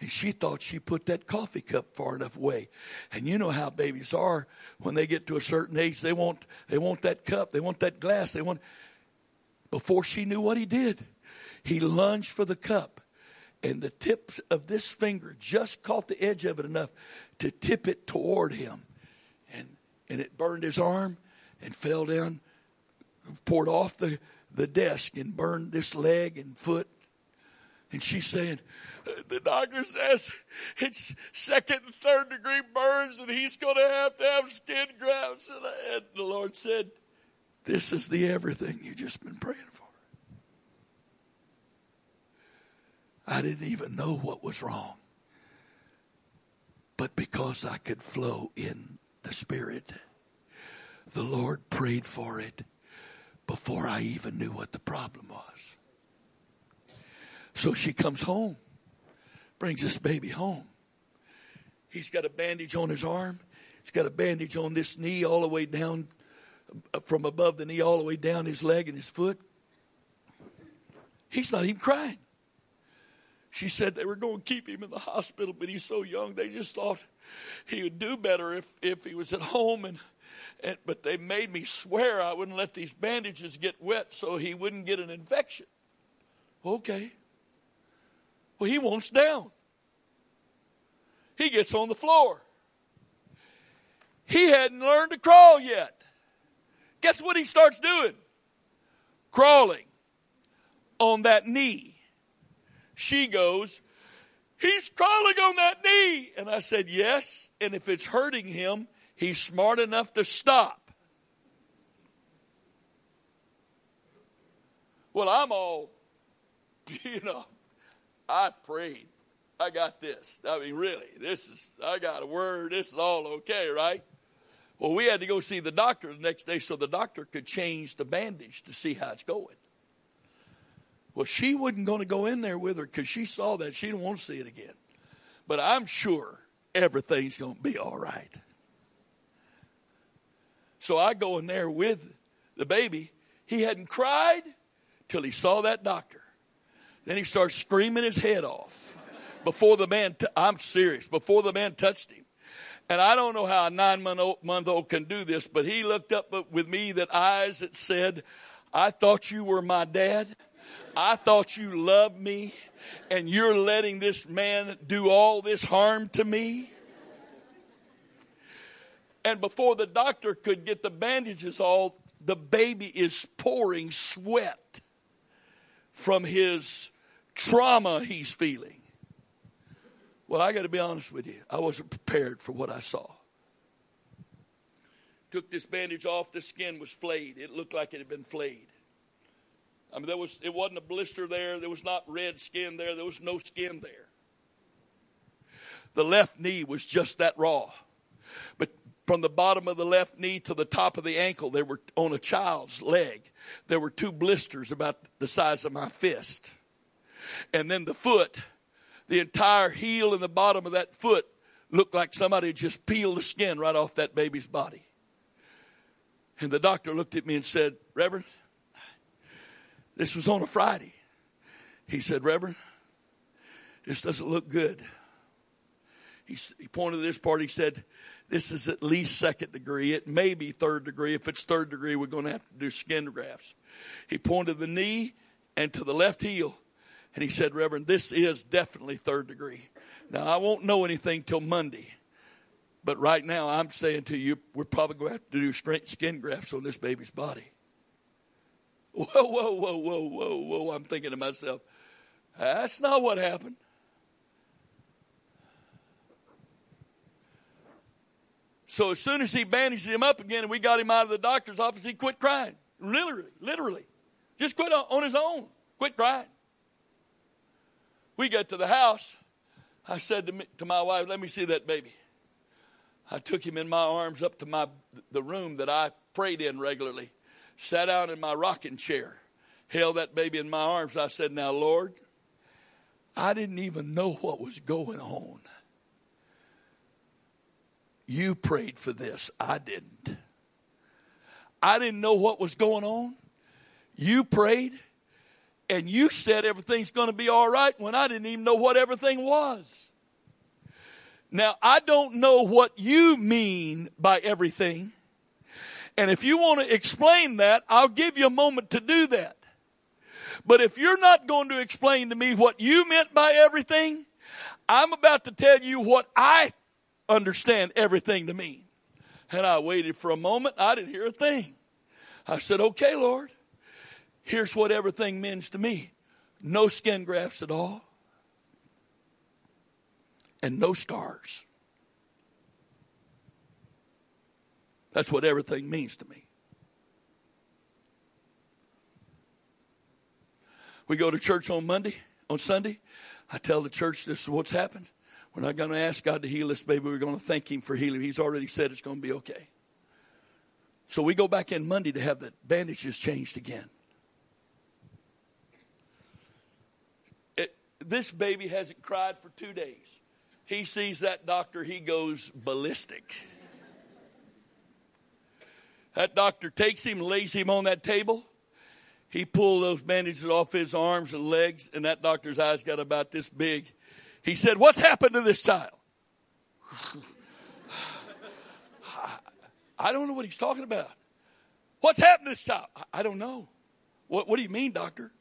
And she thought she put that coffee cup far enough away. And you know how babies are when they get to a certain age, they want, they want that cup, they want that glass, they want. Before she knew what he did, he lunged for the cup, and the tip of this finger just caught the edge of it enough to tip it toward him. And, and it burned his arm and fell down, poured off the, the desk and burned this leg and foot. And she's saying, the doctor says it's second and third degree burns and he's going to have to have skin grafts. And the Lord said, This is the everything you've just been praying for. I didn't even know what was wrong. But because I could flow in the Spirit, The Lord prayed for it before I even knew what the problem was. So she comes home, brings this baby home. He's got a bandage on his arm. He's got a bandage on this knee all the way down, from above the knee all the way down his leg and his foot. He's not even crying. She said they were going to keep him in the hospital, but he's so young, they just thought he would do better if, if he was at home. And, and But they made me swear I wouldn't let these bandages get wet so he wouldn't get an infection. Okay. Well, he wants down. He gets on the floor. He hadn't learned to crawl yet. Guess what he starts doing? Crawling on that knee she goes, He's crawling on that knee. And I said, Yes. And if it's hurting him, he's smart enough to stop. Well, I'm all, you know, I prayed. I got this. I mean, really, this is, I got a word. This is all okay, right? Well, we had to go see the doctor the next day so the doctor could change the bandage to see how it's going. Well, she wasn't going to go in there with her because she saw that. She didn't want to see it again. But I'm sure everything's going to be all right. So I go in there with the baby. He hadn't cried till he saw that doctor. Then he starts screaming his head off before the man, I'm serious, before the man touched him. And I don't know how a nine month old, can do this, but he looked up with me that eyes that said, I thought you were my dad. I thought you loved me and you're letting this man do all this harm to me. And before the doctor could get the bandages off, the baby is pouring sweat from his trauma he's feeling. Well, I got to be honest with you. I wasn't prepared for what I saw. Took this bandage off, the skin was flayed. It looked like it had been flayed. I mean, there was, it wasn't a blister there. There was not red skin there. There was no skin there. The left knee was just that raw. But from the bottom of the left knee to the top of the ankle, there were on a child's leg, there were two blisters about the size of my fist. And then the foot, the entire heel and the bottom of that foot looked like somebody just peeled the skin right off that baby's body. And the doctor looked at me and said, Reverend, this was on a Friday. He said, Reverend, this doesn't look good. He, he pointed to this part. He said, This is at least second degree. It may be third degree. If it's third degree, we're going to have to do skin grafts. He pointed to the knee and to the left heel. And he said, Reverend, this is definitely third degree. Now, I won't know anything till Monday. But right now, I'm saying to you, we're probably going to have to do skin grafts on this baby's body. Whoa, whoa, whoa, whoa, whoa, whoa. I'm thinking to myself, that's not what happened. So as soon as he bandaged him up again and we got him out of the doctor's office, he quit crying. Literally, literally. Just quit on his own. Quit crying. We got to the house. I said to, me, to my wife, let me see that baby. I took him in my arms up to my the room that I prayed in regularly sat down in my rocking chair, held that baby in my arms. I said, Now, Lord, I didn't even know what was going on. You prayed for this. I didn't. I didn't know what was going on. You prayed and you said everything's going to be all right when I didn't even know what everything was. Now, I don't know what you mean by everything. And if you want to explain that, I'll give you a moment to do that. But if you're not going to explain to me what you meant by everything, I'm about to tell you what I understand everything to mean. And I waited for a moment. I didn't hear a thing. I said, okay, Lord, here's what everything means to me. No skin grafts at all. And no scars. That's what everything means to me. We go to church on Monday, on Sunday. I tell the church this is what's happened. We're not going to ask God to heal this baby. We're going to thank Him for healing. He's already said it's going to be okay. So we go back in Monday to have the bandages changed again. It, this baby hasn't cried for two days. He sees that doctor, he goes ballistic. That doctor takes him, lays him on that table. He pulled those bandages off his arms and legs, and that doctor's eyes got about this big. He said, What's happened to this child? I don't know what he's talking about. What's happened to this child? I don't know. What, what do you mean, doctor?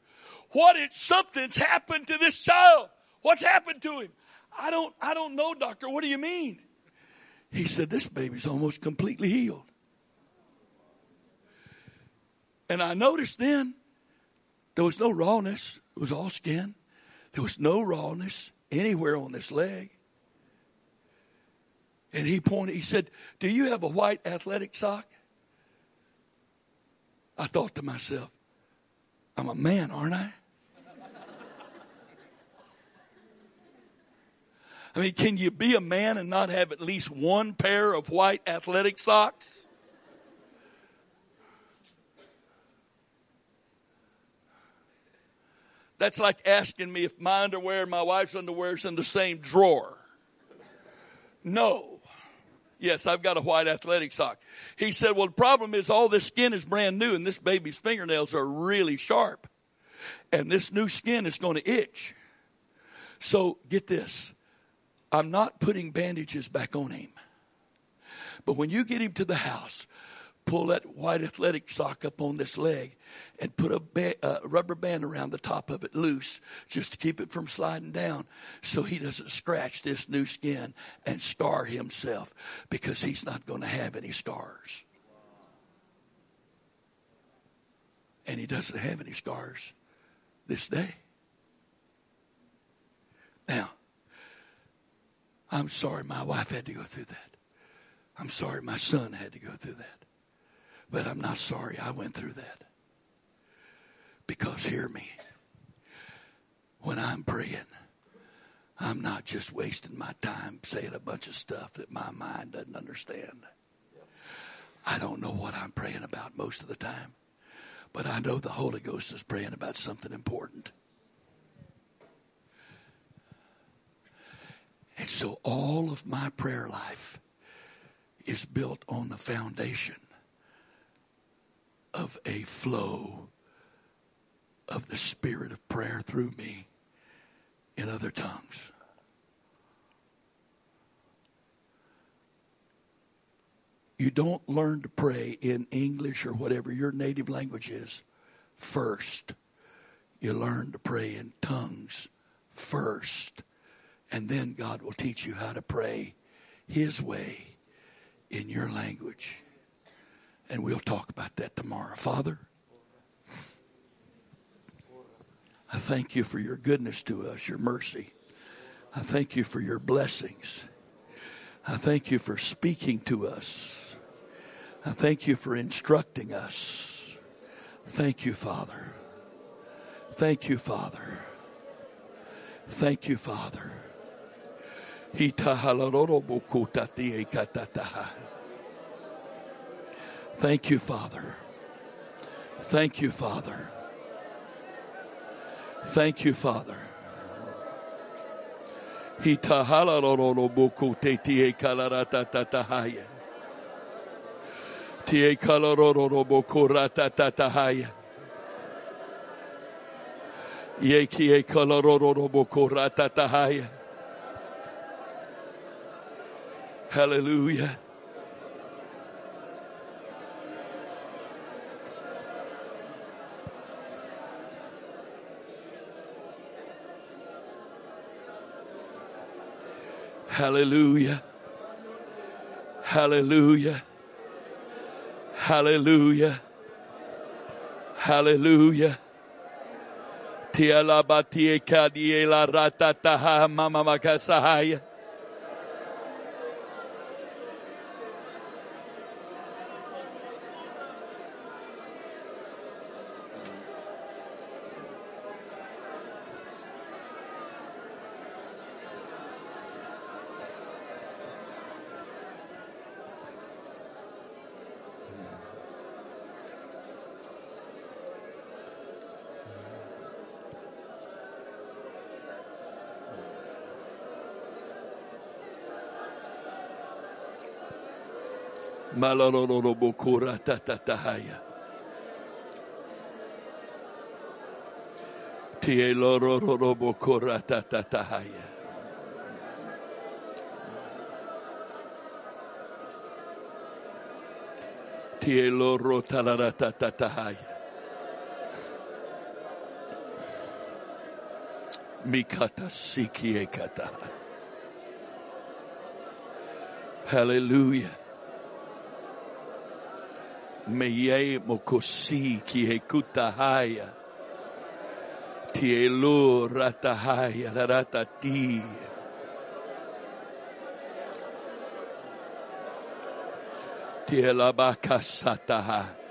What is something's happened to this child? What's happened to him? I don't I don't know, doctor. What do you mean? He said, This baby's almost completely healed. And I noticed then there was no rawness. It was all skin. There was no rawness anywhere on this leg. And he pointed, he said, Do you have a white athletic sock? I thought to myself, I'm a man, aren't I? I mean, can you be a man and not have at least one pair of white athletic socks? That's like asking me if my underwear and my wife's underwear is in the same drawer. No. Yes, I've got a white athletic sock. He said, Well, the problem is all this skin is brand new, and this baby's fingernails are really sharp. And this new skin is going to itch. So get this I'm not putting bandages back on him. But when you get him to the house, pull that white athletic sock up on this leg and put a ba- rubber band around the top of it loose just to keep it from sliding down so he doesn't scratch this new skin and scar himself because he's not going to have any scars. And he doesn't have any scars this day. Now, I'm sorry my wife had to go through that. I'm sorry my son had to go through that. But I'm not sorry I went through that. Because hear me, when I'm praying, I'm not just wasting my time saying a bunch of stuff that my mind doesn't understand. I don't know what I'm praying about most of the time, but I know the Holy Ghost is praying about something important. And so all of my prayer life is built on the foundation of a flow of the spirit of prayer through me in other tongues. You don't learn to pray in English or whatever your native language is first. You learn to pray in tongues first. And then God will teach you how to pray His way in your language. And we'll talk about that tomorrow. Father, I thank you for your goodness to us, your mercy. I thank you for your blessings. I thank you for speaking to us. I thank you for instructing us. Thank you, Father. Thank you, Father. Thank you, Father. Thank you, Father. Thank you, Father. Thank you, Father. Hitahalaroroboku te tie kalaratatahaya. Tie Hallelujah. Hallelujah. Hallelujah. Hallelujah. Hallelujah. Tialabatie kadiela ratataha mama makasahaya. Malalorobokura tatatahaya. Tie lororobokura tatatahaya. Tie loro talaratatahaya. Mikata sikie kata. Hallelujah. Meye mokosi ki he kutahaya. Tielo ratahaya ratati. Tiela bakasataha.